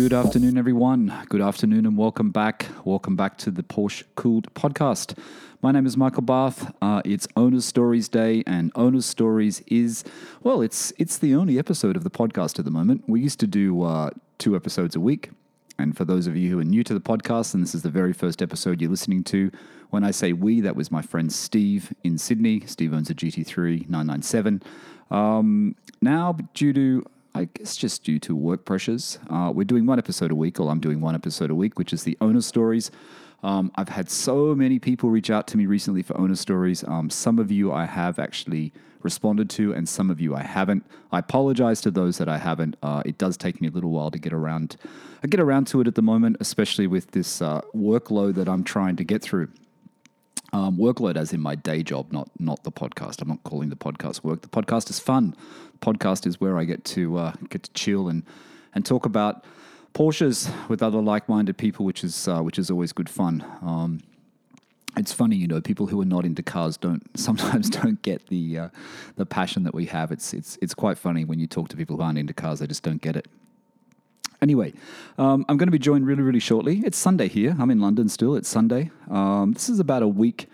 Good afternoon, everyone. Good afternoon, and welcome back. Welcome back to the Porsche Cooled podcast. My name is Michael Barth. Uh, it's Owners Stories Day, and Owners Stories is well, it's it's the only episode of the podcast at the moment. We used to do uh, two episodes a week, and for those of you who are new to the podcast, and this is the very first episode you're listening to, when I say we, that was my friend Steve in Sydney. Steve owns a GT3 997. Um, now, due to I guess just due to work pressures, uh, we're doing one episode a week, or I'm doing one episode a week, which is the owner stories. Um, I've had so many people reach out to me recently for owner stories. Um, some of you I have actually responded to, and some of you I haven't. I apologize to those that I haven't. Uh, it does take me a little while to get around. I get around to it at the moment, especially with this uh, workload that I'm trying to get through. Um, workload as in my day job, not not the podcast. I'm not calling the podcast work. The podcast is fun. Podcast is where I get to uh, get to chill and and talk about Porsches with other like-minded people, which is uh, which is always good fun. Um, it's funny, you know, people who are not into cars don't sometimes don't get the uh, the passion that we have. It's it's it's quite funny when you talk to people who aren't into cars; they just don't get it. Anyway, um, I'm going to be joined really, really shortly. It's Sunday here. I'm in London still. It's Sunday. Um, this is about a week,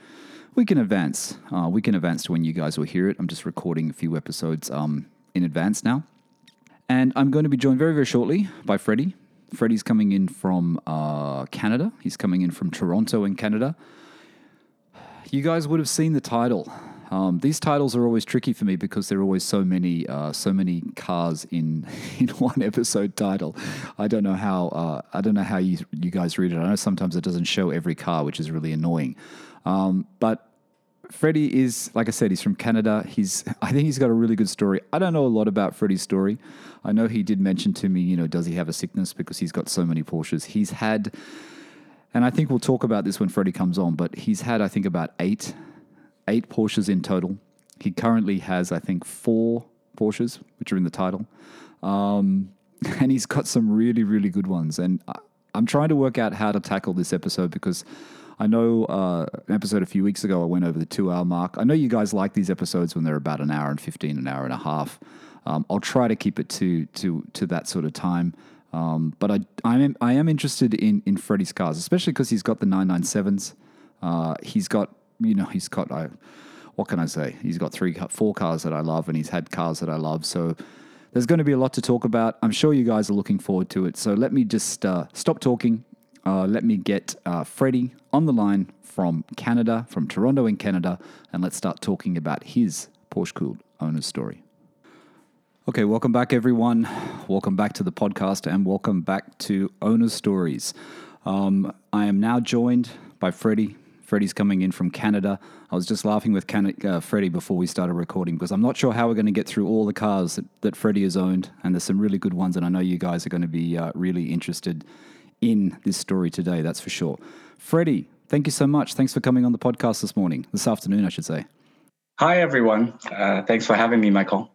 week in advance. Uh, week in advance to when you guys will hear it. I'm just recording a few episodes um, in advance now, and I'm going to be joined very, very shortly by Freddie. Freddie's coming in from uh, Canada. He's coming in from Toronto in Canada. You guys would have seen the title. Um, these titles are always tricky for me because there are always so many, uh, so many cars in in one episode title. I don't know how uh, I don't know how you you guys read it. I know sometimes it doesn't show every car, which is really annoying. Um, but Freddie is, like I said, he's from Canada. He's, I think he's got a really good story. I don't know a lot about Freddie's story. I know he did mention to me, you know, does he have a sickness because he's got so many Porsches. He's had, and I think we'll talk about this when Freddie comes on, but he's had, I think, about eight eight Porsches in total. He currently has, I think, four Porsches, which are in the title. Um, and he's got some really, really good ones. And I, I'm trying to work out how to tackle this episode because I know uh, an episode a few weeks ago, I went over the two hour mark. I know you guys like these episodes when they're about an hour and 15, an hour and a half. Um, I'll try to keep it to, to, to that sort of time. Um, but I, I, am, I am interested in, in Freddie's cars, especially because he's got the 997s. Uh, he's got you know, he's got, I, what can I say? He's got three, four cars that I love, and he's had cars that I love. So there's going to be a lot to talk about. I'm sure you guys are looking forward to it. So let me just uh, stop talking. Uh, let me get uh, Freddie on the line from Canada, from Toronto in Canada, and let's start talking about his Porsche Cooled owner's story. Okay, welcome back, everyone. Welcome back to the podcast and welcome back to Owner's Stories. Um, I am now joined by Freddie Freddie's coming in from Canada. I was just laughing with Can- uh, Freddie before we started recording because I'm not sure how we're going to get through all the cars that, that Freddie has owned, and there's some really good ones, and I know you guys are going to be uh, really interested in this story today, that's for sure. Freddie, thank you so much. Thanks for coming on the podcast this morning, this afternoon, I should say. Hi, everyone. Uh, thanks for having me, Michael.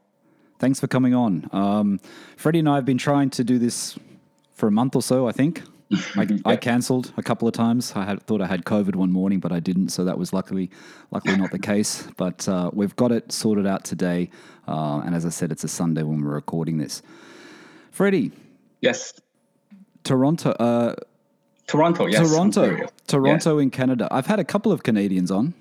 Thanks for coming on. Um, Freddie and I have been trying to do this for a month or so, I think. I. I cancelled a couple of times. I had thought I had COVID one morning, but I didn't, so that was luckily, luckily not the case. But uh, we've got it sorted out today, uh, and as I said, it's a Sunday when we're recording this. Freddie. Yes. Toronto. Uh, Toronto. Yes. Toronto. Toronto yeah. in Canada. I've had a couple of Canadians on.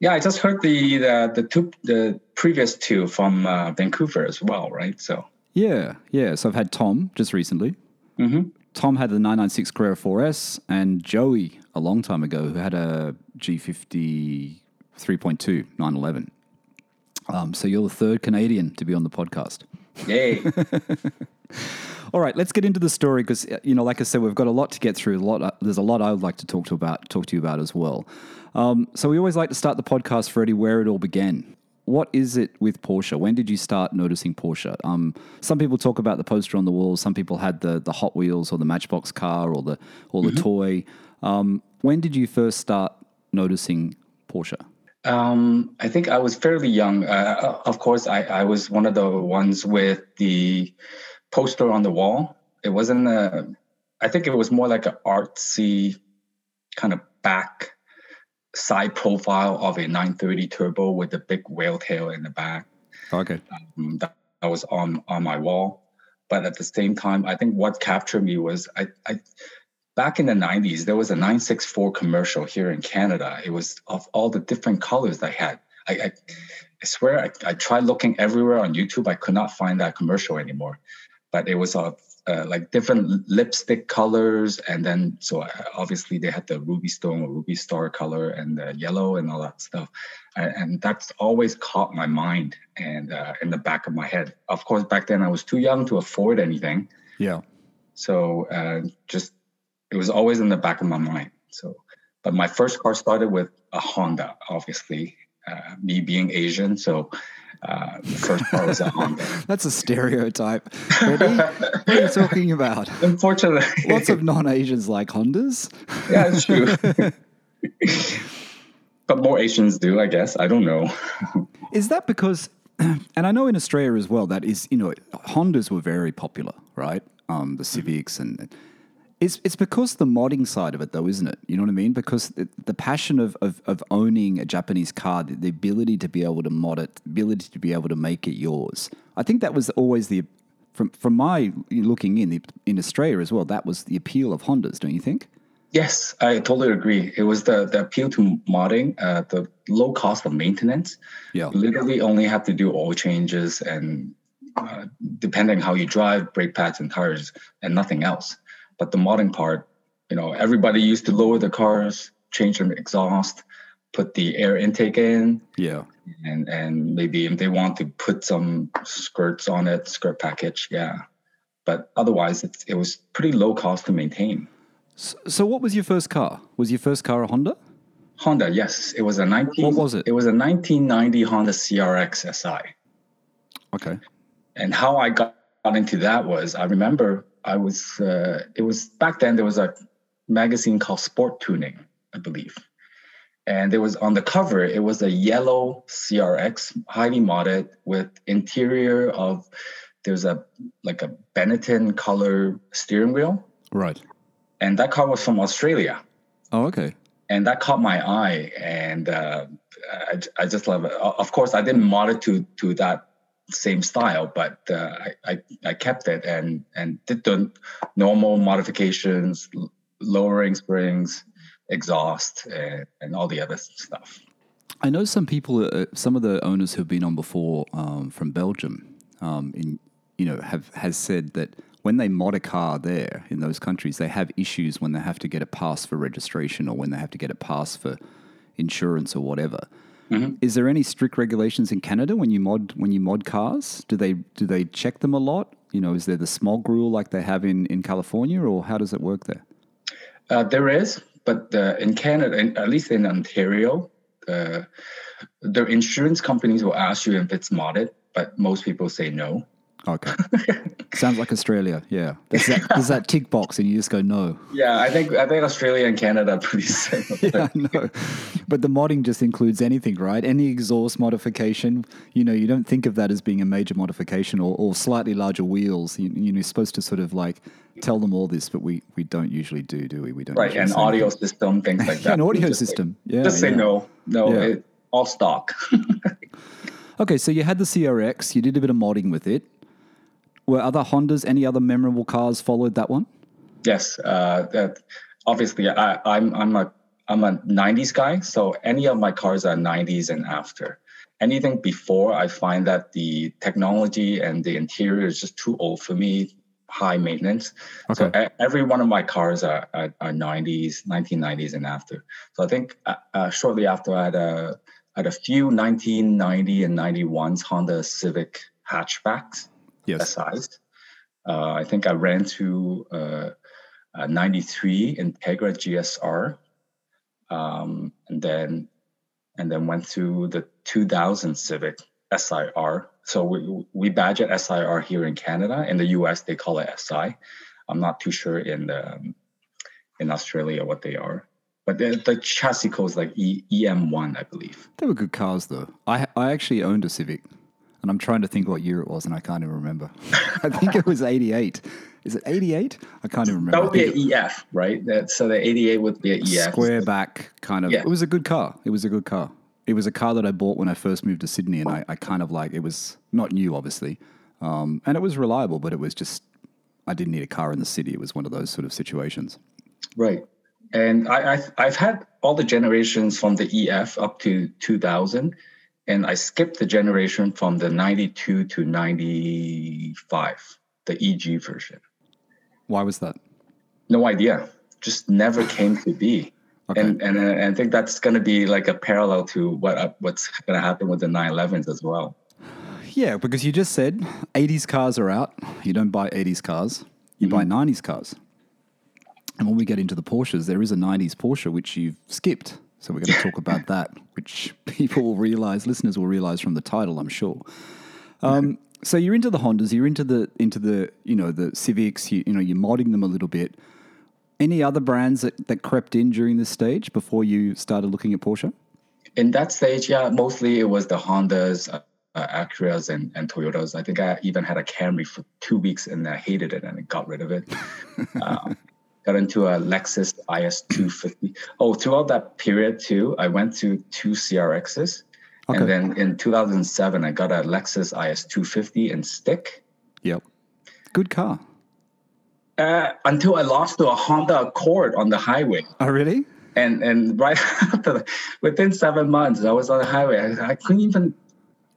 Yeah, I just heard the the the two the previous two from uh, Vancouver as well, right? So. Yeah, yeah. So I've had Tom just recently. Mm-hmm. Tom had the 996 Carrera 4S, and Joey a long time ago who had a G50 3.2 911. Um, so you're the third Canadian to be on the podcast. Yay! All right, let's get into the story because you know, like I said, we've got a lot to get through. A lot, uh, there's a lot I would like to talk to about, talk to you about as well. Um, so we always like to start the podcast, Freddie, where it all began what is it with Porsche? When did you start noticing Porsche? Um, some people talk about the poster on the wall. Some people had the the Hot Wheels or the Matchbox car or the or the mm-hmm. toy. Um, when did you first start noticing Porsche? Um, I think I was fairly young. Uh, of course, I, I was one of the ones with the poster on the wall. It wasn't a. I think it was more like an artsy kind of back side profile of a 930 turbo with the big whale tail in the back. Okay. Um, that, that, was on on my wall. but at the same time, I think what captured me was I, I back in the 90s, there was a 964 commercial here in Canada. It was of all the different colors they had. I, I, I swear I, I, tried looking everywhere on YouTube. I could not find that commercial anymore. But it was of uh, like different lipstick colors. And then, so uh, obviously they had the ruby stone or ruby star color and the yellow and all that stuff. And, and that's always caught my mind and uh, in the back of my head. Of course, back then I was too young to afford anything. Yeah. So uh, just, it was always in the back of my mind. So, but my first car started with a Honda, obviously, uh, me being Asian. So uh, the first car was Honda. That's a stereotype. What are you talking about? Unfortunately, lots of non-Asians like Hondas. Yeah, it's true. but more Asians do, I guess. I don't know. is that because? And I know in Australia as well that is, you know, Hondas were very popular, right? Um, the Civics and it's, it's because the modding side of it, though, isn't it? You know what I mean? Because the, the passion of, of, of, owning a Japanese car, the, the, ability to be able to mod it, the ability to be able to make it yours. I think that was always the, from, from my looking in, the, in Australia as well, that was the appeal of Hondas, don't you think? Yes, I totally agree. It was the, the appeal to modding, uh, the low cost of maintenance. Yeah. You literally only have to do oil changes and uh, depending how you drive, brake pads and tires, and nothing else. But the modding part, you know, everybody used to lower the cars, change the exhaust, put the air intake in. Yeah. And and maybe if they want to put some skirts on it, skirt package, yeah. But otherwise, it, it was pretty low cost to maintain. So, so, what was your first car? Was your first car a Honda? Honda, yes. It was a 19. What was it? It was a 1990 Honda CRX SI. Okay. And how I got into that was I remember I was uh, it was back then there was a magazine called Sport Tuning, I believe. And there was on the cover, it was a yellow CRX, highly modded with interior of there's a like a Benetton color steering wheel. Right. And that car was from Australia. Oh, okay. And that caught my eye, and uh, I, I just love it. Of course, I didn't mod it to to that same style, but uh, I, I, I kept it and and did the normal modifications, lowering springs, exhaust, and, and all the other stuff. I know some people, uh, some of the owners who've been on before um, from Belgium, um, in you know, have has said that when they mod a car there in those countries, they have issues when they have to get a pass for registration or when they have to get a pass for insurance or whatever. Mm-hmm. Is there any strict regulations in Canada when you mod when you mod cars? Do they do they check them a lot? You know, is there the smog rule like they have in, in California, or how does it work there? Uh, there is, but uh, in Canada, in, at least in Ontario, uh, the insurance companies will ask you if it's modded, but most people say no. Okay. Sounds like Australia. Yeah. There's that, there's that tick box, and you just go no. Yeah, I think I think Australia and Canada are pretty similar. yeah, no. But the modding just includes anything, right? Any exhaust modification. You know, you don't think of that as being a major modification or, or slightly larger wheels. You, you know, you're supposed to sort of like tell them all this, but we, we don't usually do, do we? We don't. Right, an audio anything. system, things like that. yeah, an audio system. Say, yeah. Just say no. No, yeah. it, all stock. okay, so you had the CRX. You did a bit of modding with it were other Hondas, any other memorable cars followed that one? Yes, uh, that obviously I, I'm I'm a I'm a '90s guy, so any of my cars are '90s and after. Anything before, I find that the technology and the interior is just too old for me. High maintenance. Okay. So every one of my cars are, are, are 90s, 1990s and after. So I think uh, uh, shortly after I had a had a few 1990 and 91s Honda Civic hatchbacks yes. size. Uh, I think I ran to uh, 93 Integra GSR, um, and then and then went to the 2000 Civic SIR. So we we badge it SIR here in Canada. In the US, they call it SI. I'm not too sure in the, um, in Australia what they are. But the, the chassis code is like e, EM1, I believe. They were good cars, though. I I actually owned a Civic and I'm trying to think what year it was, and I can't even remember. I think it was 88. Is it 88? I can't even remember. That would be an EF, right? That, so the 88 would be an EF. Square back kind of. Yeah. It was a good car. It was a good car. It was a car that I bought when I first moved to Sydney, and I, I kind of like it was not new, obviously, um, and it was reliable, but it was just I didn't need a car in the city. It was one of those sort of situations. Right. And I, I've, I've had all the generations from the EF up to 2000, and I skipped the generation from the 92 to 95, the EG version. Why was that? No idea. Just never came to be. Okay. And, and and I think that's going to be like a parallel to what uh, what's going to happen with the 911s as well. Yeah, because you just said 80s cars are out. You don't buy 80s cars, you buy 90s cars. And when we get into the Porsches, there is a 90s Porsche which you've skipped. So we're going to talk about that, which people will realize, listeners will realize from the title, I'm sure. Um, so you're into the Hondas, you're into the into the you know the Civics, you, you know you're modding them a little bit. Any other brands that, that crept in during this stage before you started looking at Porsche? In that stage, yeah, mostly it was the Hondas, uh, Acuras, and, and Toyotas. I think I even had a Camry for two weeks and I hated it and I got rid of it. uh, got into a Lexus IS 250. Oh, throughout that period too, I went to two CRXs. Okay. And then in 2007, I got a Lexus IS 250 in stick. Yep. Good car. Uh, until I lost to a Honda Accord on the highway. Oh, really? And and right after, within seven months, I was on the highway. I, I couldn't even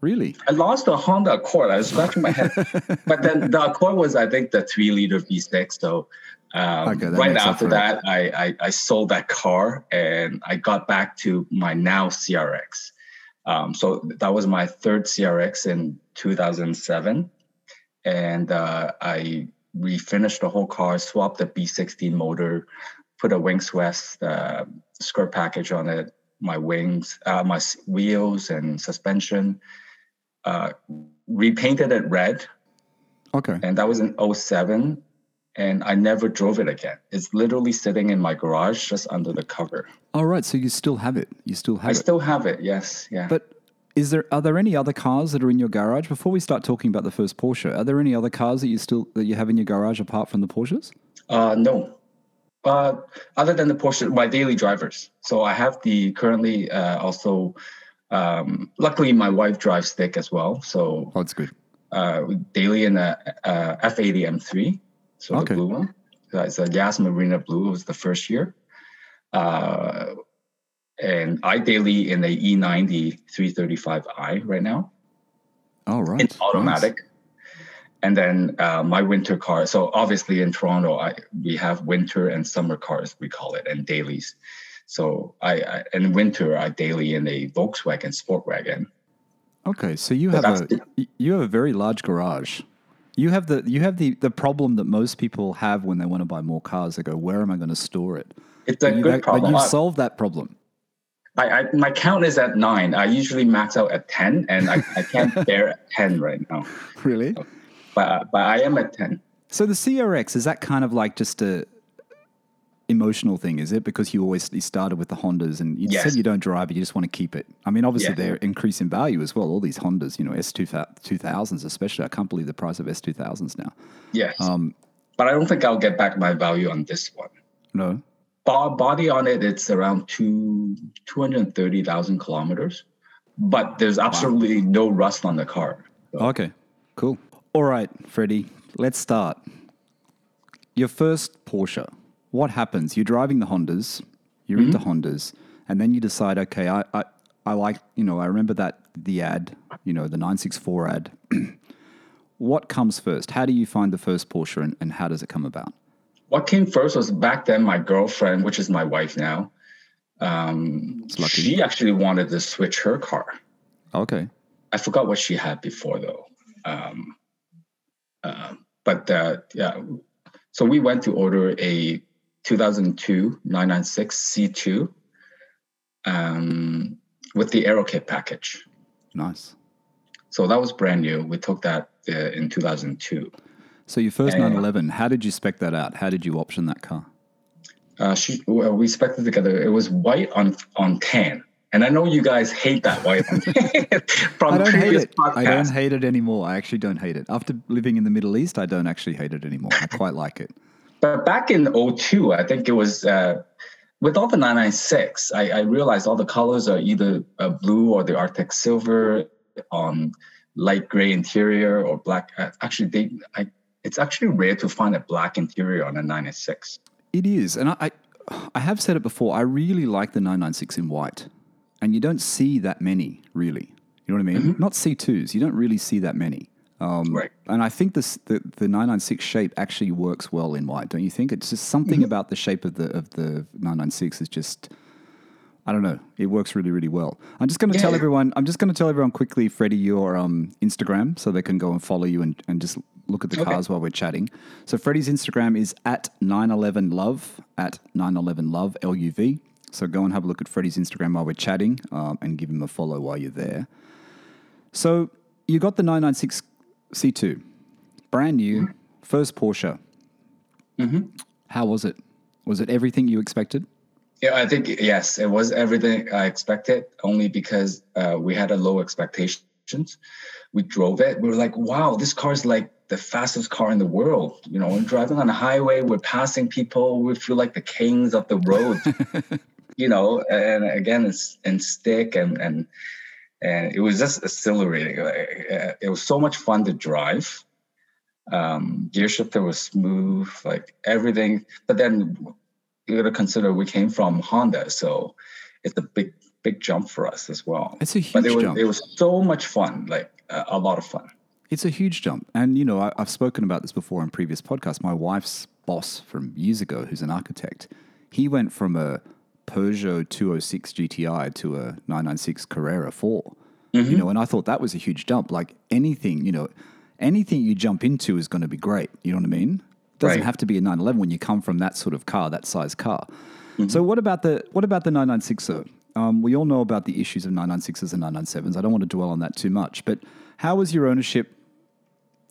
Really? I lost a Honda Accord. I was scratching my head. but then the Accord was, I think, the three liter V6. So um, Okay, right after that, I, I, I sold that car and I got back to my now CRX. Um, so that was my third CRX in 2007. And uh, I refinished the whole car, swapped the B16 motor, put a Wings West uh, skirt package on it, my wings, uh, my wheels and suspension uh, repainted it red, Okay. and that was in 07. And I never drove it again. It's literally sitting in my garage just under the cover. All right. So you still have it. You still have I it. still have it, yes. Yeah. But is there are there any other cars that are in your garage before we start talking about the first Porsche? Are there any other cars that you still that you have in your garage apart from the Porsches? Uh, no. Uh, other than the Porsche, my daily drivers. So I have the currently uh, also, um, luckily my wife drives stick as well. So Oh, it's good. uh, daily in a, a F80 M3, so Okay. the blue one. Uh, It's a Yas Marina Blue. It was the first year. Uh, and I daily in a E E90 335i right now All right. Nice. automatic. And then uh, my winter car. So obviously in Toronto, I we have winter and summer cars we call it, and dailies. So I, I in winter I daily in a Volkswagen Sport Wagon. Okay, so you But have a y- you have a very large garage. You have the you have the the problem that most people have when they want to buy more cars. They go, "Where am I going to store it?" It's a But you, good but problem. you solved that problem. I, I my count is at nine. I usually max out at ten, and I, I can't bear at ten right now. Really? But but I am at ten. So the CRX is that kind of like just a emotional thing, is it? Because you always you started with the Hondas, and you Yes. said you don't drive it, you just want to keep it. I mean, obviously Yeah. they're increasing value as well. All these Hondas, you know, S two thousands, especially. I can't believe the price of S two thousands now. Yes. Um, but I don't think I'll get back my value on this one. no, Bo- Body on it, it's around two two hundred thirty thousand kilometers, but there's absolutely no rust on the car. So, Okay, cool. All right, Freddie, let's start. Your first Porsche. What happens? You're driving the Hondas, you're into Hondas, and then you decide, okay, I, I, I like, you know, I remember that the ad, you know, the 964 ad. what comes first? How do you find the first Porsche and, and how does it come about? What came first was back then my girlfriend, which is my wife now. Um, she actually wanted to switch her car. Okay. I forgot what she had before though. Um, uh, but uh, yeah, so we went to order a 2002 996 C2 um, with the Aero Kit package. Nice. So that was brand new. We took that uh, in 2002. So your first Yeah. 911, how did you spec that out? How did you option that car? Uh, she, well, we spec'd it together. It was white on on tan, and I know you guys hate that white on tan from I don't hate previous it. I don't hate it anymore. I actually don't hate it. After living in the Middle East, I don't actually hate it anymore. I quite like it. But back in 02, I think it was uh, with all the 996, I, I realized all the colors are either uh, blue or the Arctic silver on light gray interior or black. Uh, actually, they I, it's actually rare to find a black interior on a 996. It is, and I, I I have said it before. I really like the 996 in white, and you don't see that many really. You know what I mean? Not C2s. You don't really see that many. Um, Right. And I think this the, the 996 shape actually works well in white, don't you think? It's just something about the shape of the of the 996 is just I don't know. It works really, really well. I'm just going to tell everyone. I'm just going to tell everyone quickly, Freddie, your um, Instagram, so they can go and follow you and, and just look at the Okay. cars while we're chatting. So Freddie's Instagram is at 911love at 911love L U V. So go and have a look at Freddie's Instagram while we're chatting, um, and give him a follow while you're there. So you got the 996 C2, brand new, first Porsche. How was it? Was it everything you expected? Yeah, I think yes, it was everything I expected. Only because uh, we had a low expectations. We drove it. We were like, "Wow, this car is like the fastest car in the world." You know, we're driving on the highway. We're passing people. We feel like the kings of the road. you know, and again, it's and stick and and and it was just exhilarating. Like, uh, It was so much fun to drive. Um, gear shifter was smooth, like everything. But then you got to consider we came from Honda, so it's a big big jump for us as well. It's a huge but it was jump. it was so much fun, like uh, a lot of fun. It's a huge jump. And, you know, I, I've spoken about this before in previous podcasts. My wife's boss from years ago, who's an architect, he went from a Peugeot 206 GTI to a 996 Carrera 4. You know, and I thought that was a huge jump. Like anything, you know, anything you jump into is going to be great. You know what I mean? It Doesn't Right. have to be a 911 when you come from that sort of car, that size car. So what about the what about the 996 though? Um, we all know about the issues of 996s and 997s. I don't want to dwell on that too much, but how was your ownership?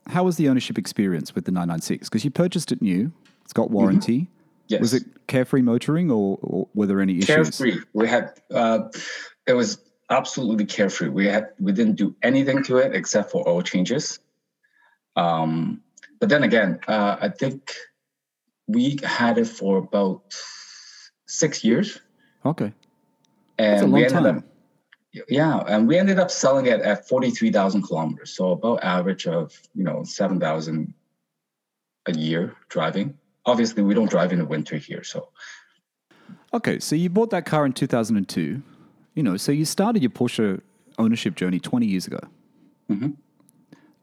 How was the ownership experience with the 996? Because you purchased it new, it's got warranty. Yes. Was it carefree motoring, or, or were there any issues? carefree. We had uh, it was absolutely carefree. We had we didn't do anything to it except for oil changes. Um, but then again, uh, I think we had it for about six years, Okay, and that's a we long ended time. up yeah, and we ended up selling it at forty three thousand kilometers, so about average of you know seven thousand a year driving. Obviously, we don't drive in the winter here, so Okay, so you bought that car in 2002. You know, so you started your Porsche ownership journey 20 years ago. Mhm.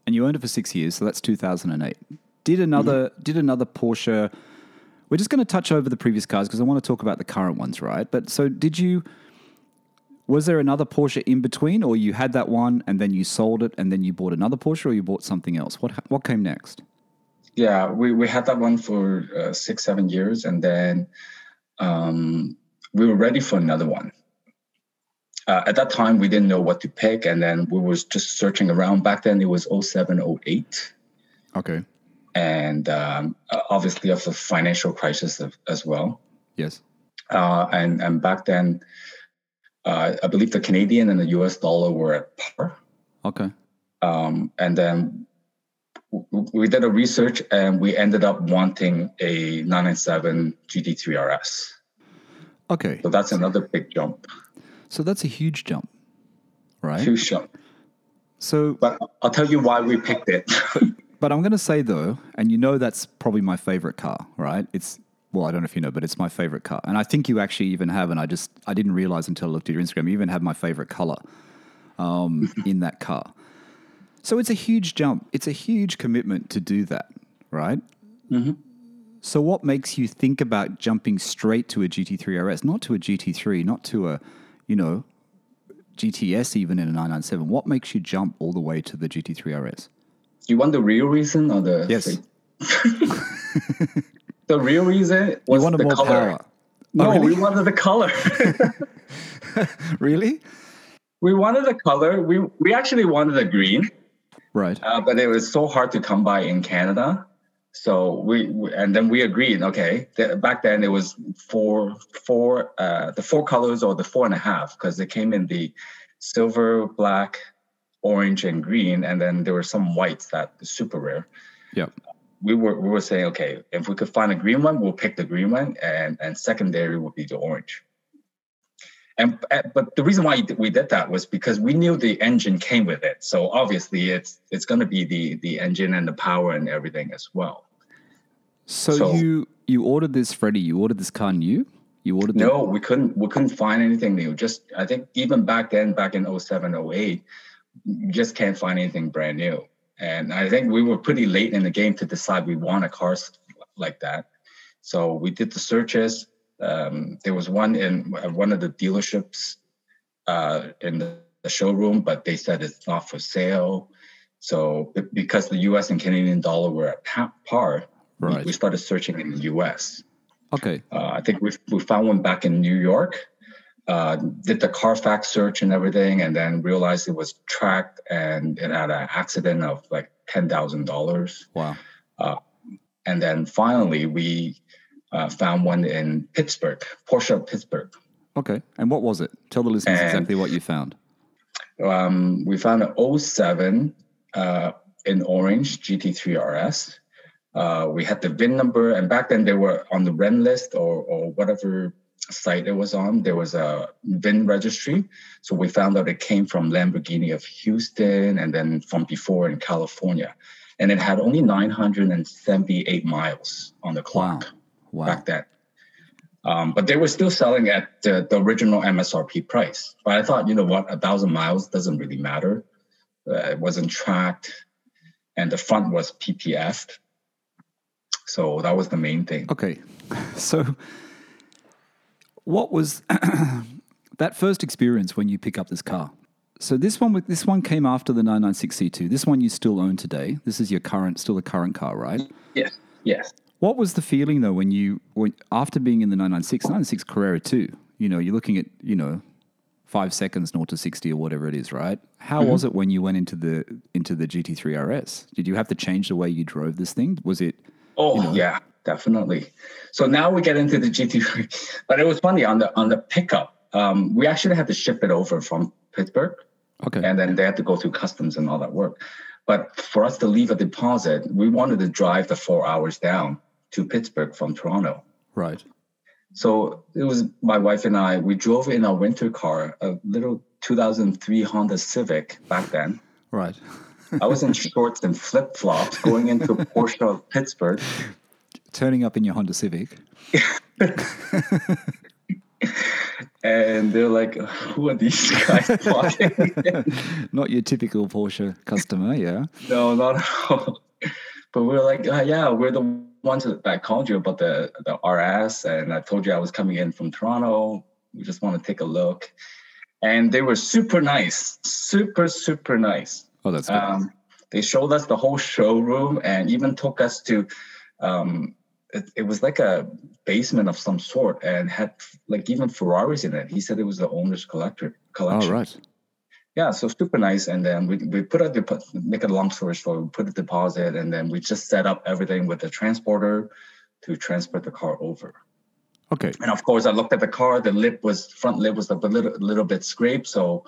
And you owned it for six years, so that's 2008. Did another did another Porsche? We're just going to touch over the previous cars because I want to talk about the current ones, right? But so did you? Was there another Porsche in between, or you had that one and then you sold it and then you bought another Porsche, or you bought something else? What what came next? Yeah, we, we had that one for uh, six, seven years, and then um, we were ready for another one. Uh, at that time, we didn't know what to pick, and then we was just searching around. Back then, it was 07, 08, Okay. and um, obviously of the financial crisis of, as well. Yes. Uh, and and back then, uh, I believe the Canadian and the U.S. dollar were at par. Okay. um, and then we did a research and we ended up wanting a 997 GT3 RS. Okay. So that's another big jump, So that's a huge jump, right? huge jump. So But I'll tell you why we picked it. But I'm going to say though, and you know that's probably my favorite car, right? It's well, I don't know if you know, but it's my favorite car, and I think you actually even have, and I just I didn't realize until I looked at your Instagram, you even have my favorite color um, in that car. So it's a huge jump. It's a huge commitment to do that, right? Mm-hmm. So what makes you think about jumping straight to a GT3 RS, not to a GT3, not to a, you know, GTS even in a 997? What makes you jump all the way to the GT3 RS? Do you want the real reason or the Yes. the real reason was the more color. power. No, Oh, really? we wanted the color. Really? we wanted the color. We we actually wanted the green. Right. Uh, but it was so hard to come by in Canada. So we, we and then we agreed. Okay, back then it was four, four, uh, the four colors or the four and a half because they came in the silver, black, orange, and green, and then there were some whites that super rare. Yeah. We were we were saying, okay, if we could find a green one, we'll pick the green one, and and secondary would be the orange. And uh, but the reason why we did that was because we knew the engine came with it. So obviously, it's it's going to be the the engine and the power and everything as well. So, so you you ordered this, Freddie? You ordered this car new? You ordered? The- no, we couldn't. We couldn't find anything new. Just I think even back then, back in 07, 08, you just can't find anything brand new. And I think we were pretty late in the game to decide we want a car like that. So we did the searches. Um, there was one in one of the dealerships uh, in the, the, showroom, but they said it's not for sale. So because the U.S. and Canadian dollar were at par, right. we started searching in the U.S. Okay. Uh, I think we we found one back in New York. Uh, did the Carfax search and everything, and then realized it was tracked and it had an accident of like ten thousand dollars. Wow. Uh, and then finally, we uh, found one in Pittsburgh, Porsche of Pittsburgh. Okay. And what was it? Tell the listeners and, exactly what you found. Um, we found an 07 uh, in orange GT3 RS. Uh, we had the VIN number, and back then they were on the Rennlist or, or whatever site it was on. There was a VIN registry. So we found out it came from Lamborghini of Houston and then from before in California. And it had only 978 miles on the clock. Wow wow. back then. Um, but they were still selling at the, the, original MSRP price. But I thought, you know what, a thousand miles doesn't really matter. Uh, it wasn't tracked, and the front was PPF. So that was the main thing. Okay, so what was that first experience when you pick up this car? So this one, this one came after the 996 C2. This one you still own today. This is your current, still the current car, right? Yes. Yes. What was the feeling though when you when after being in the 996 996 Carrera 2? You know, you're looking at you know five seconds naught to 60 or whatever it is, right? How mm-hmm. was it when you went into the into the GT3 RS? Did you have to change the way you drove this thing? Was it? Oh you know, yeah, definitely. So now we get into the GT3, but it was funny on the on the pickup. Um, we actually had to ship it over from Pittsburgh. Okay. And then they had to go through customs and all that work. But for us to leave a deposit, we wanted to drive the four hours down to Pittsburgh from Toronto. Right. So it was my wife and I. We drove in our winter car, a little 2003 Honda Civic back then. Right. I was in shorts and flip flops going into Porsche of Pittsburgh. Turning up in your Honda Civic. and they're like, "Who are these guys not your typical Porsche customer, yeah? No, not at all. But we are like, uh, "Yeah, we're the ones that called you about the the RS, and I told you I was coming in from Toronto. We just want to take a look, and they were super nice, super super nice. Oh, that's good. Um, they showed us the whole showroom and even took us to. Um, it, it was like a basement of some sort and had like even Ferraris in it. He said it was the owner's collector collection. Oh, right yeah, so super nice. And then we, we put a make a long story short, we put a deposit and then we just set up everything with the transporter to transport the car over. Okay. And of course, I looked at the car. The lip was front lip was a little little bit scraped, so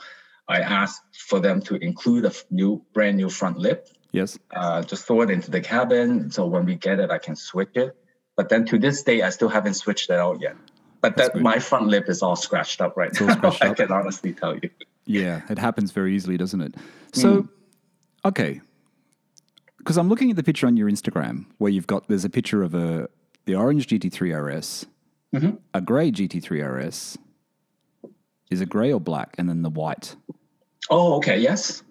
I asked for them to include a new brand new front lip. Yes. Uh, just throw it into the cabin, so when we get it, I can switch it. But then to this day, I still haven't switched it out yet. But that my front lip is all scratched up right now. I can honestly tell you. Yeah, it happens very easily, doesn't it? So, mm. okay, because I'm looking at the picture on your Instagram where you've got there's a picture of a the orange GT3 RS, mm-hmm. a grey GT3 RS. Is it grey or black, and then the white? Oh, okay, yes.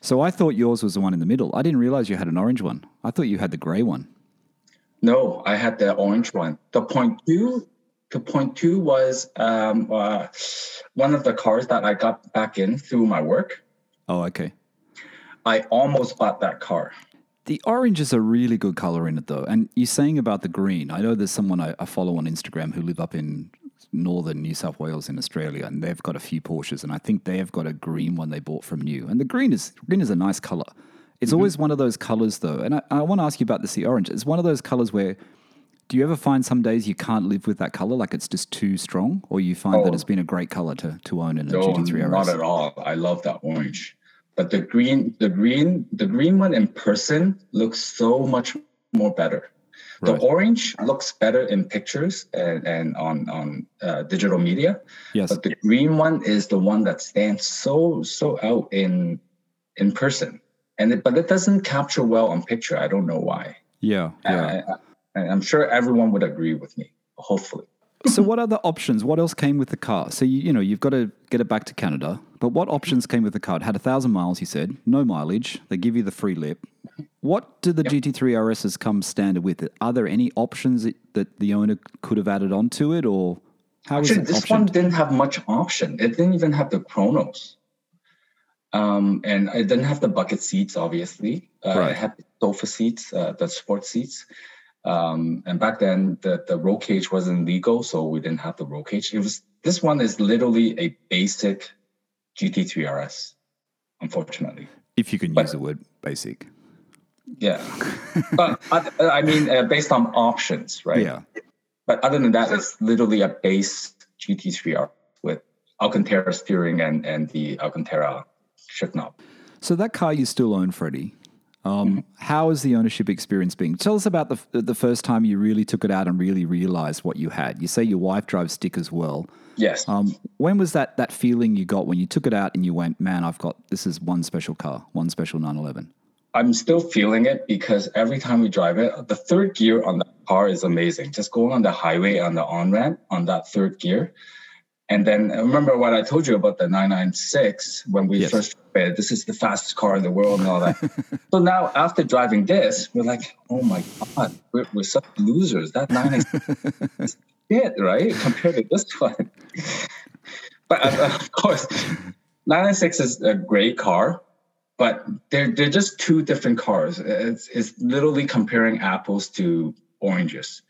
So I thought yours was the one in the middle. I didn't realize you had an orange one. I thought you had the grey one. No, I had the orange one. The point two to point two was um, uh, one of the cars that I got back in through my work. Oh, okay. I almost bought that car. The orange is a really good color in it, though. And you're saying about the green. I know there's someone I, I follow on Instagram who live up in northern New South Wales in Australia, and they've got a few Porsches, and I think they have got a green one they bought from new. And the green is green is a nice color. It's mm-hmm. always one of those colors, though. And I, I want to ask you about this. The orange. It's one of those colors where do you ever find some days you can't live with that color, like it's just too strong, or you find oh, that it's been a great color to, to own in a no, GT3 RS? Not at all. I love that orange, but the green, the green, the green one in person looks so much more better. The orange looks better in pictures and, and on on uh, digital media, Yes. but the green one is the one that stands so so out in in person, and it, but it doesn't capture well on picture. I don't know why. Yeah. Yeah. I, I, I'm sure everyone would agree with me. Hopefully, so what other options? What else came with the car? So you, you know you've got to get it back to Canada, but what options came with the car? It had a thousand miles. You said no mileage. They give you the free lip. What do the GT3 RSs come standard with? Are there any options that, that the owner could have added onto it, or how was actually, it this optioned? one didn't have much option. It didn't even have the chronos, um, and it didn't have the bucket seats. Obviously, uh, Right. it had the sofa seats, uh, the sport seats. Um, and back then, the the roll cage wasn't legal, so we didn't have the roll cage. It was this one is literally a basic GT3 RS, unfortunately. if you can But- use the word basic. Yeah, but I, I mean, uh, based on options, right? Yeah. But other than that, it's literally a base GT3 RS with Alcantara steering and and the Alcantara shift knob. So that car you still own, Freddie. Um, How has the ownership experience been? Tell us about the the first time you really took it out and really realized what you had. You say your wife drives stick as well. Yes. Um, when was that that feeling you got when you took it out and you went, man, I've got this is one special car, one special 911. I'm still feeling it because every time we drive it, the third gear on the car is amazing. Just going on the highway on the on ramp on that third gear. And then uh, remember what I told you about the 996 when we Yes. first read this is the fastest car in the world and all that. so now after driving this, we're like, oh my God, we're, we're such losers. That 996 is shit, right? Compared to this one. but uh, of course, 996 is a great car but they're they're just two different cars. It's it's literally comparing apples to oranges.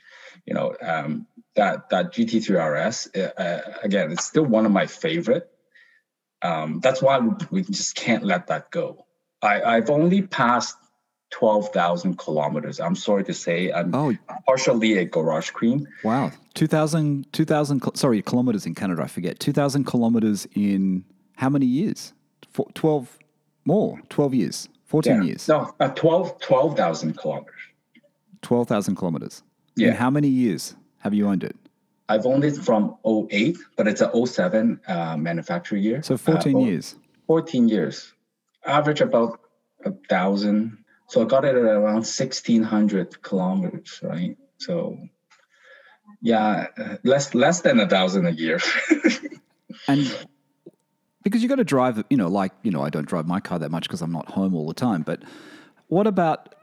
You know, um, that that GT3 RS uh, again, it's still one of my favorite. Um, that's why we, just can't let that go. I, I've only passed twelve thousand kilometers. I'm sorry to say, I'm Oh, partially a garage queen. wow. 2000, 2000 sorry, kilometers in Canada, I forget. 2000 kilometers in how many years? Four, 12 more, 12 years, 14 years, No, uh, 12 12,000 kilometers. 12,000 kilometers. In Yeah. how many years have you owned it? I've owned it from 08, but it's a 07 uh, manufacturer year. So 14 Uh, oh, years. 14 years. Average about a thousand. So I got it at around 1600 kilometers, right? So yeah, uh, less less than a thousand a year. And because you got to drive, you know, like, you know, I don't drive my car that much because I'm not home all the time. But what about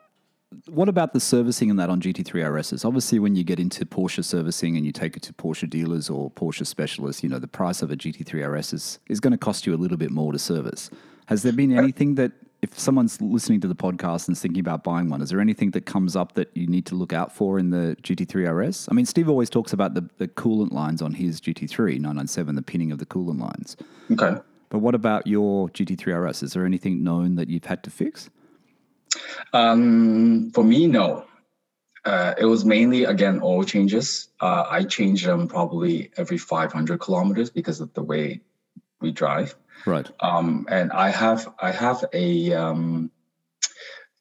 what about the servicing and that on GT3 RSs? Obviously, when you get into Porsche servicing and you take it to Porsche dealers or Porsche specialists, you know, the price of a GT3 RS is, is going to cost you a little bit more to service. Has there been anything that, if someone's listening to the podcast and is thinking about buying one, is there anything that comes up that you need to look out for in the GT3 RS? I mean, Steve always talks about the, the coolant lines on his GT3 997, the pinning of the coolant lines. okay. But what about your GT3 RS? Is there anything known that you've had to fix? Um, for me, no. Uh, it was mainly again oil changes. Uh, I change them probably every 500 kilometers because of the way we drive. Right. um, and I have I have a um,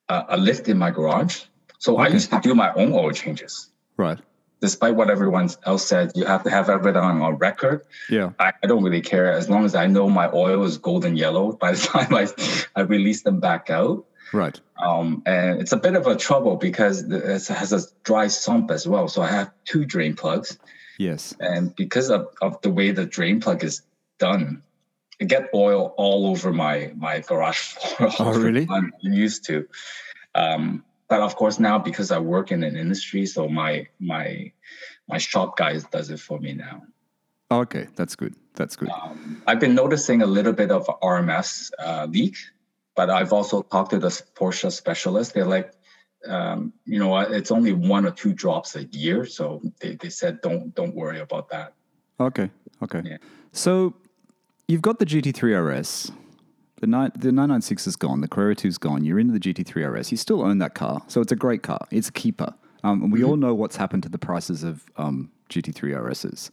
a, a lift in my garage. So I used to do my own oil changes. Right. Despite what everyone else said, you have to have everything on record. Yeah. I, I don't really care as long as I know my oil is golden yellow by the time I, I release them back out. Right. Um, and it's a bit of a trouble because it has a dry sump as well. So I have two drain plugs. Yes. And because of, of the way the drain plug is done, I get oil all over my my garage floor. Oh, really? I'm used to. Um, but of course now because I work in an industry, so my my my shop guys does it for me now. Okay. That's good. That's good. Um, I've been noticing a little bit of RMS uh, leak, but I've also talked to the Porsche specialist. They're like, um, you know it's only one or two drops a year, so they, they said don't don't worry about that. Okay. Okay. Yeah. So you've got the GT3 RS. The, nine, the 996 is gone. The Carrera 2 is gone. You're into the GT3 RS. You still own that car. So it's a great car. It's a keeper. Um, and we all know what's happened to the prices of um, GT3 RSs.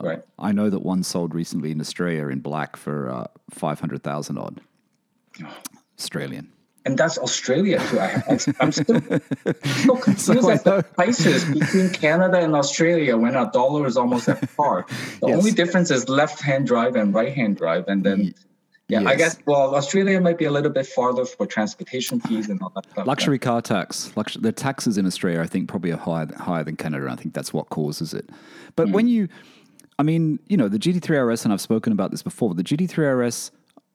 Right. I know that one sold recently in Australia in black for uh, 500,000 odd Australian. and that's Australia too. I, am still, still confused so at the prices between Canada and Australia when our dollar is almost at par. The yes. only difference is left-hand drive and right-hand drive, and then. Yeah, yes. I guess. Well, Australia might be a little bit farther for transportation fees and all that stuff. Luxury car tax. Lux- the taxes in Australia, I think, probably are higher higher than Canada. I think that's what causes it. But mm. when you, I mean, you know, the GT3 RS, and I've spoken about this before. But the GT3 RS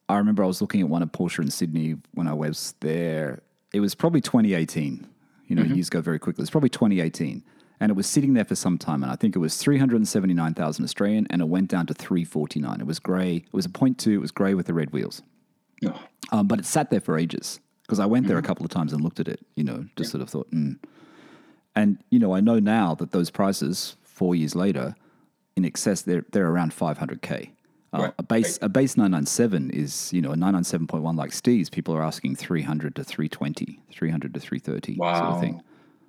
I remember I was looking at one at Porsche in Sydney when I was there. It was probably 2018. You know, mm-hmm. years go very quickly. It's probably 2018. And it was sitting there for some time. And I think it was 379,000 Australian and it went down to 349. It was grey. It was a point two. It was grey with the red wheels. No. Um, but it sat there for ages because I went mm-hmm. there a mm-hmm. couple of times and looked at it, you know, just yeah. sort of thought, mm. And, you know, I know now that those prices four years later, in excess, they're, they're around 500K. Uh, right. A base right. a base 997 is you know a 997.1 like Steve's. People are asking 300 to 320, 300 to 330 wow. sort of thing.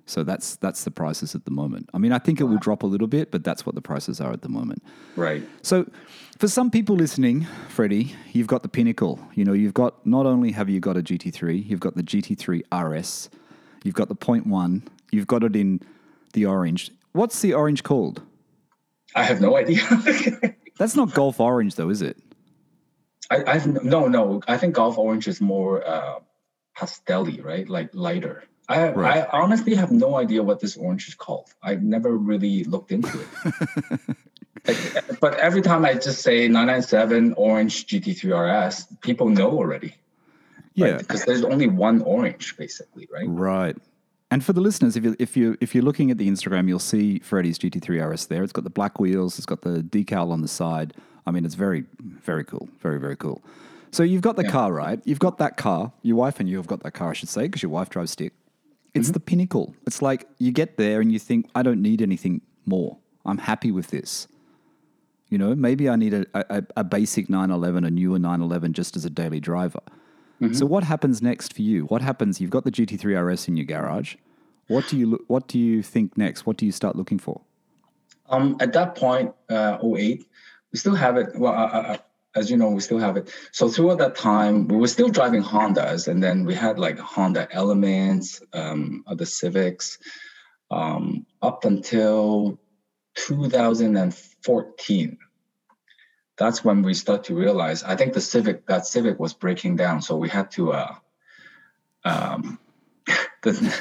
So that's that's the prices at the moment. I mean, I think it will drop a little bit, but that's what the prices are at the moment. Right. So, for some people listening, Freddie, you've got the pinnacle. You know, you've got not only have you got a GT3, you've got the GT3 RS, you've got the Point One, you've got it in the orange. What's the orange called? I have no idea. That's not Golf Orange, though, is it? I, I've no, no. I think Golf Orange is more uh, pastelly, right? Like lighter. I, right. I honestly have no idea what this orange is called. I've never really looked into it. like, but every time I just say 997 Orange GT3 RS, people know already. Yeah, right? because there's only one orange, basically, right? Right. And for the listeners, if you if you if you're looking at the Instagram, you'll see Freddie's GT3 RS there. It's got the black wheels. It's got the decal on the side. I mean, it's very very cool. Very very cool. So you've got the yeah. car, right? You've got that car. Your wife and you have got that car, I should say, because your wife drives stick. It's mm-hmm. the pinnacle. It's like you get there and you think, I don't need anything more. I'm happy with this. You know, maybe I need a, a, a basic 911, a newer 911 just as a daily driver. Mm-hmm. So what happens next for you? What happens? You've got the GT3 RS in your garage. What do you What do you think next? What do you start looking for? Um, at that point, uh, 08, we still have it. Well, uh, uh, uh, as you know, we still have it. So throughout that time, we were still driving Hondas, and then we had like Honda Elements, um, other Civics, um, up until 2014 that's when we start to realize i think the civic that civic was breaking down so we had to uh um the,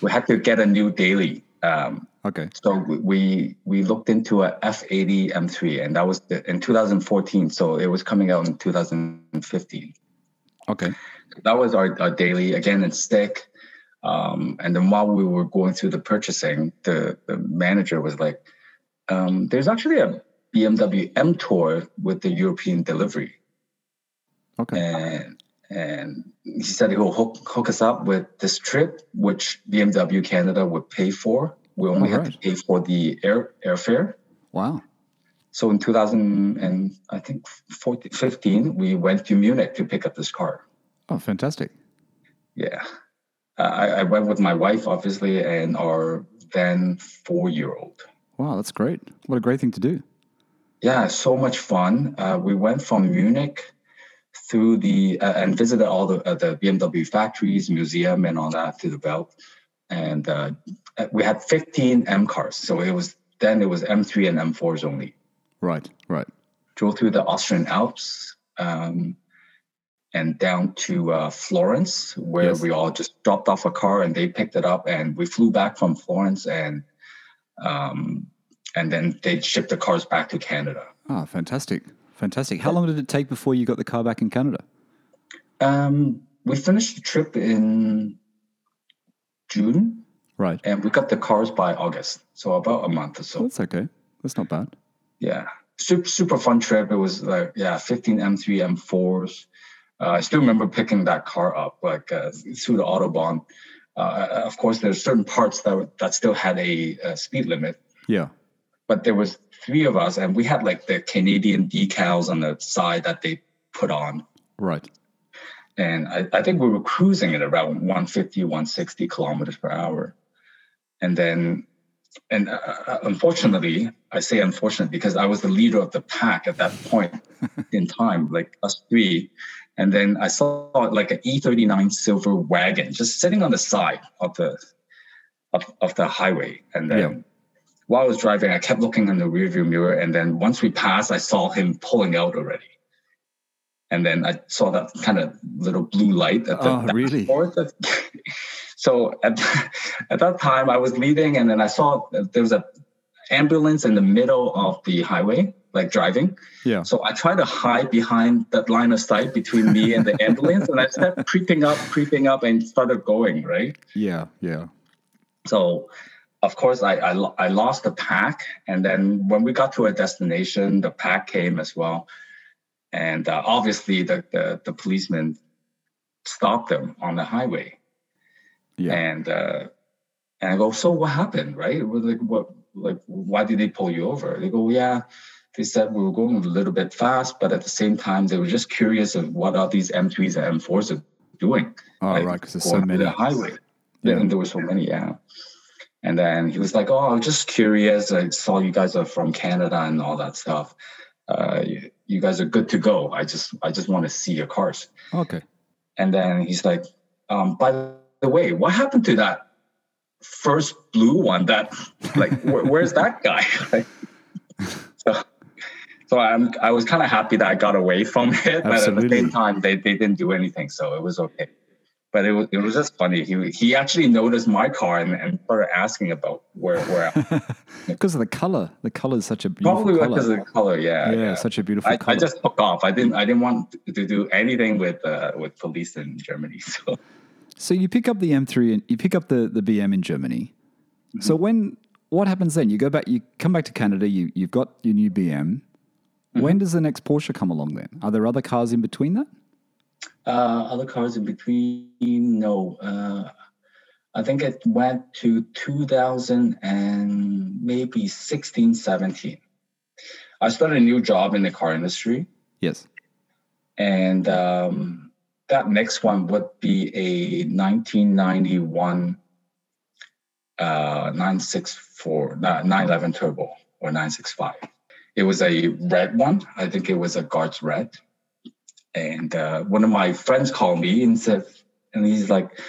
we had to get a new daily um okay so we we looked into a f80 m3 and that was the, in 2014 so it was coming out in 2015 okay that was our, our daily again in stick um, and then while we were going through the purchasing the, the manager was like um, there's actually a BMW M Tour with the European delivery. Okay. And and he said he will hook, hook us up with this trip, which BMW Canada would pay for. We only had to pay for the air airfare. Wow. So in 2000 and I think 14, 15, we went to Munich to pick up this car. Oh, fantastic. Yeah. I, I went with my wife, obviously, and our then four year old. Wow, that's great. What a great thing to do. Yeah, so much fun. Uh, we went from Munich through the uh, and visited all the uh, the BMW factories, museum, and all that through the belt. And uh, we had 15 M cars, so it was then it was M3 and M4s only. Right, right. Drove through the Austrian Alps um, and down to uh, Florence, where yes. we all just dropped off a car and they picked it up, and we flew back from Florence and um, and then they shipped the cars back to Canada. Ah, fantastic, fantastic. How long did it take before you got the car back in Canada? Um, we finished the trip in June, right? And we got the cars by August, so about a month or so. that's okay. That's not bad. Yeah, super super fun trip. It was like yeah, 15 M3 M4s. Uh, I still remember picking that car up like uh, through the autobahn. Uh, of course, there's certain parts that that still had a, a speed limit. Yeah but there was three of us and we had like the canadian decals on the side that they put on right and i, I think we were cruising at around 150 160 kilometers per hour and then and uh, uh unfortunately i say unfortunate because i was the leader of the pack at that point in time like us three and then I saw like an E39 silver wagon just sitting on the side of the of, of the highway. And then Yeah. While I was driving, I kept looking in the rearview mirror. And then once we passed, I saw him pulling out already. And then I saw that kind of little blue light at the Oh, really? that- so at, at that time, I was leading, and then I saw there was a ambulance in the middle of the highway, like driving. Yeah. So I tried to hide behind that line of sight between me and the ambulance, and I started creeping up, creeping up, and started going right. Yeah. Yeah. So, of course, I, I I lost the pack, and then when we got to a destination, the pack came as well, and uh, obviously the, the the policeman stopped them on the highway, Yeah. and uh, and I go, so what happened, right? We're like, what, like, why did they pull you over? They go, yeah. They said we were going a little bit fast, but at the same time, they were just curious of what are these M3s and M4s are doing. Oh, like, right. Because there's so many. The highway. Yeah. And there were so many, yeah. And then he was like, "Oh, I was just curious. I saw you guys are from Canada and all that stuff. Uh, you, you guys are good to go. I just, I just want to see your cars." Okay. And then he's like, um, "By the way, what happened to that first blue one? That, like, where, where's that guy?" Like, so, so I'm, I was kind of happy that I got away from it, Absolutely. but at the same time, they, they didn't do anything, so it was okay. But it was, it was just funny. He he actually noticed my car and, and started asking about where where Because of the color. The color is such a beautiful probably color. because of the color. Yeah, yeah, yeah. such a beautiful I, color. I just took off. I didn't I didn't want to do anything with uh, with police in Germany. So So you pick up the M3 and you pick up the, the BM in Germany. Mm-hmm. So when what happens then? You go back, you come back to Canada. You you've got your new BM. Mm-hmm. When does the next Porsche come along? Then are there other cars in between that? Uh, other cars in between, no. Uh, I think it went to 2000 and maybe 16, 17. I started a new job in the car industry. Yes. and um, that next one would be a 1991 uh, 964 uh, 911 turbo or 965 it was a red one i think it was a guards red and uh, one of my friends called me and said and he's like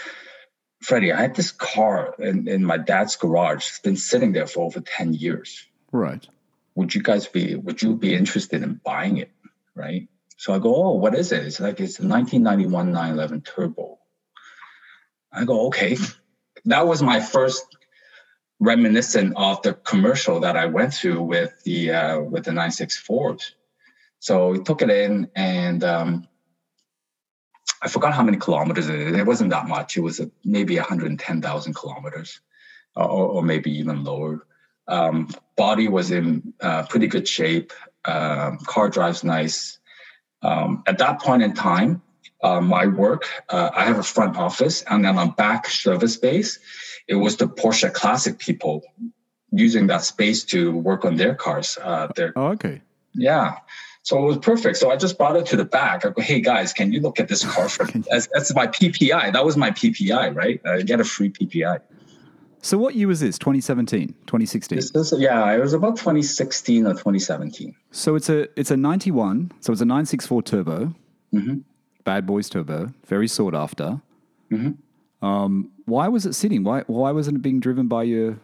freddie i had this car in, in my dad's garage. It's been sitting there for over 10 years. Right. would you guys be would you be interested in buying it? Right? So i go oh what is it? It's like it's a 1991 911 turbo. I go okay. That was my first reminiscent of the commercial that i went through with the uh, with the 964 so we took it in and um, i forgot how many kilometers it is it wasn't that much it was uh maybe 110000 kilometers or, or maybe even lower um, body was in uh, pretty good shape. Um, car drives nice. Um, at that point in time, uh, my work, uh, I have a front office and then a back service space. It was the Porsche Classic people using that space to work on their cars. Uh, their Oh, okay. yeah. So it was perfect. So I just brought it to the back. I go, hey guys, can you look at this car for that's, that's my PPI. That was my PPI, right? I get a free PPI. So what year was this? 2017, 2016. This is, yeah, it was about 2016 or 2017. So it's a it's a 91. So it's a 964 turbo, Mhm. bad boys turbo, very sought after. Mhm. Um, why was it sitting? Why why wasn't it being driven by your?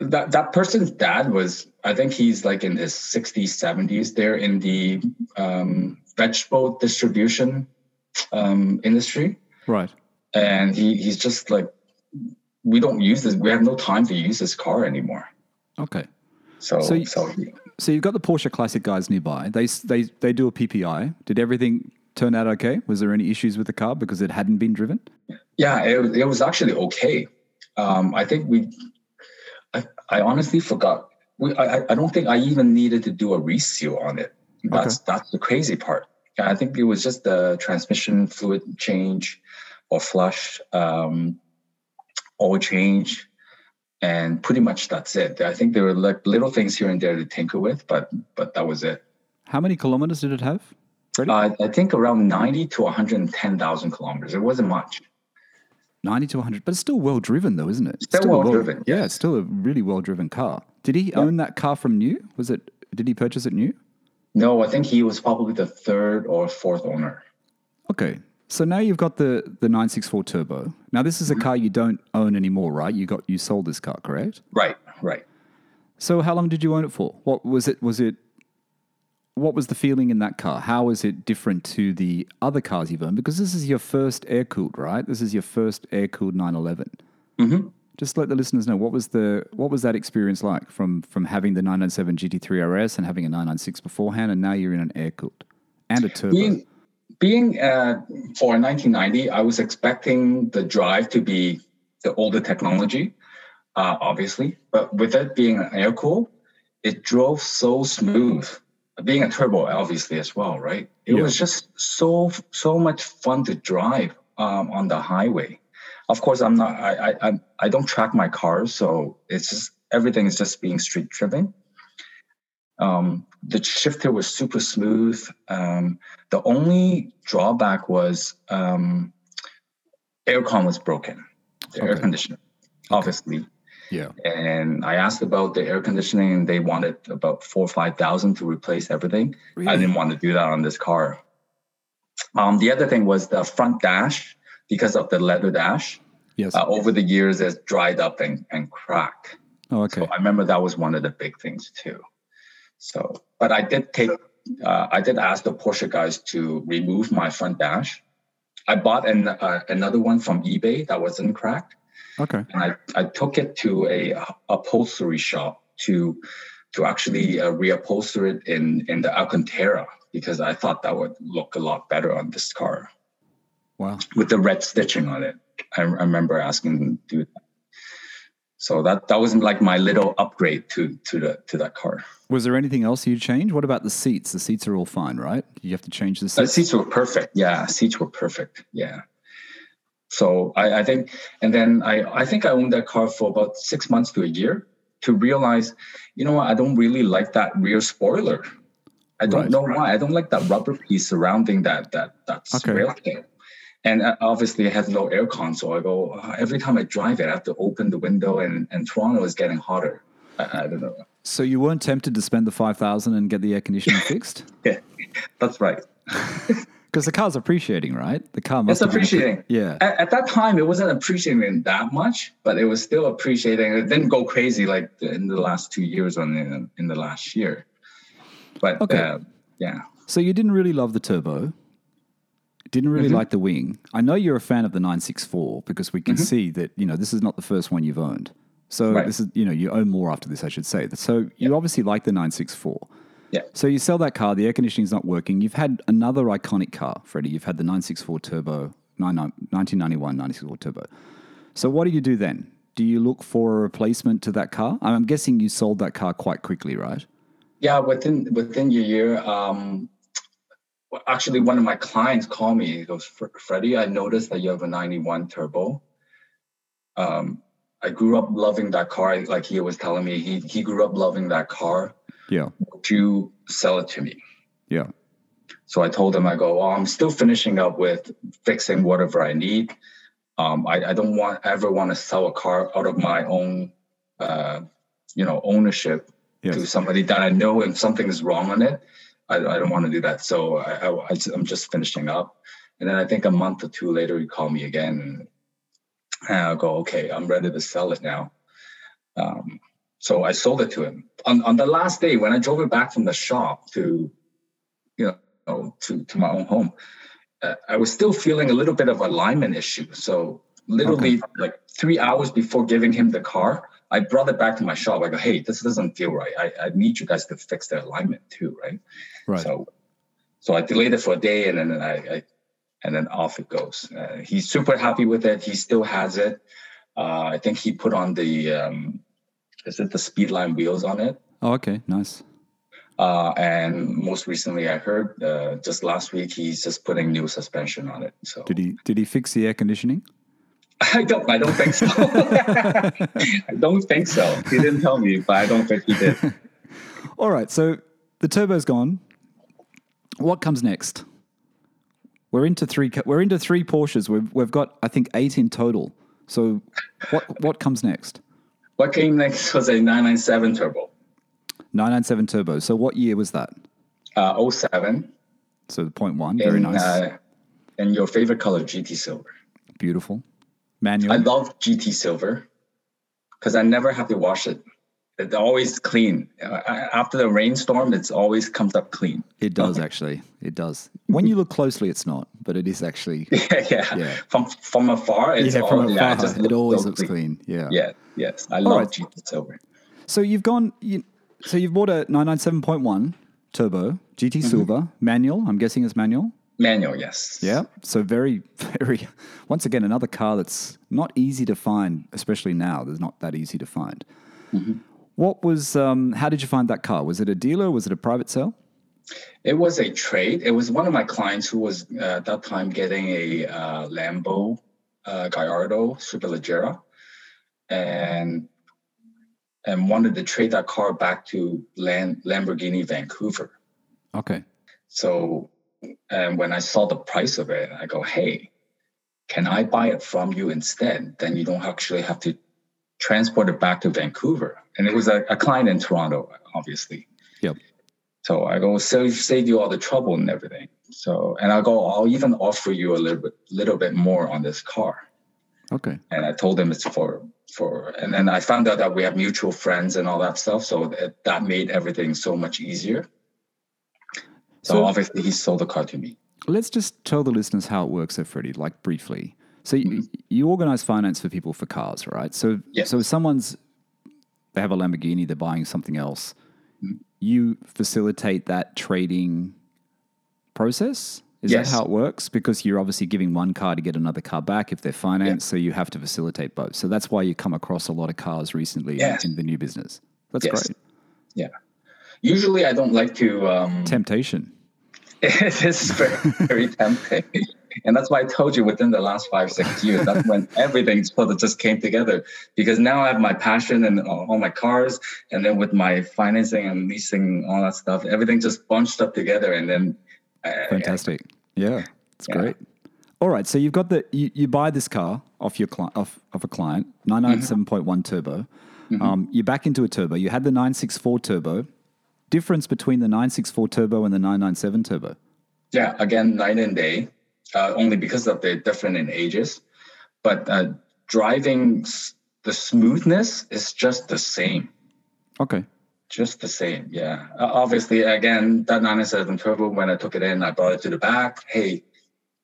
That that person's dad was i think he's like in his 60s 70s they're in the um, vegetable distribution um, industry Right. and he he's just like we don't use this we have no time to use this car anymore Okay. so So so, he, So you've got the Porsche Classic guys nearby. They they they do a PPI. Did everything turn out okay? Was there any issues with the car because it hadn't been driven? yeah it, was- it was actually okay um, i think we I, I honestly forgot. We, I, I- don't think i even needed to do a reseal on it. That's that's the crazy part. I think it was just the transmission fluid change or flush um, oil change and pretty much that's it. I think there were like little things here and there to tinker with but but that was it. How many kilometers did it have? Uh, i think around 90 to 110000 kilometers. It wasn't much 90 to 100, but it's still well driven though, isn't it? It's Still a well driven, Yeah, it's still a really well driven car. Did he own that car from new? Was it? Did he purchase it new? No, I think he was probably the third or fourth owner. Okay. So now you've got the the 964 turbo. Now this is a mm-hmm. car you don't own anymore, right? You got you sold this car, correct? Right, right. So how long did you own it for? What was it was it what was the feeling in that car? How is it different to the other cars you've owned? Because this is your first air cooled, right? This is your first air cooled 911. Mm-hmm. Just let the listeners know what was the what was that experience like from from having the 997 GT3 RS and having a 996 beforehand, and now you're in an air cooled and a turbo. Being, being uh, for 1990, I was expecting the drive to be the older technology, uh, obviously, but with it being an air cool, it drove so smooth. Being a turbo, obviously as well, right? It Yeah. was just so so much fun to drive um, on the highway. Of course, I'm not. I I I, don't track my cars, so it's just everything is just being street driven. Um, the shifter was super smooth. Um, the only drawback was um, aircon was broken, the air Okay. conditioner, obviously. Yeah. And I asked about the air conditioning, and they wanted about four or five thousand to replace everything. I didn't want to do that on this car. Um, the other thing was the front dash, because of the leather dash. Yes. Uh, over the years, it's dried up and, and cracked. oh, okay. So I remember that was one of the big things too. So, but I did take, uh, I did ask the Porsche guys to remove my front dash. I bought an, uh, another one from eBay that wasn't cracked, Okay. and I, I took it to a upholstery shop to to actually uh, reupholster it in in the Alcantara because I thought that would look a lot better on this car Wow. with the red stitching on it. I, I remember asking them to do that. So that that was like my little upgrade to to the to that car. Was there anything else you changed? What about the seats? The seats are all fine, right? You have to change the seats. The seats. seats were perfect. Yeah, seats were perfect. Yeah. So I, I think, and then I I think I owned that car for about six months to a year to realize, you know what, I don't really like that rear spoiler. I don't Right. know why. I don't like that rubber piece surrounding that that that Okay. rail thing. And uh, obviously, it has no aircon, so I go uh, every time I drive it, I have to open the window, and and Toronto is getting hotter. I, I don't know. So you weren't tempted to spend the five thousand and get the air conditioning fixed? Yeah, that's right. Because the car's appreciating, right? The car must It's appreciating. Yeah. At, at that time, it wasn't appreciating that much, but it was still appreciating. It didn't go crazy like in the last two years or in, in the last year. But Okay. uh, yeah, So you didn't really love the turbo. Didn't really Mm-hmm. like the wing. I know you're a fan of the 964 because we can see that, you know, this is not the first one you've owned. So Mm-hmm. Right. this is, you know, you own more after this, I should say. So you obviously like the 964. Yeah, So you sell that car, the air conditioning's not working. You've had another iconic car, Freddie. You've had the 964 Turbo, 99 1991 964 Turbo. So what do you do then? Do you look for a replacement to that car? I'm guessing you sold that car quite quickly, right? yeah. Within within your year, um, actually, one of my clients called me. He goes, "Fre- "Freddie, I noticed that you have a '91 turbo. Um, I grew up loving that car. Like he was telling me, he he grew up loving that car. Yeah. Would you sell it to me?" Yeah. So I told him, I go, well, I'm still finishing up with fixing whatever I need. Um, I, I don't want ever want to sell a car out of my own, uh, you know, ownership to somebody that I know if something is wrong on it. I, I don't want to do that. So I, am just finishing up. And then I think a month or two later, he called me again. And, and I go, okay, I'm ready to sell it now. Um, so I sold it to him. On, on the last day, when I drove it back from the shop to, you know, to, to my own home, uh, I was still feeling a little bit of alignment issue. So literally like three hours before giving him the car, I brought it back to my shop. I go, hey, this doesn't feel right. I, I need you guys to fix the alignment too, right? Right. So so I delayed it for a day and then I, I and then off it goes. Uh, he's super happy with it. He still has it. Uh, I think he put on the um, is it the Speedline wheels on it? oh, okay. Nice. Uh, and most recently, I heard uh, just last week he's just putting new suspension on it. So Did he did he fix the air conditioning? I don't, I don't think so. I don't think so. He didn't tell me, but I don't think he did. All right. So the turbo's gone. What comes next? We're into three. We're into three Porsches. We've we've got I think eight in total. So what what comes next? What came next was a 997 turbo, 997 turbo. So what year was that? uh, 07. So the point one. Very nice. Uh, And your favorite color, GT silver. Beautiful. Manual. I love GT silver because I never have to wash it. It's always clean. Uh, After the rainstorm, it's always comes up clean. it does actually. It does. When you look closely, it's not, but it is actually. yeah, yeah. Yeah. From from afar, it's yeah, from all, yeah, afar, it always so looks clean. Yeah. Yeah, yes. I love right. GT silver. So you've gone. You, so you've bought a 997.1 turbo GT Mm-hmm. Silver manual. I'm guessing it's manual. Manual, yes. Yeah. So very, very. Once again, another car that's not easy to find, especially now. There's not that easy to find. Mm-hmm. What was? Um, how did you find that car? Was it a dealer? Was it a private sale? It was a trade. It was one of my clients who was uh, at that time getting a uh, Lambo uh, Gallardo Superleggera, and and wanted to trade that car back to Lam- Lamborghini Vancouver. Okay. So, and when I saw the price of it, I go, "Hey, can I buy it from you instead? Then you don't actually have to transport it back to Vancouver." And it was a, a client in Toronto, obviously. Yep. So I go save save you all the trouble and everything. So and I go, I'll even offer you a little bit little bit more on this car. Okay. And I told him it's for for and then I found out that we have mutual friends and all that stuff. So that, that made everything so much easier. So, So- obviously he sold the car to me. Let's just tell the listeners how it works, so Freddie. Like briefly. So you, you organize finance for people for cars, right? So Yes. so if someone's they have a Lamborghini, they're buying something else. You facilitate that trading process. Is Yes. that how it works? Because you're obviously giving one car to get another car back if they're financed, so you have to facilitate both. So that's why you come across a lot of cars recently Yes. in the new business. That's great. Yeah. Usually I don't like to um Temptation. it is very, very tempting. And that's why I told you within the last five, six years, that's when everything sort of just came together. Because now I have my passion and all my cars, and then with my financing and leasing, all that stuff, everything just bunched up together. And then, uh, Fantastic. Yeah, it's Yeah. great. All right, so you've got the you, you buy this car off your client off of a client, nine nine seven point one turbo. Um, you're back into a turbo. You had the nine six four turbo. Difference between the nine six four turbo and the nine nine seven turbo. yeah, again, night and day, uh, only because of the different in ages. But uh, driving the smoothness is just the same. Okay. Just the same, yeah. Uh, obviously, again, that 997 Turbo, when I took it in, I brought it to the back. Hey,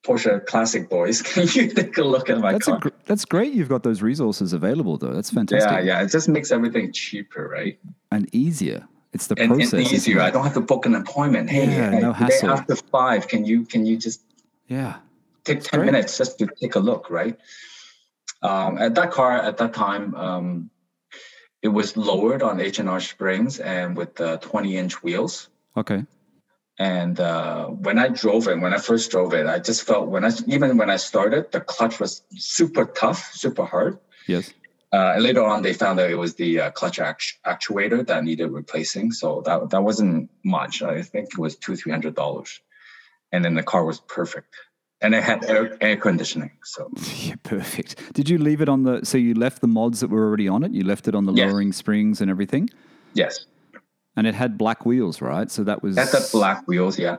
Porsche Classic boys, can you take a look at my That's car? gr- that's great. You've got those resources available though. That's fantastic yeah, yeah. It just makes everything cheaper, right? and easier. It's the And, and process. isn't easier. I don't have to book an appointment. Hey, Yeah, hey, no hassle. after five, can you can you just Yeah. take 10 great. minutes just to take a look, right? Um, at that car at that time, um, it was lowered on H&R springs and with uh, 20 inch wheels. Okay. And uh, when I drove it, when I first drove it, I just felt when I even when I started, the clutch was super tough, super hard. Yes. Uh, and later on, they found that it was the uh, clutch act- actuator that needed replacing. So that that wasn't much. I think it was two three hundred dollars, and then the car was perfect, and it had air, air conditioning. So Yeah, perfect. Did you leave it on the? So you left the mods that were already on it. You left it on the Yes. lowering springs and everything, yes, and it had black wheels, right? So that was that's the black wheels. Yeah,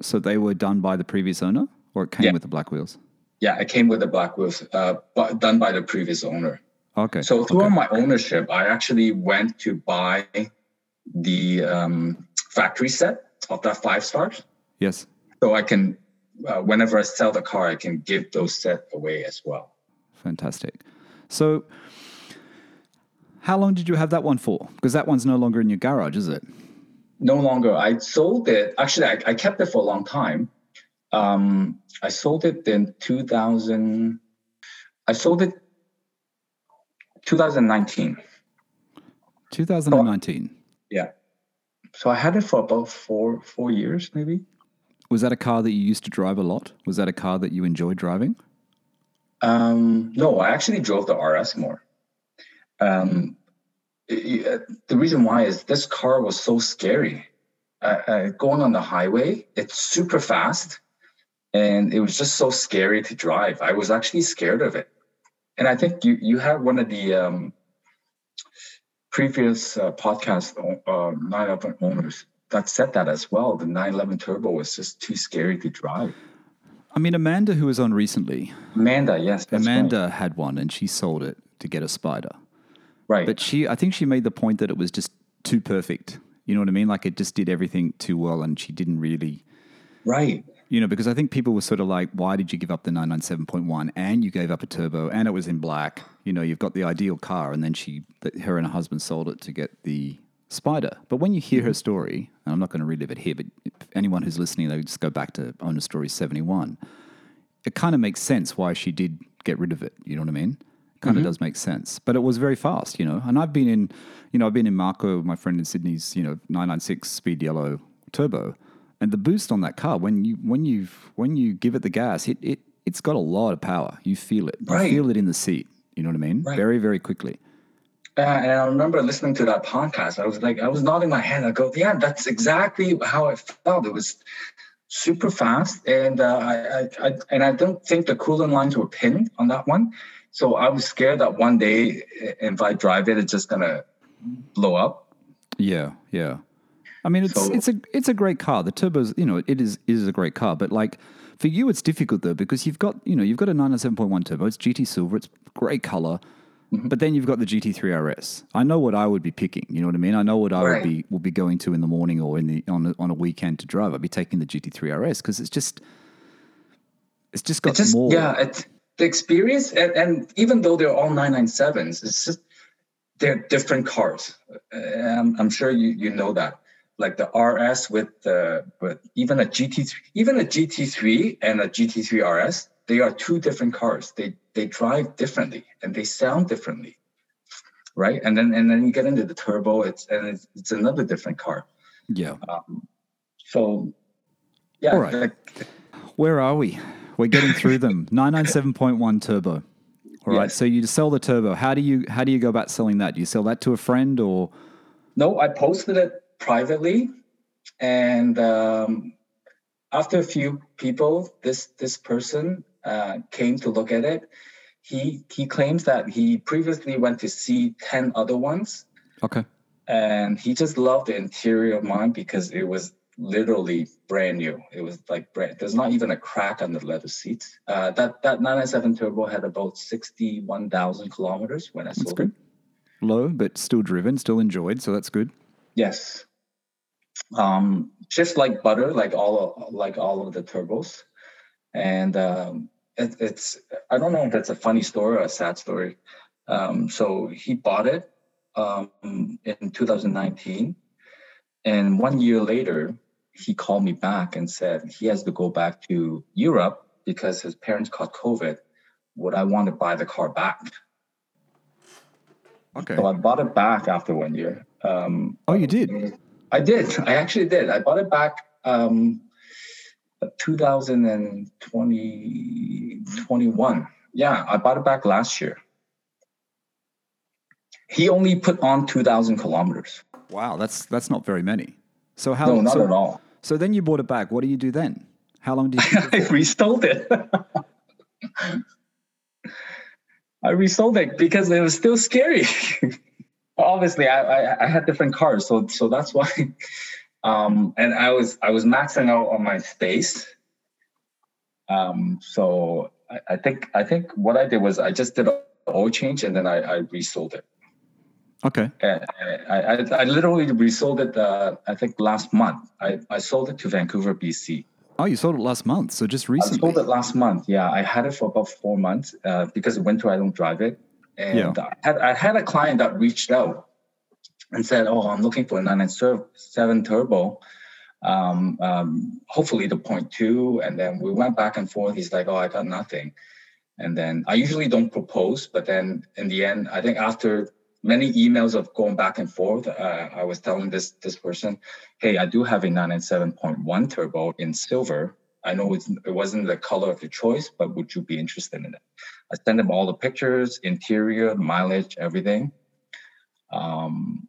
So they were done by the previous owner, or it came Yeah. with the black wheels. yeah, it came with the black wheels, uh, but done by the previous owner. Okay. So throughout okay. my ownership, I actually went to buy the um, factory set of that five stars, yes. So I can, uh, whenever I sell the car, I can give those set away as well. Fantastic. So, how long did you have that one for? Because that one's no longer in your garage, is it? No longer. I sold it. Actually, I, I kept it for a long time. Um, I sold it in 2000. I sold it 2019. 2019. Yeah. So I had it for about four four years, maybe. Was that a car that you used to drive a lot? Was that a car that you enjoyed driving? Um, no, I actually drove the RS more. Um, it- the reason why is this car was so scary. Uh, uh, going on the highway, it's super fast, and it was just so scary to drive. I was actually scared of it. And I think you you had one of the um, previous uh, podcast uh, 911 owners that said that as well. The 911 Turbo was just too scary to drive. I mean, Amanda, who was on recently, Amanda, yes, Amanda had one and she sold it to get a spider. right. right. But she, I think she made the point that it was just too perfect. You know what I mean? Like it just did everything too well, and she didn't really, right. you know, because I think people were sort of like, why did you give up the 997.1 and you gave up a turbo and it was in black? You know, you've got the ideal car, and then she, her and her husband sold it to get the spider. But when you hear her mm-hmm. story, and I'm not going to relive it here, but if anyone who's listening, they just go back to Owner Story 71. It kind of makes sense why she did get rid of it. You know what I mean? Kind of mm-hmm. does make sense. But it was very fast, you know. And I've been in, you know, I've been in Marco, my friend in Sydney's, you know, 996 speed yellow turbo, and the boost on that car when you when you when you give it the gas, it it it's got a lot of power. You feel it. You feel it in the seat. You know what I mean? Right. Very very quickly. Uh, and I remember listening to that podcast. I was like, I was nodding my head. I go, yeah, that's exactly how I felt. It was super fast, and uh, I, I, and I don't think the coolant lines were pinned on that one. So I was scared that one day, if I drive it, it's just gonna blow up. Yeah, yeah. I mean, it's So- it's a it's a great car. The turbo's, you know, it is it is a great car. But like for you, it's difficult though because you've got you know you've got a 907.1 turbo. It's GT silver. It's great color. Mm-hmm. But then you've got the GT3 RS. I know what I would be picking. You know what I mean? I know what I would be will be going to in the morning or in the on a, on a weekend to drive. I'd be taking the GT3 RS because it's just it's just got It's just more. yeah, it's the experience, and, and even though they're all 997s, it's just they're different cars. I'm, I'm sure you you know that. Like the RS with the with even a GT3, even a GT3 and a GT3 RS, they are two different cars. They they drive differently and they sound differently, right? And then and then you get into the turbo, it's and it's, it's another different car. yeah. So yeah, All right. like, Where are we? We're getting through them. 997.1 turbo. All right. Yes. So you sell the turbo. How do you how do you go about selling that? Do you sell that to a friend or No, I posted it privately, and um, after a few people, this this person uh, came to look at it. He he claims that he previously went to see ten other ones, Okay. and he just loved the interior of mine because it was literally brand new. It was like brand. There's not even a crack on the leather seats. Uh, that that 997 turbo had about sixty one thousand kilometers when I sold That's good. it. Low, but still driven, still enjoyed, so that's good. Yes. Um, just like butter, like all like all of the turbos, and um, it, it's I don't know if it's a funny story or a sad story. Um, so he bought it um, in 2019, and one year later, he called me back and said he has to go back to Europe because his parents caught COVID. Would I want to buy the car back? Okay. So I bought it back after one year. Um, Oh, you did? I did. I actually did. I bought it back um 2020 21. Yeah, I bought it back last year. He only put on 2000 kilometers. Wow, that's that's not very many. So how No, not so, at all. So then you bought it back. What do you do then? How long do you? I resold it. I resold it because it was still scary. Obviously, I, I I had different cars, so so that's why. Um, and I was I was maxing out on my space. Um, so I, I think I think what I did was I just did an oil change and then I, I resold it. Okay. And I, I I literally resold it. Uh, I think last month. I I sold it to Vancouver, BC. Oh, you sold it last month, so just recently. I sold it last month. Yeah, I had it for about four months uh, because winter I don't drive it, and Yeah. I, had, I had a client that reached out and said, "Oh, I'm looking for a 997 turbo, um, um, hopefully the point two." And then we went back and forth. He's like, "Oh, I got nothing," and then I usually don't propose, but then in the end, I think after many emails of going back and forth, uh, I was telling this this person, "Hey, I do have a 997.1 turbo in silver." I know it wasn't the color of your choice, but would you be interested in it? I sent him all the pictures, interior, mileage, everything. Um,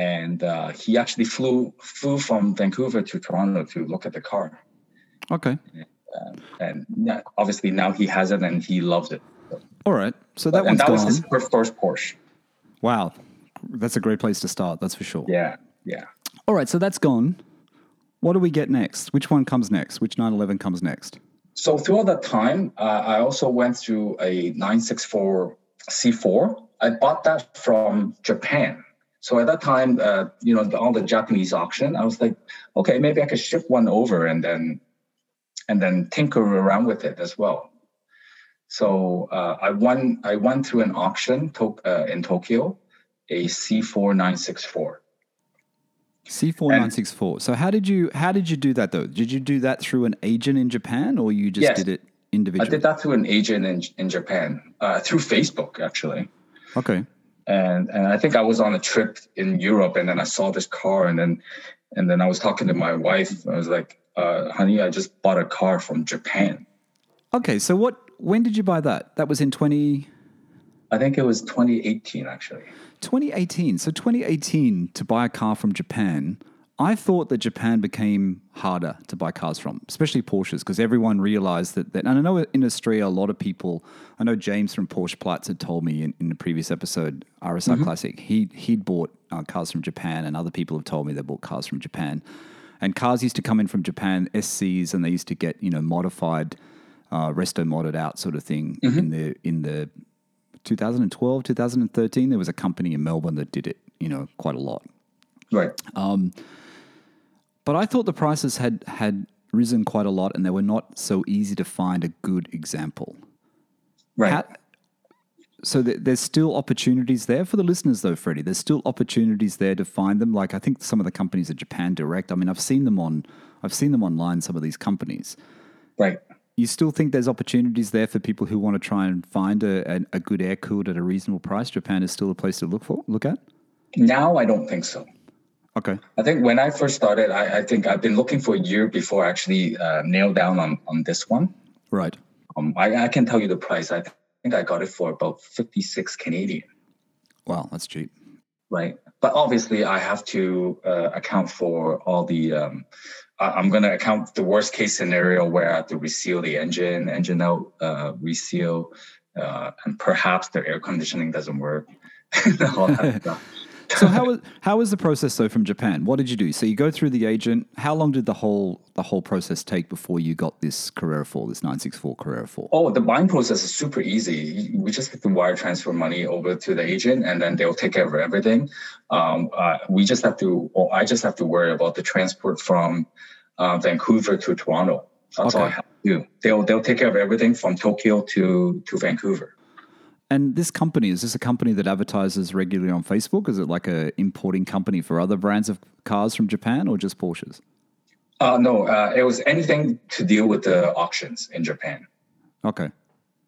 and uh, he actually flew flew from Vancouver to Toronto to look at the car. Okay. And yeah, obviously now he has it and he loves it. All right. So that and one's that was his first Porsche. wow. That's a great place to start, that's for sure. Yeah, yeah. All right, so that's gone. What do we get next? Which one comes next? Which 911 comes next? so throughout that time, uh, I also went through a 964 C4. I bought that from Japan. So at that time, uh, you know, the, all the Japanese auction, I was like, okay, maybe I could ship one over and then and then tinker around with it as well. So uh, I won I won through an auction to, uh, in Tokyo, a C4964. C4964. So how did you how did you do that though? Did you do that through an agent in Japan or you just Yes. did it individually? I did that through an agent in, in Japan, uh, through Facebook actually. Okay. And and I think I was on a trip in Europe, and then I saw this car, and then and then I was talking to my wife. I was like, uh, "Honey, I just bought a car from Japan." Okay, so what when did you buy that? That was in 20 I think it was 2018, actually. 2018. So 2018 to buy a car from Japan. I thought that Japan became harder to buy cars from, especially Porsches, because everyone realized that, that. And I know in Australia, a lot of people. I know James from Porsche Platz had told me in, in the previous episode, RSR Classic, he he'd bought uh, cars from Japan, and other people have told me they bought cars from Japan. And cars used to come in from Japan, SCs, and they used to get you know modified, uh, resto modded out sort of thing in the in the 2012, 2013. There was a company in Melbourne that did it, you know, quite a lot. Right. But I thought the prices had had risen quite a lot, and they were not so easy to find a good example. Right. How- so th- there's still opportunities there for the listeners, though, Freddie. There's still opportunities there to find them. Like I think some of the companies at Japan Direct. I mean, I've seen them on, I've seen them online. Some of these companies. right. You still think there's opportunities there for people who want to try and find a, a, a good air cooled at a reasonable price. Japan is still a place to look for, look at. Now I don't think so. Okay. I think when I first started, I, I think I've been looking for a year before I actually uh, nailed down on on this one. Right. Um, I, I can tell you the price. I think I got it for about 56 Canadian. Wow, that's cheap. right? But obviously, I have to uh, account for all the. Um, I- I'm going to account the worst case scenario where I have to reseal the engine, engine out, uh, reseal, uh, and perhaps the air conditioning doesn't work. all that stuff. So how was how was the process though from Japan? What did you do? So you go through the agent. How long did the whole the whole process take before you got this Carrera 4, this 964 Carrera 4? Oh, the buying process is super easy. We just have to wire transfer money over to the agent, and then they'll take care of everything. Um, uh, we just have to, or I just have to worry about the transport from uh, Vancouver to Toronto. That's all I have to do. They'll they'll take care of everything from Tokyo to to Vancouver. And this company is this a company that advertises regularly on Facebook? Is it like a importing company for other brands of cars from Japan or just Porsches? Uh, no, uh, it was anything to deal with the auctions in Japan. Okay.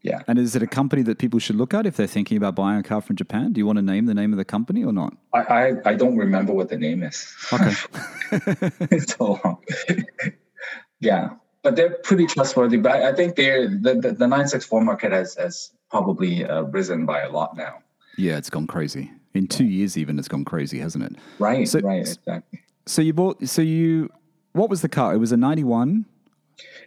Yeah. And is it a company that people should look at if they're thinking about buying a car from Japan? Do you want to name the name of the company or not? I, I, I don't remember what the name is. Okay. it's so long. yeah, but they're pretty trustworthy. But I think they're the, the, the 964 market has, has probably uh, risen by a lot now. yeah, it's gone crazy. In two years, even it's gone crazy, hasn't it? Right, So- right, exactly. So you bought. So you. What was the car? It was a '91.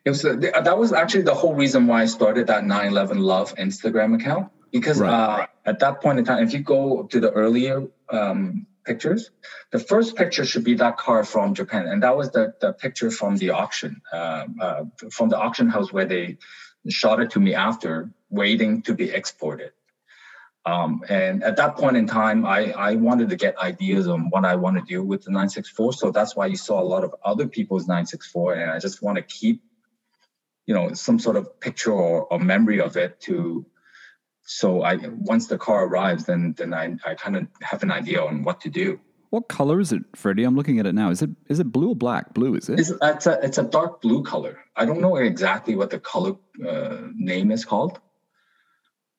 It was uh, that was actually the whole reason why I started that 911 Love Instagram account because Right. uh, at that point in time, if you go to the earlier um, pictures, the first picture should be that car from Japan, and that was the the picture from the auction, uh, uh, from the auction house where they shot it to me after, waiting to be exported. Um, and at that point in time, I, I wanted to get ideas on what I want to do with the 964. So that's why you saw a lot of other people's 964. And I just want to keep, you know, some sort of picture or, or memory of it to, so I, once the car arrives, then, then I, I kind of have an idea on what to do. What color is it, Freddie? I'm looking at it now. Is it is it blue or black? Blue, is it? It's, it's, a, it's a dark blue color. I don't know exactly what the color uh, name is called,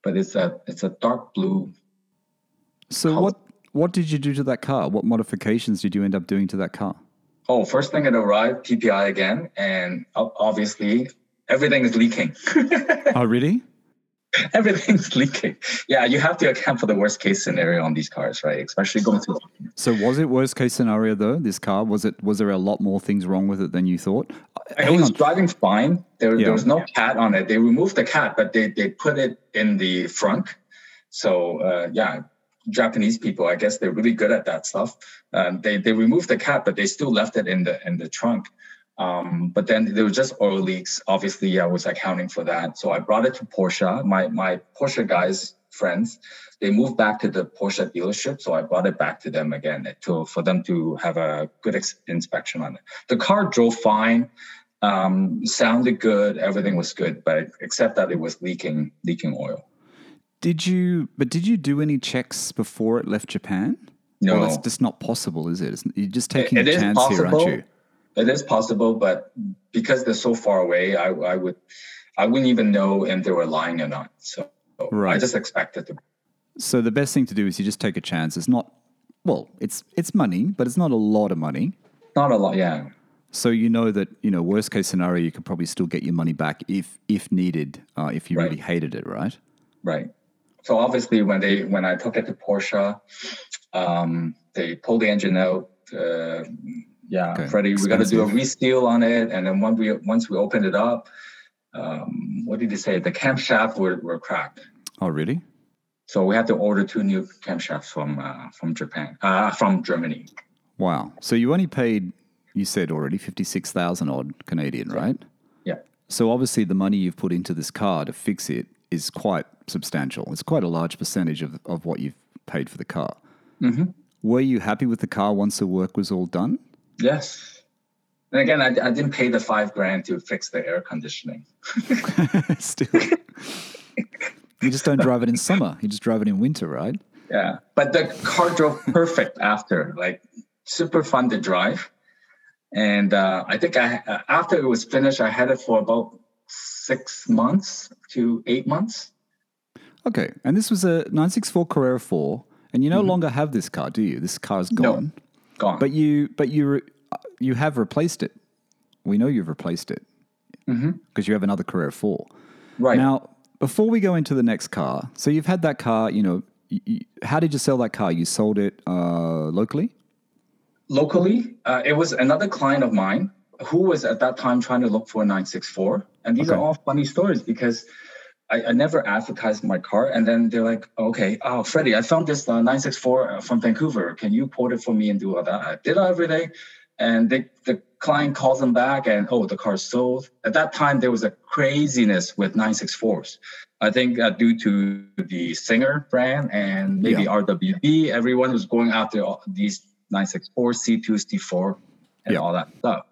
but it's a, it's a dark blue so color. what what did you do to that car? What modifications did you end up doing to that car? Oh, first thing it arrived, PPI again, and obviously everything is leaking. oh, really? Everything's leaking. Yeah, you have to account for the worst case scenario on these cars, right? Especially going through. So was it worst case scenario though? This car was it? Was there a lot more things wrong with it than you thought? It was driving fine. There, Yeah. there was no cat on it. They removed the cat, but they, they put it in the front. So uh, yeah, Japanese people, I guess they're really good at that stuff. Um, they they removed the cat, but they still left it in the in the trunk. Um, but then there was just oil leaks. Obviously, I was accounting for that. So I brought it to Porsche. My my Porsche guys, friends, they moved back to the Porsche dealership. So I brought it back to them again to for them to have a good ex- inspection on it. The car drove fine, um, sounded good, everything was good, but except that it was leaking leaking oil. Did you? But did you do any checks before it left Japan? No, Well, that's just not possible, is it? It's- You're just taking it a chance here, aren't you? It is possible, but because they're so far away, I, I would, I wouldn't even know if they were lying or not. So I Right. just expected to. So the best thing to do is you just take a chance. It's not, well, it's it's money, but it's not a lot of money. Not a lot, yeah. So you know that you know worst case scenario, you could probably still get your money back if if needed, uh, if you Right. really hated it, right? Right. So obviously, when they when I took it to Porsche, um, they pulled the engine out. Uh, yeah, Okay, Freddie, we got to do a reseal on it, and then once we once we opened it up, um, what did he say? The camshaft were, were cracked. Oh, really? So we had to order two new camshafts from uh, from Japan, uh, from Germany. Wow. So you only paid, you said already, fifty six thousand odd Canadian, right? Yeah. So obviously the money you've put into this car to fix it is quite substantial. It's quite a large percentage of, of what you've paid for the car. Mhm. Were you happy with the car once the work was all done? Yes. And again, I, I didn't pay the five grand to fix the air conditioning. Still. you just don't drive it in summer. You just drive it in winter, right? Yeah, but the car drove perfect after, like super fun to drive. And uh, I think I uh, after it was finished, I had it for about six months to eight months. Okay. And this was a 964 Carrera 4, and you no longer have this car, do you? This car's No. Gone. But you but you re- you have replaced it. We know you've replaced it. Because you have another Carrera 4. right Now, before we go into the next car, so you've had that car, you know, y y how did you sell that car? You sold it uh, locally? locally, uh, it was another client of mine who was at that time trying to look for a 964. And these Okay. are all funny stories because I, I never advertised my car. And then they're like, okay, oh, Freddie, I found this uh, 964 from Vancouver. Can you port it for me and do all that? I did everything. And they, the client calls them back and, oh, the car's sold. At that time, there was a craziness with 964s. I think uh, due to the Singer brand and maybe Yeah. RWB, everyone was going after all these 964, C2s, D4, and Yeah. all that stuff.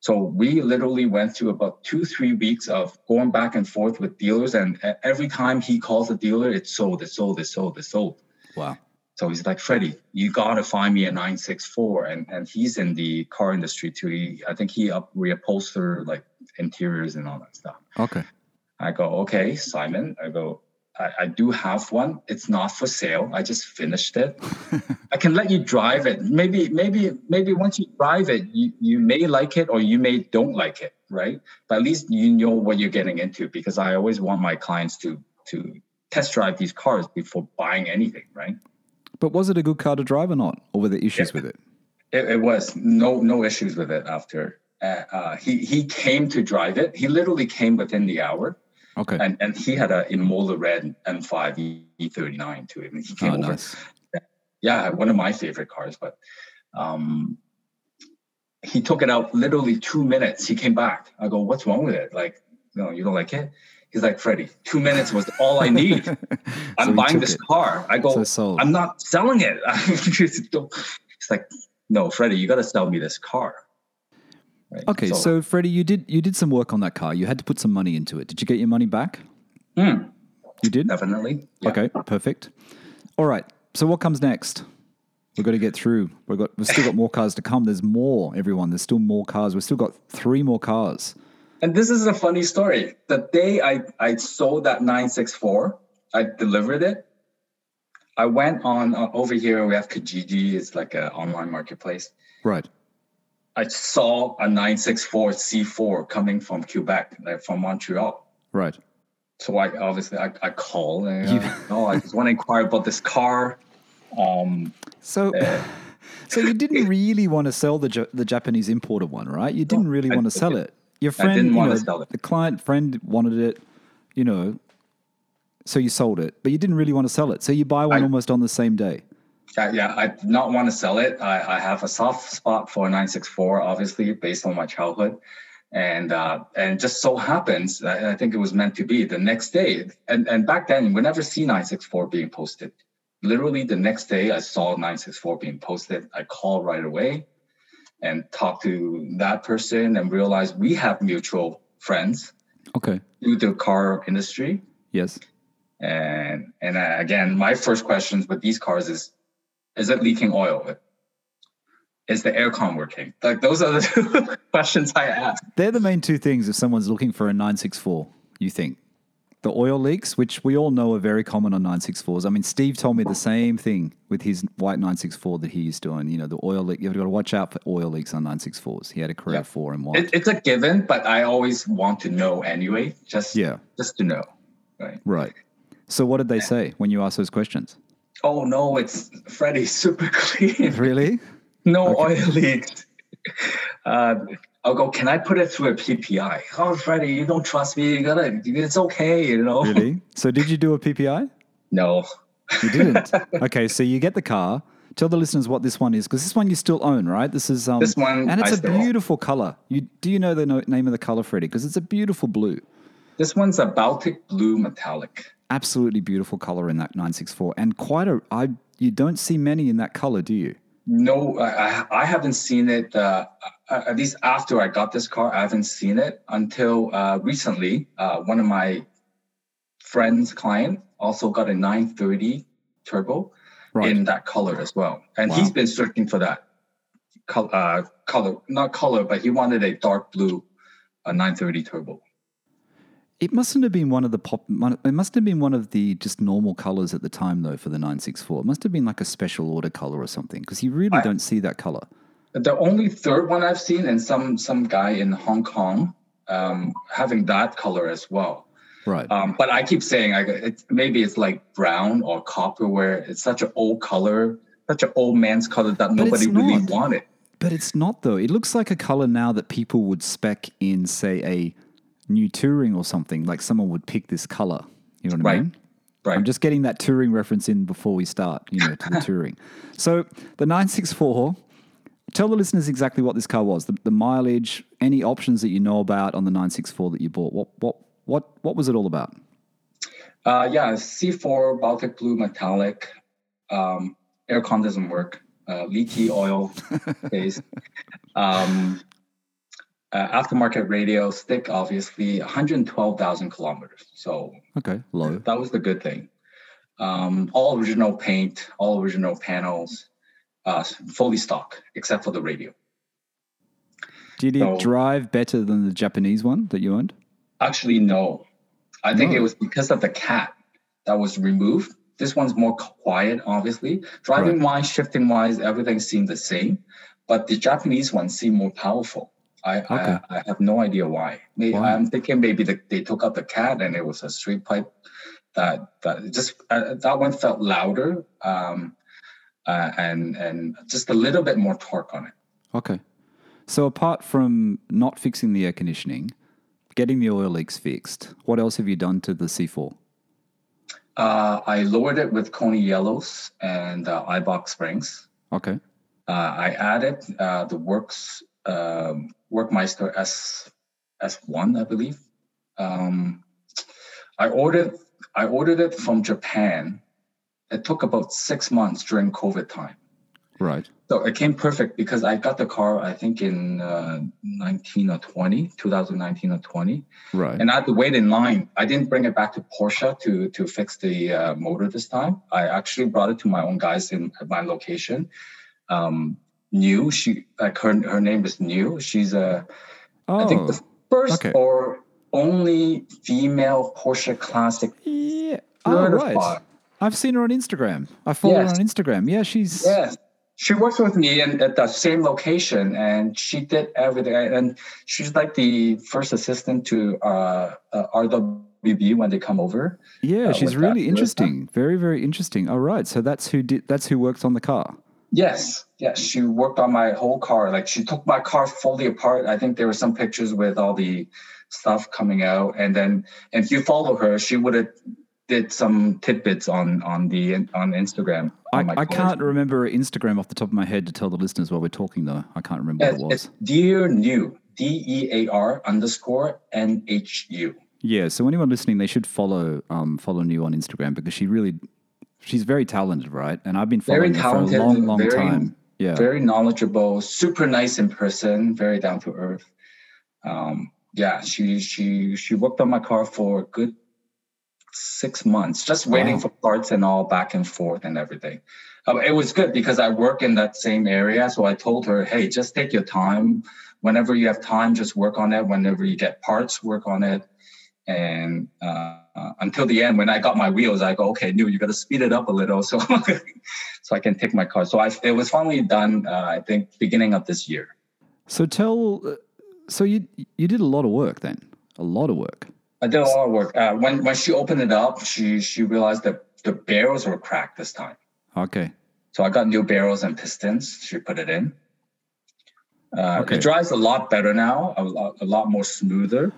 So we literally went through about two, three weeks of going back and forth with dealers. And every time he calls a dealer, it's sold, it's sold, it's sold, it's sold. Wow. So he's like, Freddie, you gotta find me a 964. And and he's in the car industry too. He, I think he up reupholster like interiors and all that stuff. Okay. I go, okay, Simon. I go, I, I do have one. It's not for sale. I just finished it. I can let you drive it. Maybe, maybe, maybe once you drive it, you, you may like it or you may don't like it, right? But at least you know what you're getting into because I always want my clients to to test drive these cars before buying anything, right? But was it a good car to drive or not? Or were there issues Yeah. with it? It, it was no no issues with it after. Uh, uh, he he came to drive it. He literally came within the hour. Okay. and and he had a Imola Red M5 E39 to him. He came oh, over. nice. Yeah, one of my favorite cars. But um, he took it out literally two minutes. He came back. I go, "What's wrong with it? Like, no, you don't like it?" He's like, "Freddie, two minutes was all I need. I'm buying this it. car." I go, So "I'm not selling it." He's like, "No, Freddie, you got to sell me this car." Right? Okay, so, Freddie, you did you did some work on that car. You had to put some money into it. Did you get your money back? Hmm, You did. definitely. Yeah. Okay, perfect. All right. So what comes next? We've got to get through. We've got we've still got more cars to come. There's more, everyone. There's still more cars. We've still got three more cars. And this is a funny story. The day I, I sold that 964, I delivered it. I went on uh, over here. We have Kijiji. It's like an online marketplace. Right. I saw a 964 C4 coming from Quebec, like from Montreal. Right. So I obviously I, I called and You- uh, no, I just want to inquire about this car. Um, So so you didn't really want to sell the the Japanese imported one, right? You didn't really I want to sell it. Your friend, didn't you know, sell it. the client friend wanted it, you know. So you sold it, but you didn't really want to sell it. So you buy one I- almost on the same day. Yeah, yeah, I did not want to sell it. I, I have a soft spot for 964, obviously, based on my childhood. And uh, and just so happens, I, I think it was meant to be. The next day, and, and back then, we never see 964 being posted. Literally, the next day, I saw 964 being posted. I called right away and talked to that person and realized we have mutual friends Okay. through the car industry. Yes. And and uh, again, my first questions with these cars is, is it leaking oil? Is the aircon working? Like those are the two questions I ask. They're the main two things if someone's looking for a 964, you think. The oil leaks, which we all know are very common on 964s. I mean, Steve told me the same thing with his white 964 that he used to own. You know, the oil leak, you've got to watch out for oil leaks on 964s. He had a Carrera Yeah. 4 in white. It, it's a given, but I always want to know anyway, just yeah, just to know. Right. right. So, what did they say when you asked those questions? Oh no, it's Freddie super clean. Really? no oil leaks. Uh, I'll go, can I put it through a PPI? Oh, Freddie, you don't trust me. You gotta, it's okay, you know? Really? so, did you do a PPI? No. You didn't. okay, so you get the car. Tell the listeners what this one is because this one you still own, right? This is um, This one and it's I a still own. beautiful color. You do you know the no- name of the color, Freddie? Because it's a beautiful blue. This one's a Baltic blue metallic. Absolutely beautiful color in that 964, and quite a. I you don't see many in that color, do you? No, I, I- haven't seen it. Uh, uh, at least after I got this car, I haven't seen it until uh, recently. Uh, one of my friends' client also got a 930 turbo Right. in that color as well, and Wow. he's been searching for that color, uh, color, not color, but he wanted a dark blue, uh, 930 turbo. It mustn't have been one of the pop. It must have been one of the just normal colors at the time, though, for the 964. It must have been like a special order color or something, because you really I- don't see that color. The only third one I've seen, and some some guy in Hong Kong um, having that color as well. Right. Um, but I keep saying, I, it, maybe it's like brown or copper, where it's such an old color, such an old man's color that it's nobody really wanted. But it's not though. It looks like a color now that people would spec in, say, a new touring or something. Like someone would pick this color. You know what I mean? Right. I'm just getting that touring reference in before we start, you know, to the touring. So the 964, tell the listeners exactly what this car was, the, the mileage, any options that you know about on the 964 that you bought. What what what what was it all about? Uh, yeah, C4 Baltic Blue Metallic. Um, aircon doesn't work. Uh, leaky oil base. Um, uh, aftermarket radio stick, obviously, 112,000 kilometers. So Okay, low. that was the good thing. Um, all original paint, all original panels, uh, fully stock, except for the radio. Did it So- drive better than the Japanese one that you owned? Actually, no. I think No. it was because of the cat that was removed. This one's more quiet, obviously. Driving wise, shifting wise, everything seemed the same, but the Japanese one seemed more powerful. I, Okay. I, I have no idea why. Maybe? I'm thinking maybe the, they took out the cat and it was a straight pipe. That that just uh, that one felt louder, um, uh, and and just a little bit more torque on it. Okay. So apart from not fixing the air conditioning, getting the oil leaks fixed, what else have you done to the C4? Uh, I lowered it with Koni Yellows and uh, Eibach Springs. Okay. Uh, I added uh, the Works um, Workmeister S S1, I believe. Um, I ordered I ordered it from Japan. It took about six months during COVID time. Right. So it came perfect because I got the car, I think in uh, 19 or 20, 2019 or 20. Right. And I had to wait in line. I didn't bring it back to Porsche to to fix the uh, motor this time. I actually brought it to my own guys in at my location. Um, Nhu, she like her her name is Nhu. She's a oh. I think the first okay. or only female Porsche Classic yeah. Oh, right. I've seen her on Instagram. I follow Yes. her on Instagram. Yeah, she's Yes. She works with me in, at the same location and she did everything. And she's like the first assistant to uh, uh, RWB when they come over. yeah, uh, she's really interesting. Very, very interesting. All right. So that's who did that's who works on the car. Yes, yes. She worked on my whole car. Like she took my car fully apart. I think there were some pictures with all the stuff coming out. And then if you follow her, she would have did some tidbits on on the on Instagram. I, on my I can't remember Instagram off the top of my head to tell the listeners while we're talking, though. I can't remember what it was. it's dear new D E A R underscore N H U. Yeah, so anyone listening, they should follow um, follow Nhu on Instagram because she really, she's very talented, right? And I've been Very following her for a long, long very- time. Yeah, Very knowledgeable, super nice in person, very down to earth. Um, yeah, she she she worked on my car for a good six months, just waiting Wow. for parts and all back and forth and everything. Um, it was good because I work in that same area, so I told her, "Hey, just take your time. Whenever you have time, just work on it. Whenever you get parts, work on it." And uh, uh, until the end, when I got my wheels, I go, "Okay, Nhu, you got to speed it up a little, so so I can take my car." So I, it was finally done. Uh, I think beginning of this year. So tell, uh, so you you did a lot of work then, a lot of work. I did a lot of work. Uh, when when she opened it up, she she realized that the barrels were cracked this time. Okay, So I got new barrels and pistons. She put it in. Uh, Okay. It drives a lot better now, a lot, a lot more smoother.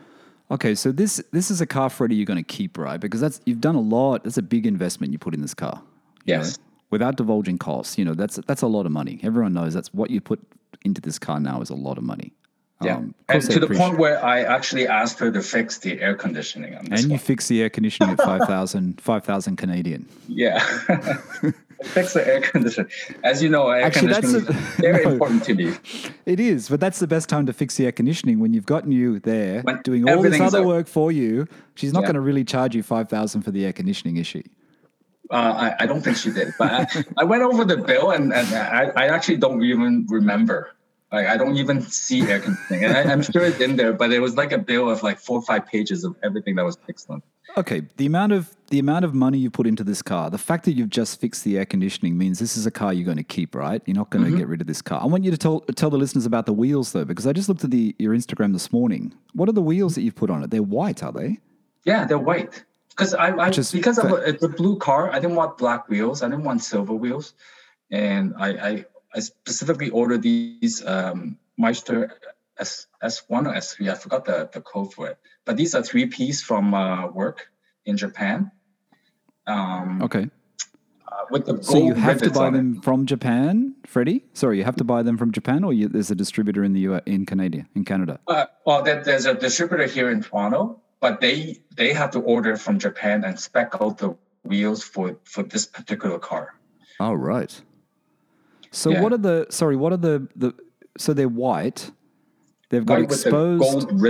Okay. So this this is a car, Freddie, you're going to keep, right? Because that's you've done a lot. That's a big investment you put in this car. you know? Yes. without divulging costs, you know that's that's a lot of money. Everyone knows that's what you put into this car now is a lot of money. Yeah. Um, and to the point where I actually asked her to fix the air conditioning on this And you fix the air conditioning at 5,000 5,000 Canadian. yeah. fix the air conditioning. As you know, air Actually, that's conditioning a- is very no. important to me. It is, but that's the best time to fix the air conditioning when you've gotten you there When doing all this other work for you. She's not Yeah. going to really charge you 5,000 for the air conditioning, is she? Uh, I, I don't think she did, but I, I went over the bill and, and I, I actually don't even remember. Like I don't even see air conditioning, and I, I'm sure it's in there, but it was like a bill of like four or five pages of everything that was fixed on. Okay, the amount of the amount of money you put into this car, the fact that you've just fixed the air conditioning means this is a car you're going to keep, right? You're not going Mm-hmm. to get rid of this car. I want you to tell tell the listeners about the wheels though, because I just looked at the your Instagram this morning. What are the wheels that you've put on it? They're white, are they? Yeah, they're white. Because I, I is because of fa- it's a blue car, I didn't want black wheels. I didn't want silver wheels, and I I, I specifically ordered these um, Meister S S one or S three. I forgot the, the code for it, but these are three pieces from uh, work in Japan. Um, Okay. uh, with the gold So you have to buy on it. them from Japan, Freddie? Sorry, you have to buy them from Japan, or you, there's a distributor in the U in Canada, in Canada. Uh, well, there, there's a distributor here in Toronto, but they they have to order from Japan and spec out the wheels for for this particular car. Oh, right. So Yeah. what are the? Sorry, what are the the? So they're white. They've got White with the exposed gold.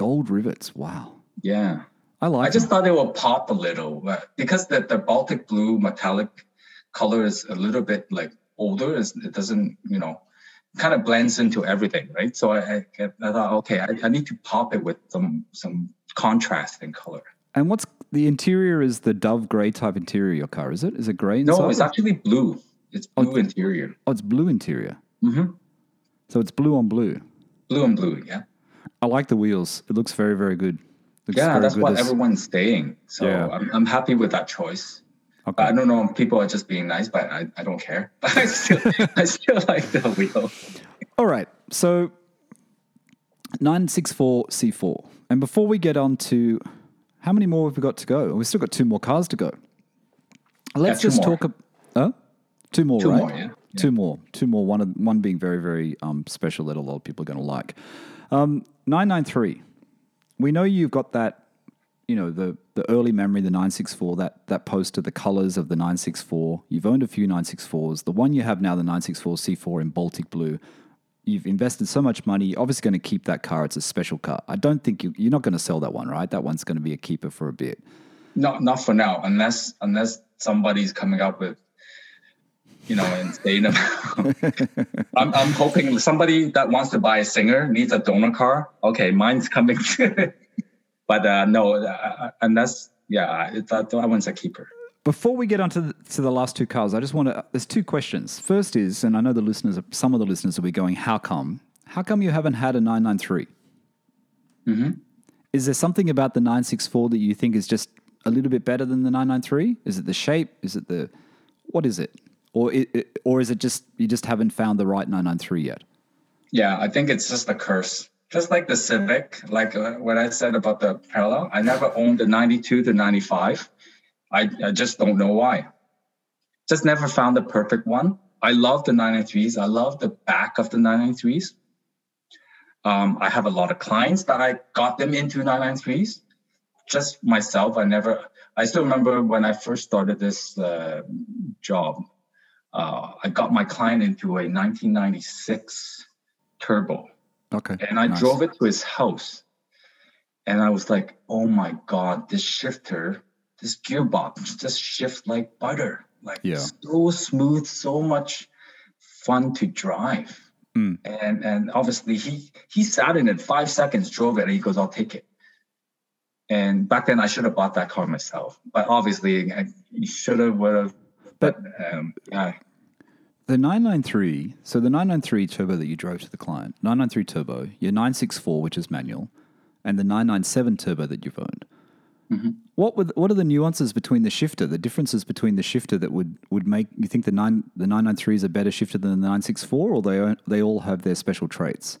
Gold rivets. Wow, Yeah. I like. I just them. thought it would pop a little because the, the Baltic blue metallic color is a little bit like older. It doesn't, you know, kind of blends into everything, right? So I, I, I thought, okay, I, I need to pop it with some some contrast in color. And what's the interior? Is the dove gray type interior your car? Is it? Is it gray inside? No, it's actually blue. It's Oh, blue interior. Oh, it's blue interior. hmm So it's blue on blue. Blue and blue, yeah. I like the wheels. It looks very, very good. Looks Yeah, very that's good what as- everyone's saying. So Yeah. I'm, I'm happy with that choice. Okay. I don't know people are just being nice, but I, I don't care. But I still I still like the wheel. All right. So 964C4. And before we get on to how many more have we got to go? We've still got two more cars to go. Let's two just more. talk. ab- Huh? Two more, Two right? more, yeah. Two more. Two more. One, one being very, very um, special that a lot of people are going to like. Um, 993. We know you've got that, you know, the, the early memory, the 964, that, that poster, the colors of the 964. You've owned a few 964s. The one you have now, the 964 C4 in Baltic Blue, you've invested so much money. You're obviously going to keep that car. It's a special car. I don't think you, you're not going to sell that one, right? That one's going to be a keeper for a bit. Not not for now, unless unless somebody's coming up with, you know, insane amount. I'm I'm hoping somebody that wants to buy a singer needs a donor car. Okay, mine's coming. but uh, no, uh, unless yeah, it, that, that one's a keeper. Before we get on to the, to the last two cars, I just want to. There's two questions. First is, and I know the listeners, some of the listeners will be going, "How come? How come you haven't had a 993?" Mm-hmm. Is there something about the 964 that you think is just a little bit better than the 993? Is it the shape? Is it the what is it? Or it, or is it just you just haven't found the right 993 yet? Yeah, I think it's just a curse. Just like the Civic, like uh, what I said about the parallel, I never owned the 92 to 95. I, I just don't know why. Just never found the perfect one. I love the 993s. I love the back of the 993s. Um, I have a lot of clients that I got them into 993s. Just myself, I never, I still remember when I first started this uh, job, uh, I got my client into a 1996 turbo. Okay. And I nice. drove it to his house. And I was like, oh my God, this shifter, this gearbox just shifts like butter. Like Yeah. so smooth, so much fun to drive. Mm. And and obviously he he sat in it five seconds, drove it, and he goes, I'll take it. And back then I should have bought that car myself. But obviously I should have, would have. But um, yeah, The 993, so the 993 turbo that you drove to the client, 993 turbo, your 964, which is manual, and the 997 turbo that you've owned. Mhm. What were the, what are the nuances between the shifter, the differences between the shifter that would, would make you think the nine the 993 is a better shifter than the 964, or they they all have their special traits?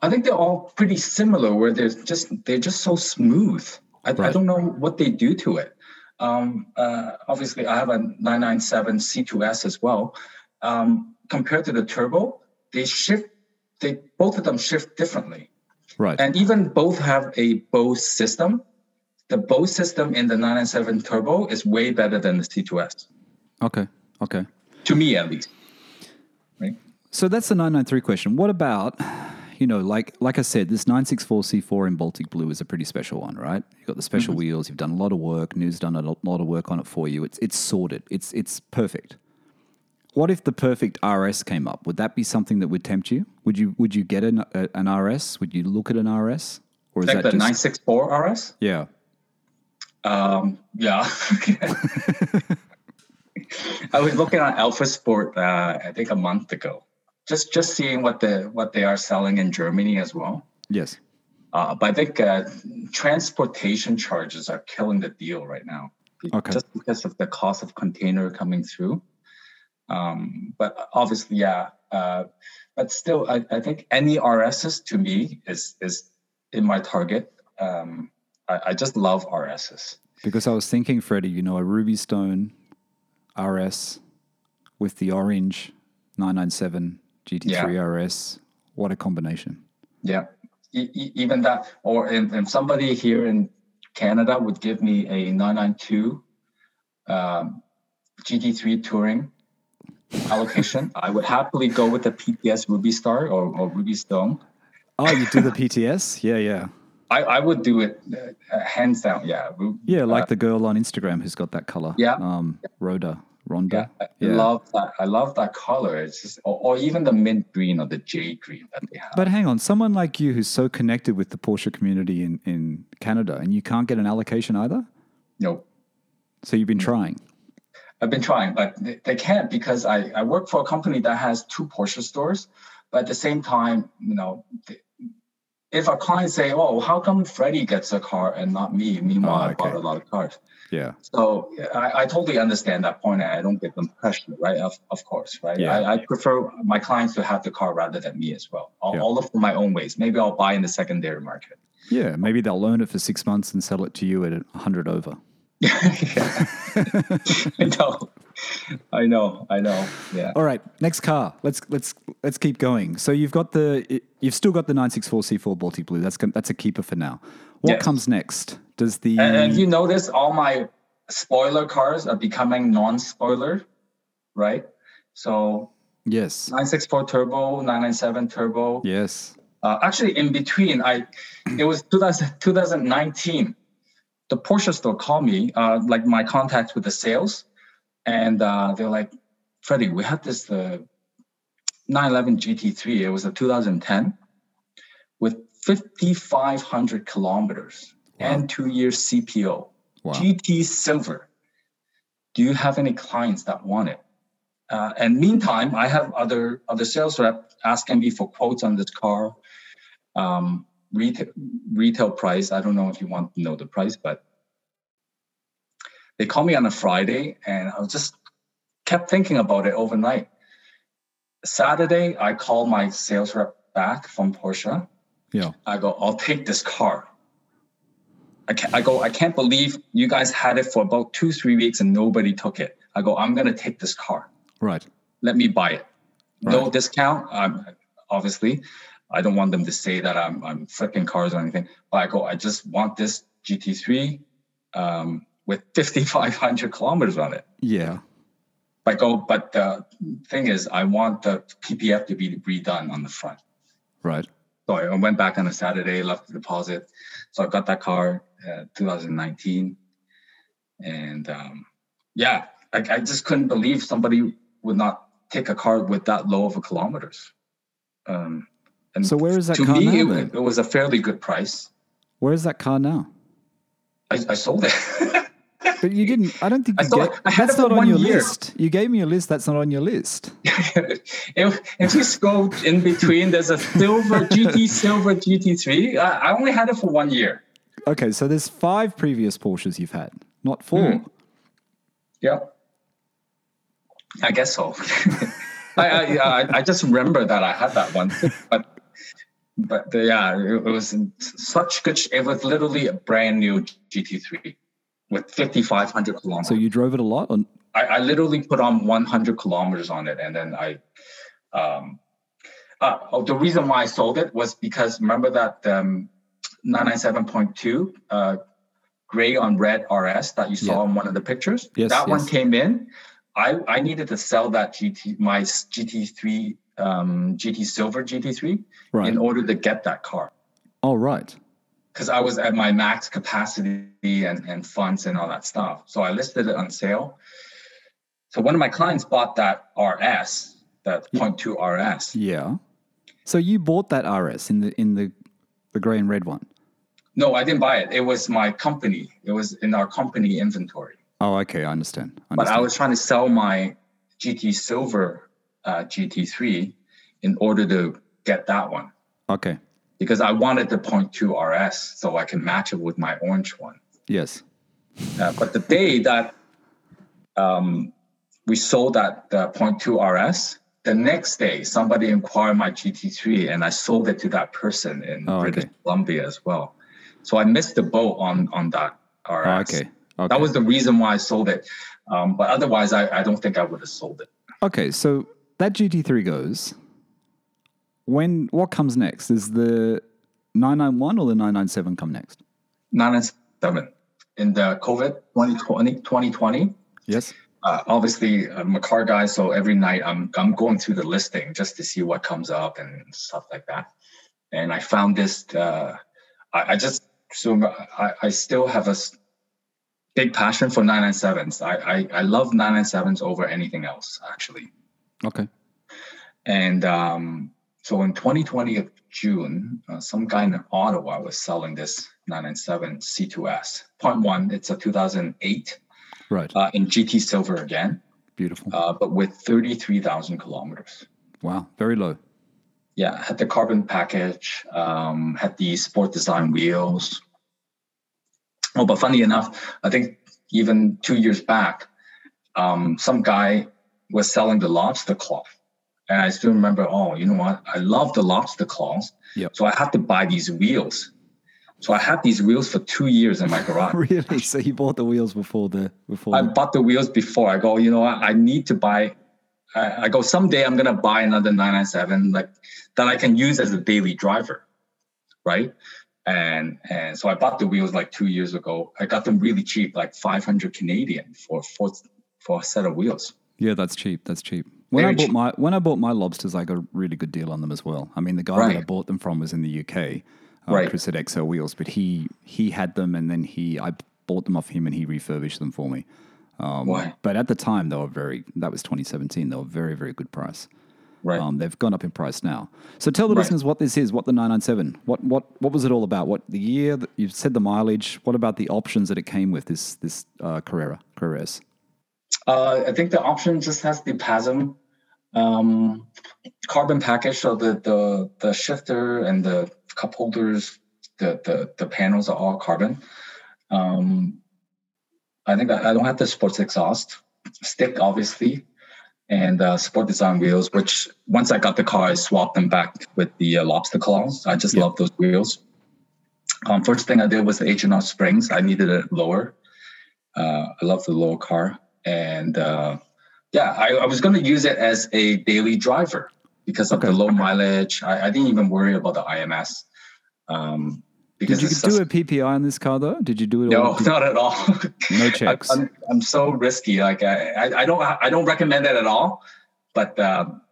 I think they're all pretty similar. Where they're just they're just so smooth. I, I don't know what they do to it. Um, uh, obviously, I have a 997 C2S as well. Um, compared to the turbo, they shift. They both of them shift differently, Right. and even both have a Bose system. The Bose system in the 997 turbo is way better than the C2S, okay. Okay. to me at least. Right. So that's the 993 question. What about, you know, like like I said, this 964 C4 in Baltic Blue is a pretty special one, right? You've got the special wheels. You've done a lot of work. Nhu's done a lot of work on it for you. It's it's sorted. It's it's perfect. What if the perfect RS came up? Would that be something that would tempt you? Would you would you get an, a, an RS? Would you look at an RS? Or is Like the that just 964 RS. yeah? Um, yeah. I was looking at Elferspot, uh, I think a month ago, just just seeing what the what they are selling in Germany as well. Yes. Uh, but I think uh, transportation charges are killing the deal right now, Okay. just because of the cost of container coming through. Um, but obviously, yeah. Uh, but still, I, I think any RSs to me is is in my target. Um, I, I just love RSs. Because I was thinking, Freddie, you know, a Ruby Stone RS with the orange 997 GT3 RS. What a combination. Yeah, e- e- even that, or if, if somebody here in Canada would give me a 992 um, GT3 Touring allocation, I would happily go with the PTS Ruby Star or, or Ruby Stone. Oh, you do the PTS? Yeah, yeah. I, I would do it uh, hands down. Yeah, Yeah, like the girl on Instagram who's got that color. Yeah. Um, Rhoda. Rhonda. yeah, I Yeah. love that. I love that color. It's just, or, or even the mint green or the jade green that they have. But hang on, someone like you who's so connected with the Porsche community in, in Canada and you can't get an allocation either? no, So you've been mm. trying. I've been trying, but they, they can't because I, I work for a company that has two Porsche stores. But at the same time, you know, th- if a client say, "Oh, how come Freddie gets a car and not me?" Meanwhile, Oh, I bought a lot of cars. Yeah. So I, I totally understand that point, point. I don't give them pressure, right? Of, of course, right? Yeah. I, I prefer my clients to have the car rather than me as well. I'll, Yeah. I'll look for my own ways. Maybe I'll buy in the secondary market. Yeah. Maybe they'll loan it for six months and sell it to you at 100 over. Yeah. I know, I know, I know. Yeah. All right, next car. Let's let's let's keep going. So you've got the you've still got the 964 C4 Baltic Blue. That's that's a keeper for now. What Yes. comes next? Does the And, and you notice all my spoiler cars are becoming non-spoiler, right? So yes 964 turbo, 997 turbo. yes Uh, actually, in between, I it was 2000, 2019. The Porsche store called me, uh, like my contacts with the sales, and uh, they're like, "Freddie, we had this uh, 911 GT3. It was a 2010 with 5,500 kilometers Wow. and two years CPO, wow GT Silver. Do you have any clients that want it?" Uh, and meantime, I have other other sales rep asking me for quotes on this car. Um, retail retail price. I don't know if you want to know the price, but they called me on a Friday, and I was just kept thinking about it overnight. Saturday, I called my sales rep back from Porsche. yeah I go, I'll take this car. I, can't, I go, I can't believe you guys had it for about two, three weeks and nobody took it. I go, I'm going to take this car. Right. Let me buy it. Right. No discount. Um, obviously, I don't want them to say that I'm, I'm flipping cars or anything. But I go, I just want this GT3 um, with 5,500 kilometers on it. Yeah. I go, but the thing is, I want the PPF to be redone on the front. Right. So I went back on a Saturday, left the deposit. So I got that car, uh, 2019, and um, yeah, I, I just couldn't believe somebody would not take a car with that low of a kilometers. Um, and So where is that to car me, now it, it was a fairly good price. Where is that car now? I, I sold it. But you didn't. I don't think I you thought- get. I had That's it not on your year. list. You gave me a list. That's not on your list. if, if you scroll in between, there's a silver GT Silver GT3. I, I only had it for one year. Okay, so there's five previous Porsches you've had, not four. Hmm. Yep. I guess so. I, I, I I just remember that I had that one, but but uh, yeah, it, was such good. sh- It was literally a brand new GT3 with 5,500 kilometers. So you drove it a lot. On, I, I literally put on 100 kilometers on it, and then I. Um, uh, oh, the reason why I sold it was because remember that um, 997.2 uh, gray on red RS that you saw Yeah. in one of the pictures. Yes, that one came in. I, I needed to sell that GT my GT3 um, GT Silver GT3 right. in order to get that car All right. because I was at my max capacity and, and funds and all that stuff. So I listed it on sale. So one of my clients bought that RS, that 0.2 RS. Yeah. So you bought that RS in the in the the grey and red one. No, I didn't buy it. It was my company. It was in our company inventory. Oh, okay. I understand. I But I was trying to sell my GT Silver uh, GT3 in order to get that one okay. because I wanted the 0.2 RS so I can match it with my orange one. Yes. Uh, but the day that um, we sold that uh, 0.2 RS, the next day somebody inquired my GT3 and I sold it to that person in Oh, British okay. Columbia as well. So I missed the boat on on that RS. Oh, okay. Okay. That was the reason why I sold it. Um, but otherwise, I, I don't think I would have sold it. Okay, so that GT3 goes. When what comes next? Is the 991 or the 997 come next? 997 in the COVID 2020, 2020 Yes. uh, obviously I'm a car guy, so every night I'm I'm going through the listing just to see what comes up and stuff like that. And I found this. Uh, I, I just so I, I still have a big passion for 997s. I, I I love 997s over anything else actually. Okay. And um, so in 2020 of June, uh, some guy in Ottawa was selling this 997 C2S. Point one, it's a 2008 Right. uh, in GT silver again Beautiful. uh, but with 33,000 kilometers. wow. Very low. Yeah, had the carbon package, um, had the sport design wheels. Oh, but funny enough, I think even two years back, um, some guy was selling the lobster claw. And I still remember, oh, you know what? I love the lobster claws. Yep. So I had to buy these wheels. So I had these wheels for two years in my garage. really? So you bought the wheels before the before. I bought the wheels before. I go, you know what? I need to buy. I, I go someday. I'm gonna buy another 997 like that I can use as a daily driver, right? And and so I bought the wheels like two years ago. I got them really cheap, like 500 Canadian for for for a set of wheels. Yeah, that's cheap. That's cheap. When Very I bought cheap. my when I bought my lobsters, I got a really good deal on them as well. I mean, the guy that I bought them from was in the UK. Uh, Right. Chris at XL Wheels, but he he had them, and then he I bought them off him, and he refurbished them for me. Um, Why? But at the time, they were very. That was 2017. They were very very good price. Right. Um, they've gone up in price now. So tell the Right. listeners what this is, what the 997, what what what was it all about? What the year? that- You've said the mileage. What about the options that it came with? This this uh, Carrera Carreras. Uh, I think the option just has the PASM um, carbon package. So the, the the shifter and the cup holders, the the, the panels are all carbon. Um, I think I, I don't have the sports exhaust stick, obviously, and uh, sport design wheels. Which once I got the car, I swapped them back with the uh, lobster claws. I just Yeah. love those wheels. Um, first thing I did was the H&R Springs. I needed it lower. Uh, I love the lower car, and uh, yeah, I, I was going to use it as a daily driver because of Okay. the low mileage. I, I didn't even worry about the IMS. Um, because Did you do a PPI on this car though? Did you do it? no, not at all. No checks. I'm, I'm so risky. Like I, I, I don't I don't recommend it at all. But um,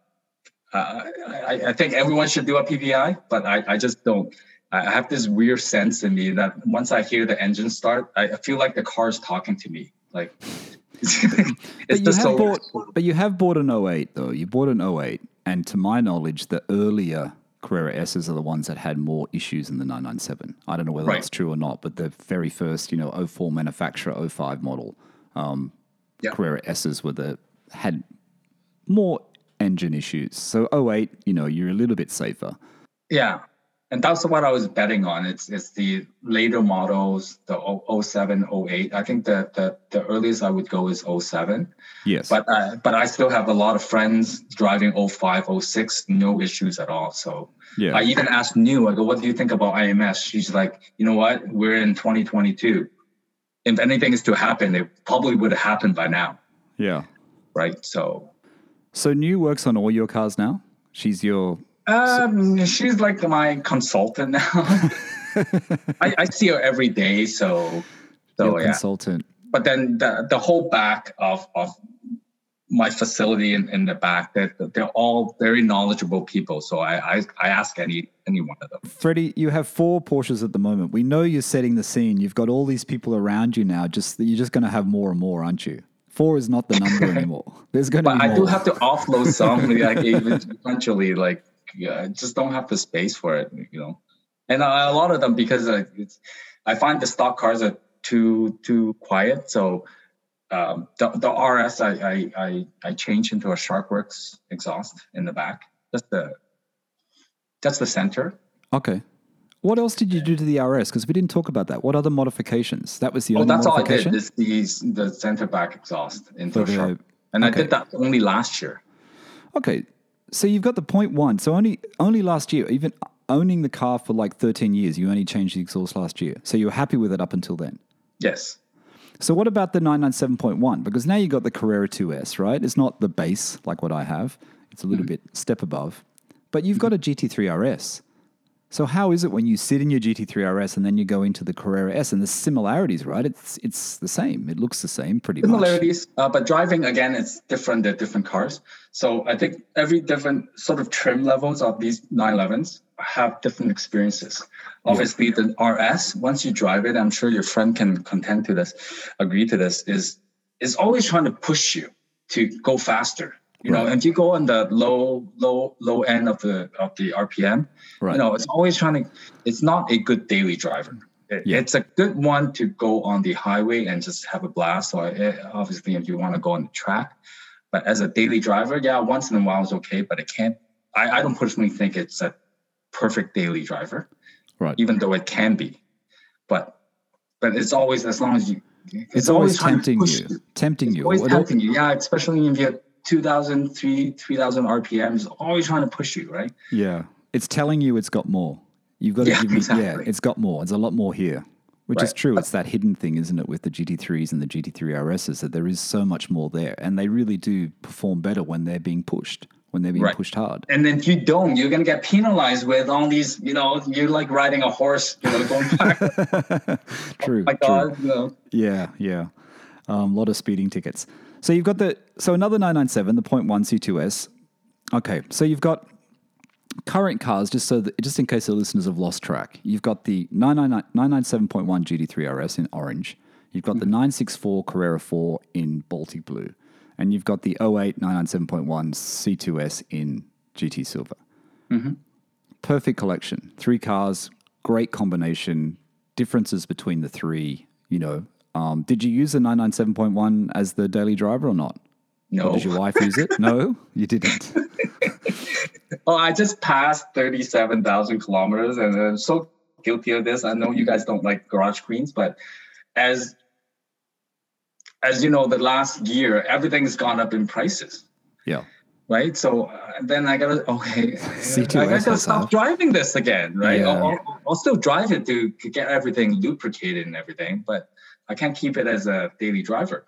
uh, I, I think everyone should do a PPI. But I, I just don't. I have this weird sense in me that once I hear the engine start, I I feel like the car's talking to me. Like But you have bought, but you have bought an 08 though. You bought an 08, and to my knowledge, the earlier Carrera S's are the ones that had more issues than the 997. I don't know whether Right. that's true or not, but the very first, you know, 04 manufacturer, 05 model um, Yeah. Carrera S's were the had more engine issues. So 08, you know, you're a little bit safer. Yeah. And that's what I was betting on. It's it's the later models, the 0- 07, 08. I think the, the the earliest I would go is 07. Yes. But uh, but I still have a lot of friends driving 05, 06, no issues at all. So yeah. I even asked Nhu, I go, what do you think about IMS? She's like, you know what? We're in 2022. If anything is to happen, it probably would have happened by now, yeah. right? So So Nhu works on all your cars now. She's your um, she's like my consultant now. I, I see her every day, so so yeah. consultant. But then the the whole back of of my facility in, in the back, they're, they're all very knowledgeable people. So I, I I ask any any one of them. Freddie, you have four Porsches at the moment. We know you're setting the scene. You've got all these people around you now. Just you're just going to have more and more, aren't you? Four is not the number anymore. There's going to But be I more. do have to offload some, like eventually, like yeah, I just don't have the space for it, you know. And uh, a lot of them because it's, I find the stock cars are too too quiet. So um, the the RS I I I, I changed into a SharkWerks exhaust in the back. That's the that's the center. okay. What else did you do to the RS? Because we didn't talk about that. What other modifications? That was the Oh, only that's all I did. Is the the center back exhaust into For a Shark. And I did that only last year. Okay, so you've got the point one. So only only last year, even owning the car for like 13 years, you only changed the exhaust last year. So you were happy with it up until then. Yes. So what about the 997.1? Because now you've got the Carrera 2S, right? It's not the base like what I have. It's a little mm-hmm. bit step above. But you've got a GT3 RS. So how is it when you sit in your GT3 RS and then you go into the Carrera S and the similarities, right? It's it's the same. It looks the same pretty much. similarities, uh, but driving again, it's different. They're different cars. So I think every different sort of trim levels of these 911s have different experiences. Obviously, the RS, once you drive it, I'm sure your friend can contend to this, agree to this, is is always trying to push you to go faster. You know, Right. if you go on the low, low, low end of the of the RPM, Right. you know, it's always trying to. It's not a good daily driver. It- Yeah. It's a good one to go on the highway and just have a blast. So eh, obviously, if you want to go on the track, but as a daily driver, yeah, once in a while is okay. But it can't. I, I don't personally think it's a perfect daily driver, Right. even though it can be. But but it's always as long as you. It's, always, trying to tempting push you. Tempting you. Always tempting you, yeah. Especially if you have 2,000, 3, 3,000 RPMs, always trying to push you, right? Yeah. It's telling you it's got more. You've got to Yeah, give me, yeah, it's got more. It's a lot more here, which is true. It's that hidden thing, isn't it, with the GT3s and the GT3 RSs, that there is so much more there. And they really do perform better when they're being pushed, when they're being Right. pushed hard. And then if you don't, you're gonna get penalized with all these. You know, you're like riding a horse. You know, going back. oh True. my true. God, you know. Yeah, yeah. A um, lot of speeding tickets. So you've got the, so another 997, the 0.1 C2S. Okay, so you've got current cars, just so that, just in case the listeners have lost track, you've got the 999 997.1 GT3 RS in orange. You've got the mm-hmm. 964 Carrera 4 in Baltic blue. And you've got the 08 997.1 C2S in GT silver. Mm-hmm. Perfect collection. Three cars, great combination. Differences between the three, you know. Um, did you use the 997.1 as the daily driver or not? No. Or did your wife use it? No, you didn't. Oh, I just passed thirty-seven thousand kilometers, and I'm so guilty of this. I know you guys don't like garage queens, but as as you know, the last year everything's gone up in prices. Yeah. right? So uh, then I gotta okay, C2S I gotta stop driving this again, right? Yeah. I'll, I'll, I'll still drive it to, to get everything lubricated and everything, but I can't keep it as a daily driver.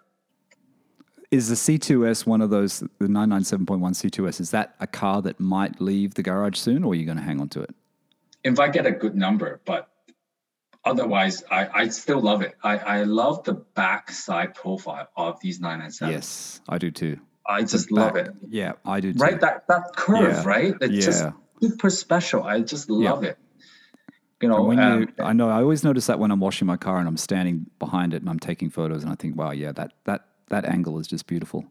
Is the C2S one of those, the 997.1 C2S, is that a car that might leave the garage soon or are you going to hang on to it? If I get a good number, but otherwise, I, I still love it. I, I love the backside profile of these 997. Yes, I do too. I just love Back- it. Yeah, I do too. Right, that that curve, Yeah. right? It's just Yeah. super special. I just Yeah. love it. You know, And when um, you, I know, I always notice that when I'm washing my car and I'm standing behind it and I'm taking photos and I think, wow, yeah, that that that angle is just beautiful.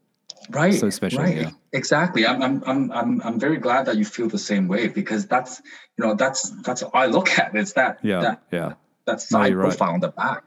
right, so special, Right, yeah. exactly. I'm, I'm, I'm, I'm, I'm very glad that you feel the same way because that's, you know, that's that's all I look at. It's that Yeah, that yeah. that side right. profile on the back.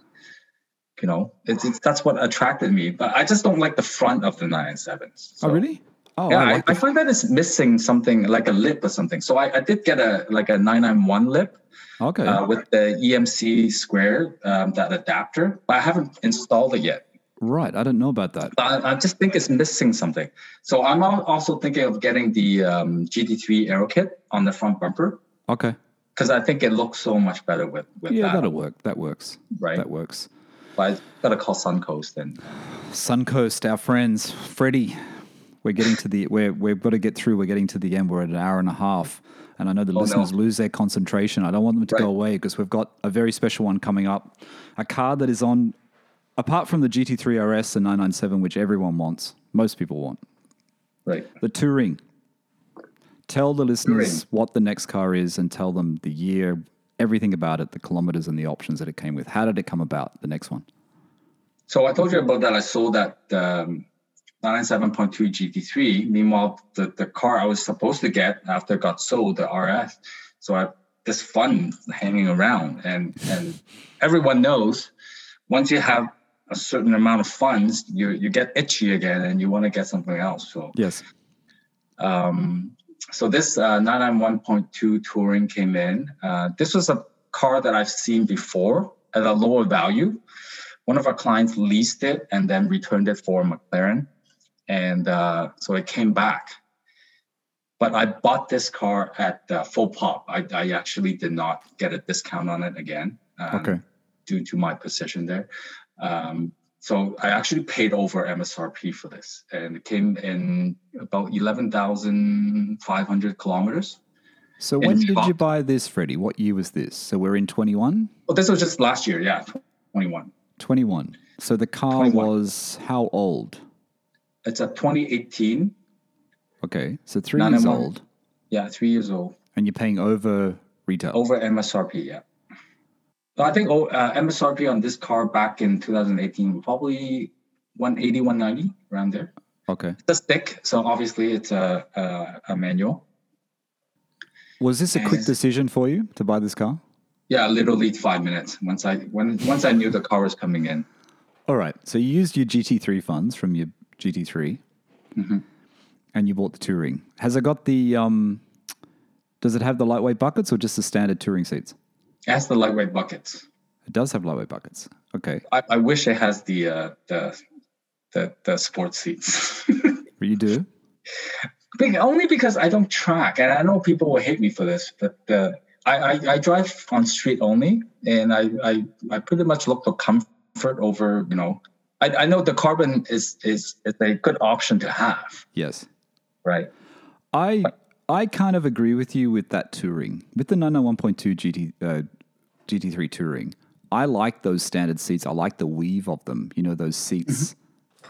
You know, it's, it's that's what attracted me. But I just don't like the front of the nine sevens. oh, really? Oh, yeah, I I, like I, the, find that it's missing something like a lip or something. So I, I did get a like a 991 lip okay. uh, with the EMC square, um, that adapter, but I haven't installed it yet. right. I don't know about that. I, I just think it's missing something. So I'm also thinking of getting the um, GT3 Aero Kit on the front bumper Okay. because I think it looks so much better with with Yeah, that. that'll work. That works. right. That works. But I gotta call Suncoast then. Suncoast, our friends, Freddie. We're getting to the we're we've got to get through. We're getting to the end. We're at an hour and a half, and I know the Oh, no. listeners lose their concentration. I don't want them to go away because we've got a very special one coming up. A car that is on, apart from the GT3 RS and 997, which everyone wants, most people want. right. The Touring. Tell the listeners Touring. what the next car is and tell them the year, everything about it, the kilometers and the options that it came with. How did it come about? The next one. So I told you about that. I saw that um, 97.2 GT3. Meanwhile, the, the car I was supposed to get after it got sold, the RS. So I this fund hanging around, and and everyone knows once you have a certain amount of funds, you you get itchy again, and you want to get something else. So Yes. um, so this uh, 991.2 Touring came in. Uh, this was a car that I've seen before at a lower value. One of our clients leased it and then returned it for McLaren, and uh, so it came back. But I bought this car at uh, full pop. I, I actually did not get a discount on it again. um, Okay. Due to my position there. Um, so I actually paid over MSRP for this, and it came in about eleven thousand five hundred kilometers. So when did you buy this, Freddie? What year was this? So we're in 21? Well, this was just last year, yeah, twenty-one. 21. So the car 21. was how old? It's a twenty eighteen. Okay. So three Nine years and old. Yeah, three years old. And you're paying over retail. Over MSRP, yeah. So I think oh, uh, MSRP on this car back in 2018 was probably 180, 190 around there. Okay. It's a stick, so obviously it's a a, a manual. Was this a quick decision for you to buy this car? Yeah, literally five minutes once I when once I knew the car was coming in. All right. So you used your GT3 funds from your GT3 Mm-hmm. and you bought the Touring. Has it got the, um, does it have the lightweight buckets or just the standard Touring seats? It has the lightweight buckets. It does have lightweight buckets. Okay. I, I wish it has the uh, the the the sports seats. You do? Only because I don't track, and I know people will hate me for this, but uh, I, I I drive on street only, and I I, I pretty much look for comfort over you know. I, I know the carbon is is is a good option to have, Yes. right? I I kind of agree with you with that touring with the 991.2 GT uh, GT3 touring. I like those standard seats. I like the weave of them. You know those seats.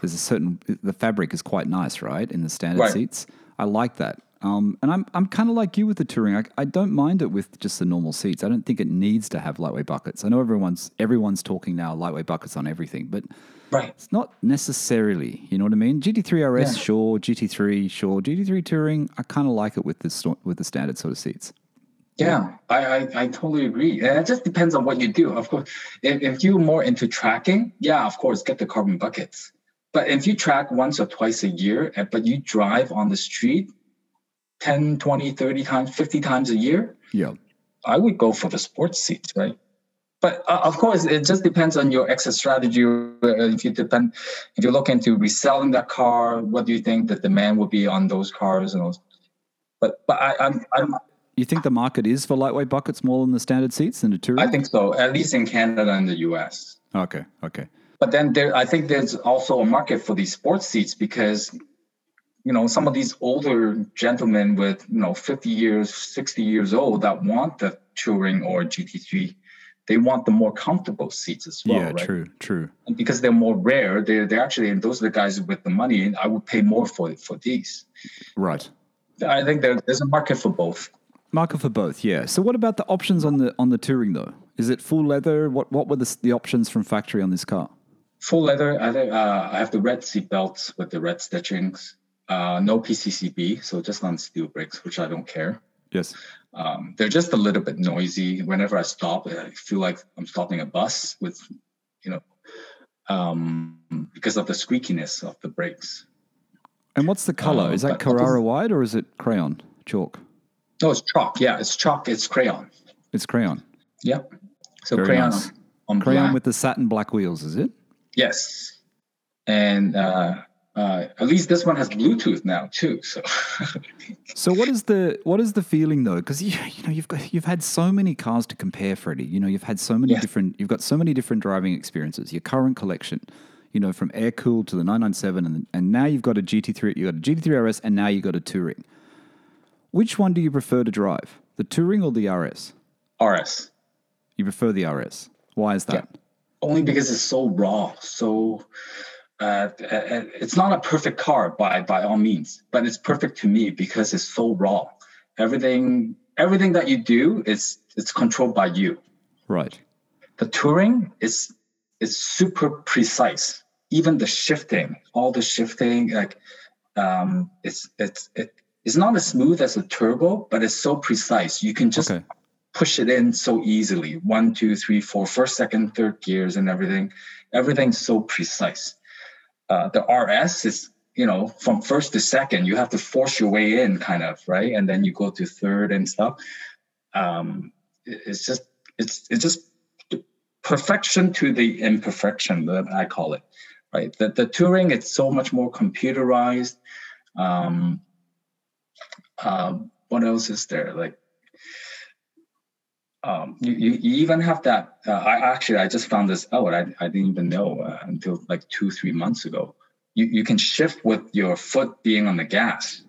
There's a certain the fabric is quite nice, right? In the standard Right. seats, I like that. Um, and I'm I'm kind of like you with the touring. I, I don't mind it with just the normal seats. I don't think it needs to have lightweight buckets. I know everyone's everyone's talking now lightweight buckets on everything, but Right. it's not necessarily, you know what I mean? GT3 RS, Yeah. sure. GT3, sure. GT3 Touring, I kind of like it with the with the standard sort of seats. Yeah, I, I, I totally agree. And it just depends on what you do. Of course, if, if you're more into tracking, yeah, of course, get the carbon buckets. But if you track once or twice a year, but you drive on the street 10, 20, 30 times, 50 times a year, Yeah. I would go for the sports seats, right? but uh, of course, it just depends on your exit strategy. Uh, if you depend, if you're looking to reselling that car, what do you think the demand will be on those cars and those? But but I, I'm I'm You think the market is for lightweight buckets more than the standard seats than the touring? I think so. At least in Canada and the U.S. Okay, okay. But then there, I think there's also a market for these sports seats because, you know, some of these older gentlemen with you know 50 years, 60 years old that want the touring or GT3, they want the more comfortable seats as well. yeah, right? true, true. And because they're more rare, they're they're actually and those are the guys with the money. And I would pay more for for these. Right. I think there, there's a market for both. Market for both, yeah. So what about the options on the on the touring though? Is it full leather? What what were the, the options from factory on this car? Full leather. I think uh, I have the red seat belts with the red stitchings. Uh, no PCCB, so just on steel brakes, which I don't care. Yes. Um, they're just a little bit noisy. Whenever I stop, I feel like I'm stopping a bus with, you know, um, because of the squeakiness of the brakes. And what's the color? Uh, is that Carrara white or is it crayon chalk? No, it's chalk. Yeah, it's chalk. It's crayon. It's crayon. Yep. So Very crayon nice. on Crayon black. with the satin black wheels, is it? yes, and uh, uh, at least this one has Bluetooth now too. So So what is the what is the feeling though? Because you you know you've got you've had so many cars to compare, Freddie. You know you've had so many Yeah. different you've got so many different driving experiences. Your current collection, you know, from air cooled to the 997, and and now you've got a GT3, you got a GT3 RS, and now you got a touring. Which one do you prefer to drive, the touring or the RS? RS. You prefer the RS. Why is that? only because it's so raw so uh, uh, it's not a perfect car by by all means but it's perfect to me because it's so raw. Everything everything that you do is it's controlled by you. Right. the touring is is super precise. Even the shifting all the shifting like um it's it's it, it's not as smooth as a turbo but it's so precise. You can just Okay. push it in so easily. One two three four first second third gears and everything. Everything's so precise uh, the rs is you know from first to second you have to force your way in kind of right? And then you go to third and stuff. Um, it- it's just it's it's just perfection to the imperfection that i call it right? The, the touring it's so much more computerized. Um, um, what else is there? Like um, you, you, you even have that. Uh, I actually I just found this out. I, I didn't even know uh, until like two three months ago. You you can shift with your foot being on the gas,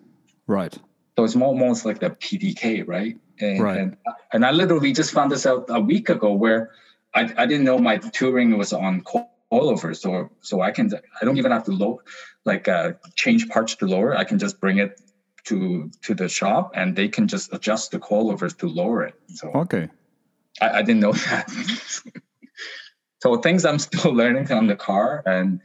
Right. so it's more almost like the PDK, right? And, Right. And, and I literally just found this out a week ago, where I, I didn't know my touring was on coilovers, so so I can I don't even have to low like uh, change parts to lower. I can just bring it to to the shop, and they can just adjust the coilovers to lower it. So. Okay. I, I didn't know that. so things I'm still learning on the car, and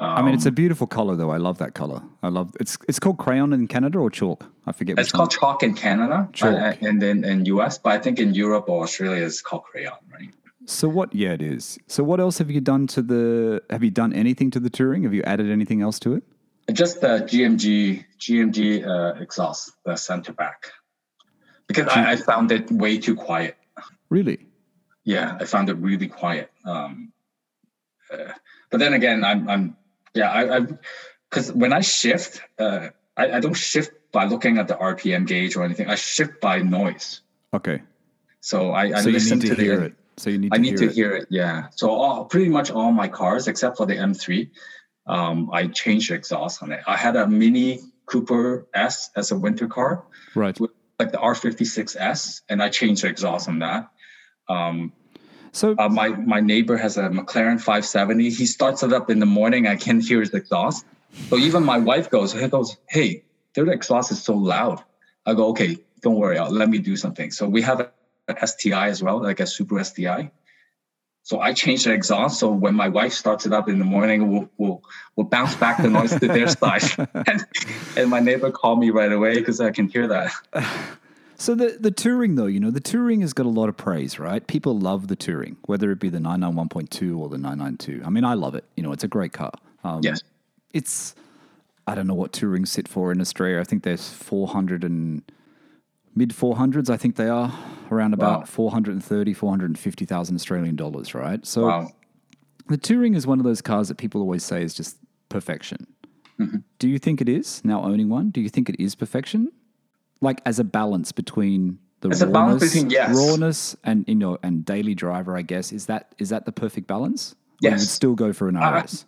um, I mean, it's a beautiful color, though. I love that color. I love it's it's called crayon in Canada or chalk. I forget. it's called one. chalk in Canada, Chalk. uh, and then in US, but I think in Europe or Australia it's called crayon, right? So what? Yeah, it is. So what else have you done to the? Have you done anything to the touring? Have you added anything else to it? Just the GMG GMG uh, exhaust, the center back, because I, I found it way too quiet. Really? Yeah, I found it really quiet. Um, uh, but then again, I'm, I'm yeah, I, I, because when I shift, uh, I, I don't shift by looking at the RPM gauge or anything. I shift by noise. Okay. So I, I so listen need to, the, hear it. So you need. I to need hear to it. hear it. Yeah. So all, pretty much all my cars, except for the M3, um, I changed the exhaust on it. I had a Mini Cooper S as a winter car, Right. like the R56S, and I changed the exhaust on that. Um, So uh, my my neighbor has a McLaren 570. He starts it up in the morning. I can hear his exhaust. So even my wife goes, he goes, hey, their exhaust is so loud. I go, okay, don't worry, I'll, let me do something. So we have a STI as well, like a Super STI. So I changed the exhaust. So when my wife starts it up in the morning, we'll we'll, we'll bounce back the noise to their side. and, and my neighbor called me right away because I can hear that. So the the touring though, you know, the touring has got a lot of praise, right? People love the touring, whether it be the 991.2 or the 992. I mean, I love it. You know, it's a great car. Um, Yes. It's I don't know what touring sit for in Australia. I think there's 400 and mid 400s, I think they are around about Wow. 430, 450,000 Australian dollars, right? So Wow. the Touring is one of those cars that people always say is just perfection. Mm-hmm. Do you think it is now owning one? Do you think it is perfection? Like as a balance between the As rawness, between- yes. rawness and you know and daily driver, I guess is that is that the perfect balance? You would still go for an RS.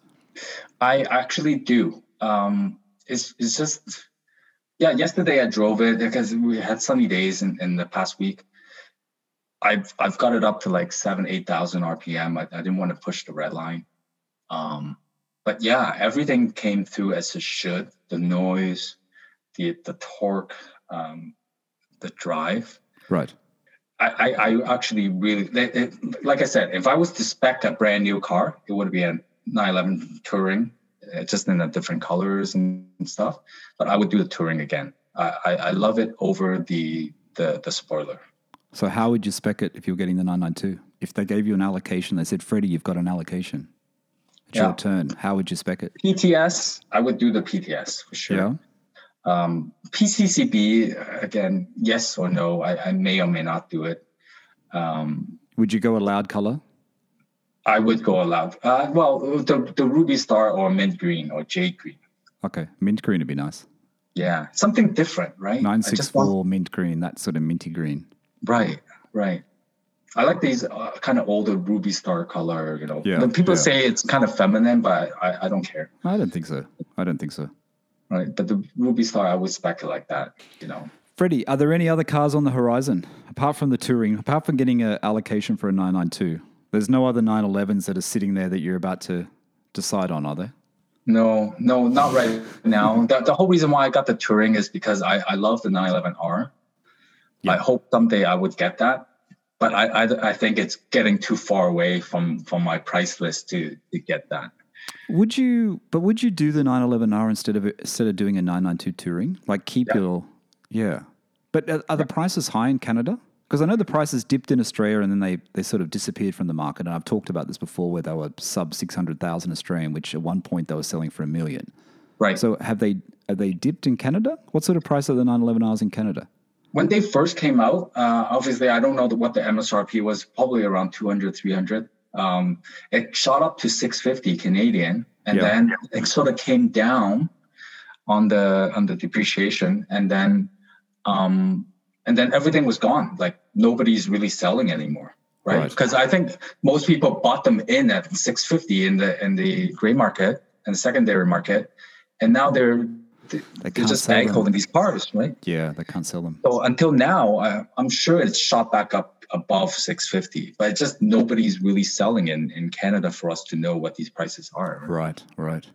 I actually do. Um, it's it's just yeah. Yesterday I drove it because we had sunny days in, in the past week. I've I've got it up to like seven eight thousand RPM. I, I didn't want to push the red line. Um, but yeah, everything came through as it should. The noise, the the torque, um, the drive. right. I, I, I actually really it, it- like I said, if I was to spec a brand new car, it would be a 911 Touring, uh, just in the different colors and stuff. But I would do the Touring again. I, I, I love it over the the the spoiler. So how would you spec it if you were getting the 992? If they gave you an allocation, they said, Freddie, you've got an allocation. It's Yeah. your turn. How would you spec it? PTS, I would do the PTS for sure. Yeah. Um, PCCB again, yes or no. I, I may or may not do it. Um, Would you go a loud color? I would go allowed. Uh, well, the the Ruby Star or Mint Green or Jade Green. Okay. Mint green would be nice. Yeah, something different, right? I just want 964 mint green, that sort of minty green. Right, right. I like these uh, kind of older ruby star color. You know, Yeah, people yeah. say it's kind of feminine, but I, I don't care. I don't think so. I don't think so. Right, but the ruby star, I would spec it like that. You know, Freddie, are there any other cars on the horizon apart from the touring? Apart from getting an allocation for a 992, there's no other 911s that are sitting there that you're about to decide on, are there? no, no, not right now. the, the whole reason why I got the touring is because I, I love the 911R. Yeah. I hope someday I would get that, but I, I I think it's getting too far away from from my price list to to get that. Would you? But would you do the 911R instead of instead of doing a 992 touring? Like keep Yeah. your yeah. But are, are the prices high in Canada? Because I know the prices dipped in Australia and then they, they sort of disappeared from the market. And I've talked about this before, where they were sub six hundred thousand Australian, which at one point they were selling for a million. Right. So have they have they dipped in Canada? What sort of price are the 911Rs in Canada? when they first came out uh, obviously i don't know what the msrp was probably around 200 300 um, it shot up to 650 canadian and Yeah. then it sort of came down on the on the depreciation and then um, and then everything was gone like nobody's really selling anymore right Right. because i think most people bought them in at 650 in the in the gray market and secondary market and now they're they're can't just sell bag them. holding these cars right Yeah, they can't sell them. so until now, I, I'm sure it's shot back up above 650, but it's just nobody's really selling in, in Canada for us to know what these prices are. Right, right.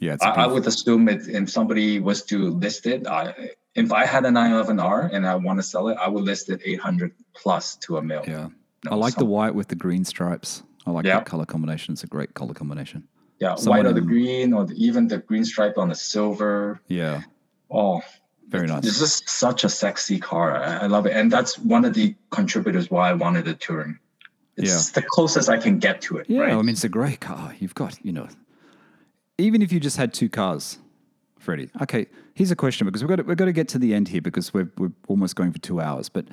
Yeah, I, I would assume it, if somebody was to list it, I, if I had a 911R and I want to sell it, I would list it 800 plus to a mil. yeah. No, I like the white with the green stripes. I like Yeah. that color combination. It's a great color combination. Yeah, someone white or the green, or the, even the green stripe on the silver. Yeah, Oh, very nice. it's just such a sexy car. I, I love it, and that's one of the contributors why I wanted a touring. It's the closest I can get to it. Yeah, right? I mean, it's a great car. You've got, you know, even if you just had two cars, Freddie. Okay, here's a question because we've got to, we've got to get to the end here because we're we're almost going for two hours. But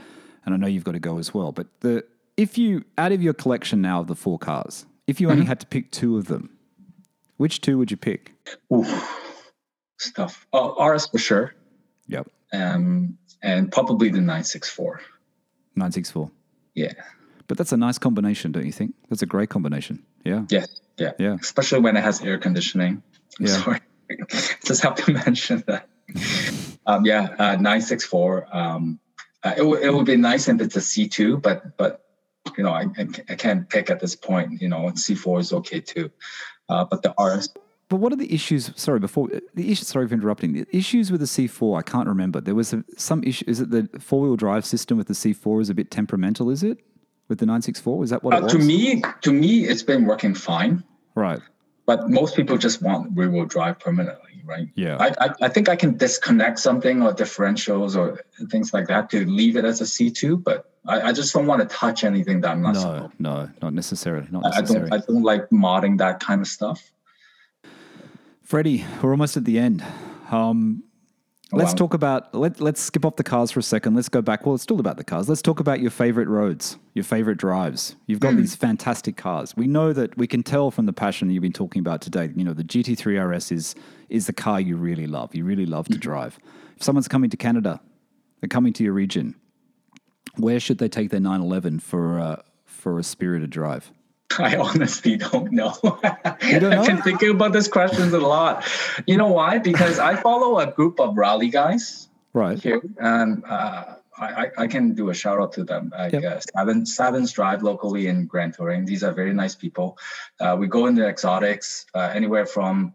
and I know you've got to go as well. But the if you out of your collection now of the four cars, if you only Mm-hmm. had to pick two of them, which two would you pick? Oof, stuff. Oh, RS for sure. Yep, Um, and probably the 964. nine six four. Yeah. But that's a nice combination, don't you think? That's a great combination. Yeah. Yes. Yeah. Yeah. Especially when it has air conditioning. I'm Yeah. sorry. Just have to mention that. um, yeah. Uh, 964. Um, uh, it, would it would be nice if it's a C2, but, but, you know, I, I, I can't pick at this point. You know, C4 is okay too. Uh, but the RS, But what are the issues? Sorry, before the issues. Sorry for interrupting. The issues with the C4, I can't remember. There was a, some issue. Is it the four wheel drive system with the C4 is a bit temperamental? Is it with the 964? Is that what it uh, was? to me, to me, it's been working fine. right? but most people just want rear wheel drive permanently, right? Yeah. I, I, I think I can disconnect something or differentials or things like that to leave it as a C2, but I, I just don't want to touch anything that I'm not No, supposed no, not necessarily. Not I I don't I don't like modding that kind of stuff. Freddie, we're almost at the end. Um, Let's wow. talk about let let's skip off the cars for a second. Let's go back. Well, it's still about the cars. Let's talk about your favorite roads, your favorite drives. You've got these fantastic cars. We know that we can tell from the passion you've been talking about today. You know, the GT3 RS is is the car you really love. You really love to drive. If someone's coming to Canada, they're coming to your region. Where should they take their 911 for uh, for a spirited drive? I honestly don't know. Don't I've been thinking about these questions a lot. You know why? Because I follow a group of rally guys Right. here, and uh, I, I- I can do a shout out to them. Like Yep. uh, Savin, Savin's Drive locally in Grand Touring. These are very nice people. Uh, we go into exotics, uh, anywhere from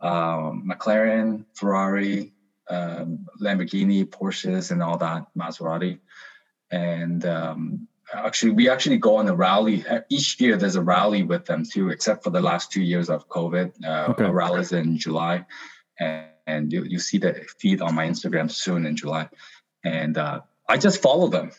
um, McLaren, Ferrari, um, Lamborghini, Porsches, and all that, Maserati. And um, actually, we actually go on a rally uh, each year. There's a rally with them too, except for the last two years of COVID. Uh, Okay. Is in July, and, and you you see the feed on my Instagram soon in July. And uh, I just follow them.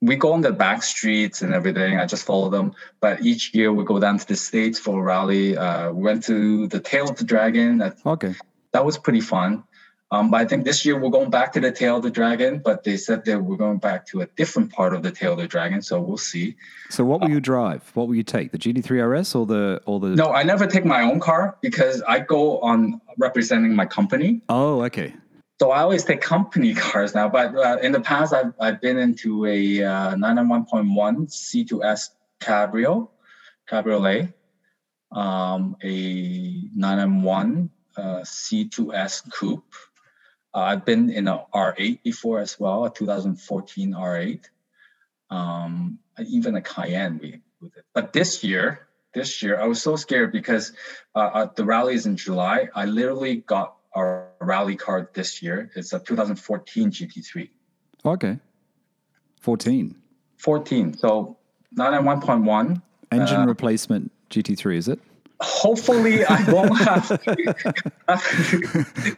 We go on the back streets and everything. I just follow them. But each year we go down to the states for a rally. Uh, we went to the Tail of the Dragon. That Okay. that was pretty fun. Um, but I think this year we're going back to the Tail of the Dragon. But they said that we're going back to a different part of the Tail of the Dragon. So we'll see. So what will you drive? What will you take? The GT3 RS or the or the No, I never take my own car because I go on representing my company. Oh, okay. So I always take company cars now, but uh, in the past I've, I've been into a uh, 991.1 C2S Cabrio, Cabriolet, um, a 991 uh, C2S Coupe. Uh, I've been in a R8 before as well, a 2014 R8, um, even a Cayenne. We, with it. But this year, this year I was so scared because uh, uh, the rally is in July. I literally got our rally card this year. It's a 2014 GT3. Okay. 14. 14. So 991.1. Engine Uh, replacement GT3, is it? Hopefully I won't have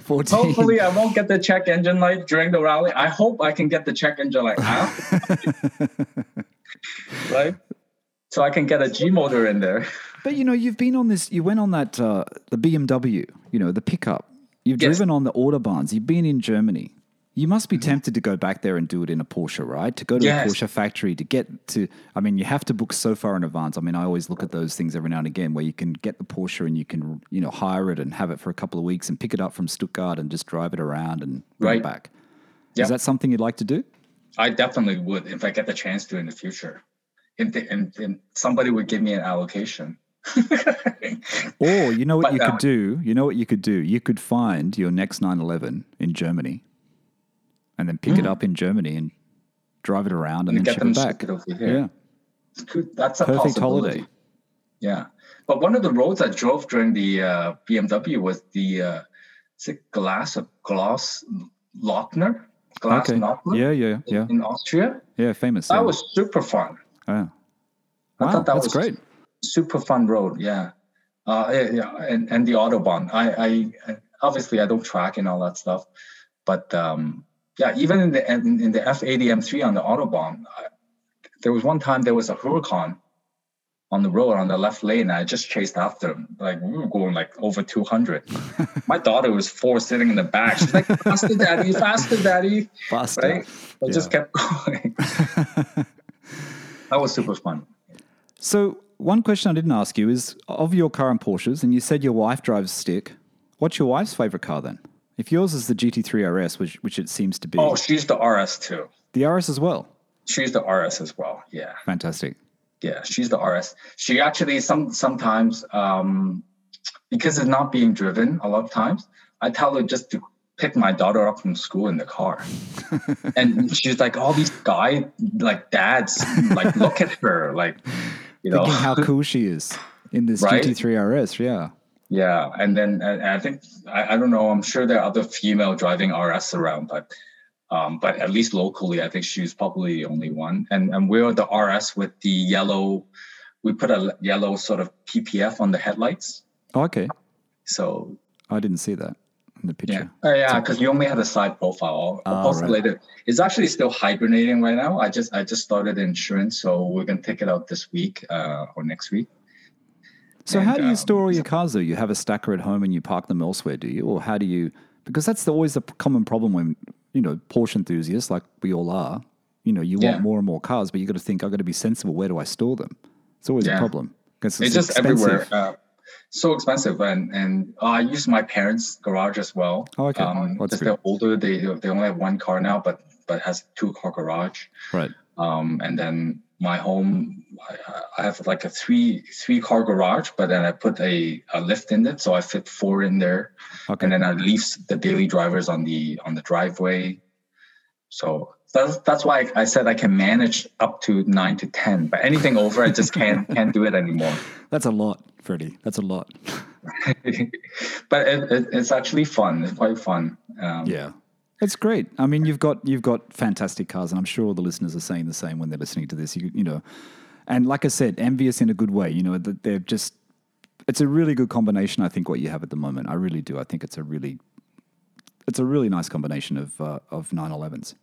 14. hopefully I won't get the check engine light during the rally. I hope I can get the check engine light right? So I can get a G motor in there. But you know, you've been on this. You went on that uh, the BMW. You know, the pickup. You've Yes. driven on the autobahns. You've been in Germany. You must be mm-hmm. tempted to go back there and do it in a Porsche, right? To go to Yes. a Porsche factory to get to. I mean, you have to book so far in advance. I mean, I always look at those things every now and again where you can get the Porsche and you can, you know, hire it and have it for a couple of weeks and pick it up from Stuttgart and just drive it around and bring it back. Yep. Is that something you'd like to do? I definitely would if I get the chance to in the future. If, the, and, and somebody would give me an allocation. Or you know what But, you could do? You know what you could do? You could find your next 911 in Germany and then pick it up in Germany and drive it around and, Hmm. And then get ship them it back. over here. Yeah. That's a Perfect possibility. holiday. Yeah, but one of the roads I drove during the uh, BMW was the uh, is it Glass Gloss Lochner, Glass Okay. Lochner Yeah, yeah, yeah. in Austria. Yeah, famous. That yeah. was super fun. Oh. I thought that that's was great. super fun road. Yeah, uh, yeah, yeah, and and the autobahn. I, I obviously I don't track and all that stuff, but um, yeah, even in the in, in the F80 M3 on the autobahn, I, there was one time there was a Huracan on the road on the left lane. I just chased after him. Like we were going like over 200. My daughter was four sitting in the back. She's like, faster, daddy, faster, daddy. Faster. Right? I just kept going. that was super fun. So, one question I didn't ask you is of your current Porsches, and you said your wife drives stick. What's your wife's favorite car then? If yours is the GT3 RS, which, which it seems to be, Oh, she's the RS too. the RS as well. She's the RS as well. Yeah. Fantastic. Yeah, she's the RS. She actually some sometimes um because it's not being driven a lot of times, I tell her just to pick my daughter up from school in the car. and she's like, all these guy like dads like look at her like you know Thinking how cool she is in this Right? GT3 RS. Yeah. Yeah. And then and I think I, I don't know, I'm sure there are other female driving RS around, but um, but at least locally, I think she's probably the only one. And and we're the RS with the yellow. We put a yellow sort of PPF on the headlights. Oh, okay. So I didn't see that in the yeah, picture. oh, yeah, because you only had a side profile. I'll Oh, post right. later. It's actually still hibernating right now. I just I just started insurance, so we're gonna take it out this week uh, or next week. So, And, how do you um, store all your cars though? You have a stacker at home and you park them elsewhere, do you? Or how do you because that's the, always the common problem when you know Porsche enthusiasts like we all are. You know, you Yeah. want more and more cars, but you got to think I've got to be sensible. Where do I store them? It's always a problem because It's just everywhere. Uh, so expensive, and and uh, I use my parents' garage as well. Oh, okay. Um, because they're older, they they only have one car now, but but has two car garage. Right. Um, and then my home, I, I have like a three three car garage, but then I put a, a lift in it, so I fit four in there, Okay. and then I leave the daily drivers on the on the driveway. So that's that's why I said I can manage up to nine to ten, but anything over, I just can't can't do it anymore. That's a lot, Freddie. That's a lot. but it, it, it's actually fun. It's quite fun. Um, Yeah. It's great. I mean, you've got you've got fantastic cars, and I'm sure all the listeners are saying the same when they're listening to this. You, you know, and like I said, envious in a good way. You know, they're just. It's a really good combination. I think what you have at the moment. I really do. I think it's a really, it's a really nice combination of uh, of 911s.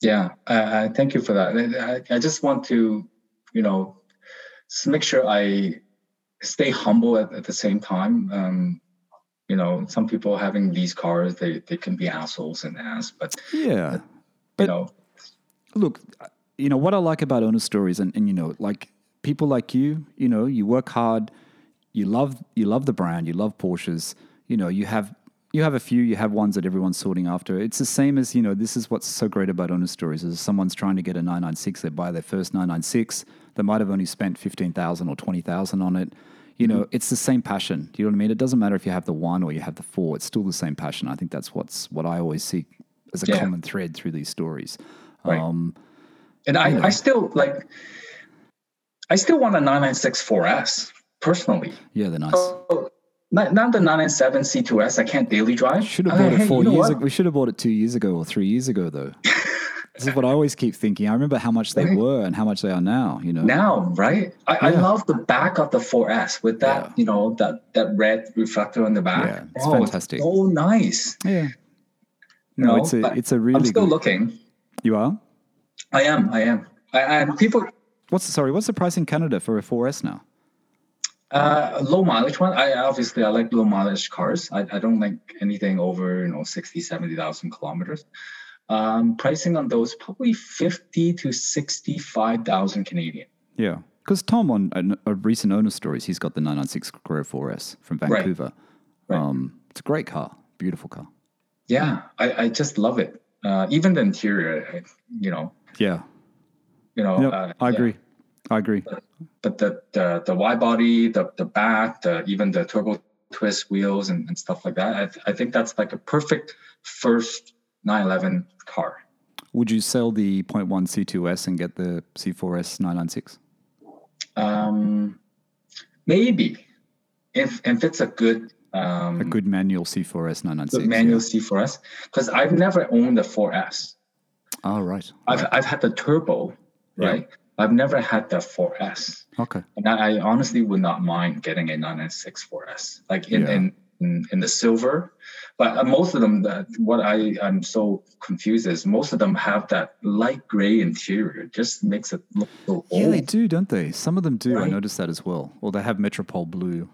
Yeah, I thank you for that. I, I just want to, you know, make sure I stay humble at, at the same time. Um, you know, some people having these cars, they, they can be assholes and ass, but Yeah. you But- know, look, you know what I like about owner stories, and, and you know, like people like you, you know, you work hard, you love you love the brand, you love Porsches, you know, you have you have a few, you have ones that everyone's sorting after. It's the same as you know. This is what's so great about owner stories is someone's trying to get a 996, they buy their first 996, they might have only spent fifteen thousand or twenty thousand on it. You know, it's the same passion. Do you know what I mean? It doesn't matter if you have the one or you have the four. It's still the same passion. I think that's what's what I always see as a Yeah. common thread through these stories. Right. Um, and I, I still like, I still want a 996 4S personally. Yeah, they're nice. So, not, not the 997 C2S. I can't daily drive. Should have Uh, bought it hey, four you know years what? ago. We should have bought it two years ago or three years ago, though. this is what I always keep thinking. I remember how much they Right. were and how much they are now. You know, now, right? I, I love the back of the 4S with that, Yeah. you know, that that red reflector on the back. Yeah, it's oh, fantastic. It's so nice. yeah. You No, know, it's a it's a really I'm still good. looking. you are. I am. I am. I, am people, What's sorry? What's the price in Canada for a 4S now? uh, low mileage one. I obviously I like low mileage cars. I, I don't like anything over you know 60, 70,000 kilometers. Um, pricing on those probably 50 to 65,000 Canadian. Yeah, because Tom on a, a recent owner stories, he's got the 996 Carrera 4S from Vancouver. Right. Um, it's a great car, beautiful car. Yeah, I, I just love it. Uh, even the interior, you know, Yeah, you know. Yep, uh, I yeah. agree. I agree. but the the the wide body, the the back, the even the turbo twist wheels and, and stuff like that. I, th- I think that's like a perfect first 911 car. Would you sell the 0.1 C2S and get the C4S 996? Um, maybe if if it's a good um A good manual C4S 996. good manual C4S because I've never owned a 4S. Oh, right. I've I've had the turbo, Yeah. right? I've never had the 4S. Okay. And I, I honestly would not mind getting a 996 4S, like in, Yeah. in, in, the silver. But uh, most of them, that what I am so confused is most of them have that light gray interior. It just makes it look so Yeah, they do, don't they? Some of them do. I noticed that as well. Or they have Metropol blue,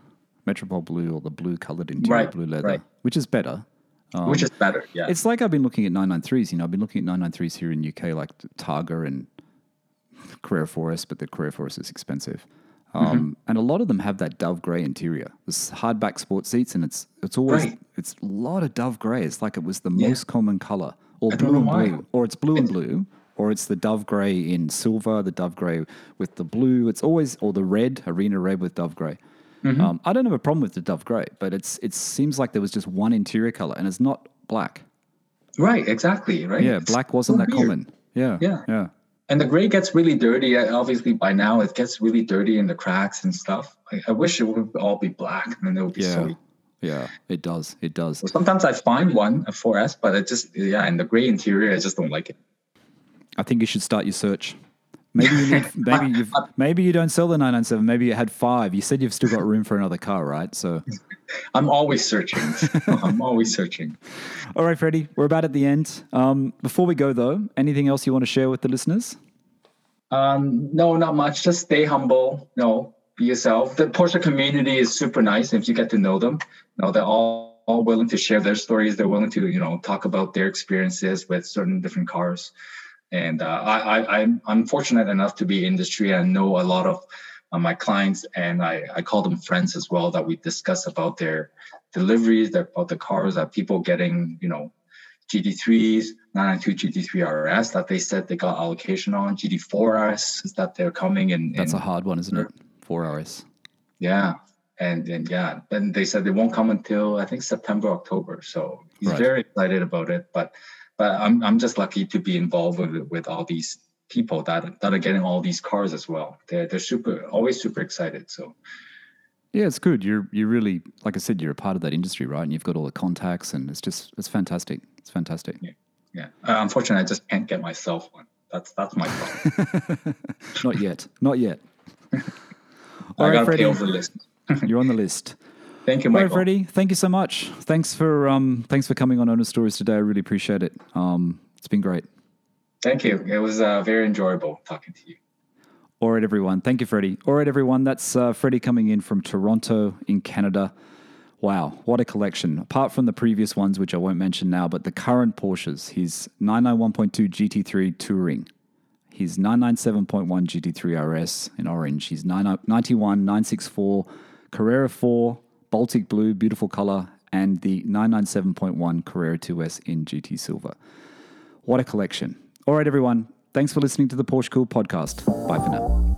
Metropol blue, or the blue colored interior, Right, blue leather, right. which is better. Um, which is better. Yeah. It's like I've been looking at 993s. You know, I've been looking at 993s here in UK, like Targa and Carrera 4S, but the Carrera 4S is expensive. Um, Mm-hmm. And a lot of them have that dove grey interior. This hardback sports seats, and it's it's always Right. it's a lot of dove grey. It's like it was the Yeah. most common color, or I blue and why. blue, or it's blue and blue, or it's the dove grey in silver, the dove grey with the blue. It's always or the red arena red with dove gray. Mm-hmm. Um, I don't have a problem with the dove grey, but it's it seems like there was just one interior color, and it's not black. right. Exactly. Right. Yeah, It's black wasn't so that weird. common. Yeah, Yeah. yeah. And the gray gets really dirty. Obviously, by now it gets really dirty in the cracks and stuff. I, I wish it would all be black, and then it would be Yeah, so yeah, it does. It does. Sometimes I find one a 4S, but it just yeah, and the gray interior, I just don't like it. I think you should start your search. Maybe you need, maybe you maybe you don't sell the 997. Maybe you had five. You said you've still got room for another car, right? So, I'm always searching. I'm always searching. all right, Freddie, we're about at the end. Um, before we go though, anything else you want to share with the listeners? Um, no, not much. Just stay humble. No, be yourself. The Porsche community is super nice if you get to know them. No, they're all all willing to share their stories. They're willing to, you know, talk about their experiences with certain different cars. And uh, I, I, I'm, fortunate enough to be industry and know a lot of uh, my clients, and I, I call them friends as well. That we discuss about their deliveries, about the cars that people getting, you know, GT3s, 992 GT3 RS that they said they got allocation on, GT4 RS is that they're coming in. That's in, a hard one, isn't it? 4 RS. Yeah. And then yeah, then they said they won't come until I think September, October. So he's right. very excited about it. But but I'm I'm just lucky to be involved with with all these people that that are getting all these cars as well. They're they're super always super excited. So yeah, it's good. You're you really like I said, you're a part of that industry, right? And you've got all the contacts, and it's just it's fantastic. It's fantastic. Yeah, yeah. Uh, unfortunately, I just can't get myself one. That's that's my problem. Not yet. Not yet. all I right, Freddie. the list. you're on the list. Thank you, Michael. All right, Freddie. Thank you so much. Thanks for um thanks for coming on Owner Stories today. I really appreciate it. Um, it's been great. Thank you. It was uh, very enjoyable talking to you. All right, everyone. Thank you, Freddie. All right, everyone. That's uh, Freddie coming in from Toronto in Canada. Wow, what a collection. Apart from the previous ones, which I won't mention now, but the current Porsches, his 991.2 GT3 Touring, his 997.1 GT3 RS in orange, his 91 964 Carrera 4 Baltic Blue, beautiful color, and the 997.1 Carrera 2S in GT Silver. What a collection. All right, everyone. Thanks for listening to the Porsche Cool podcast. Bye for now.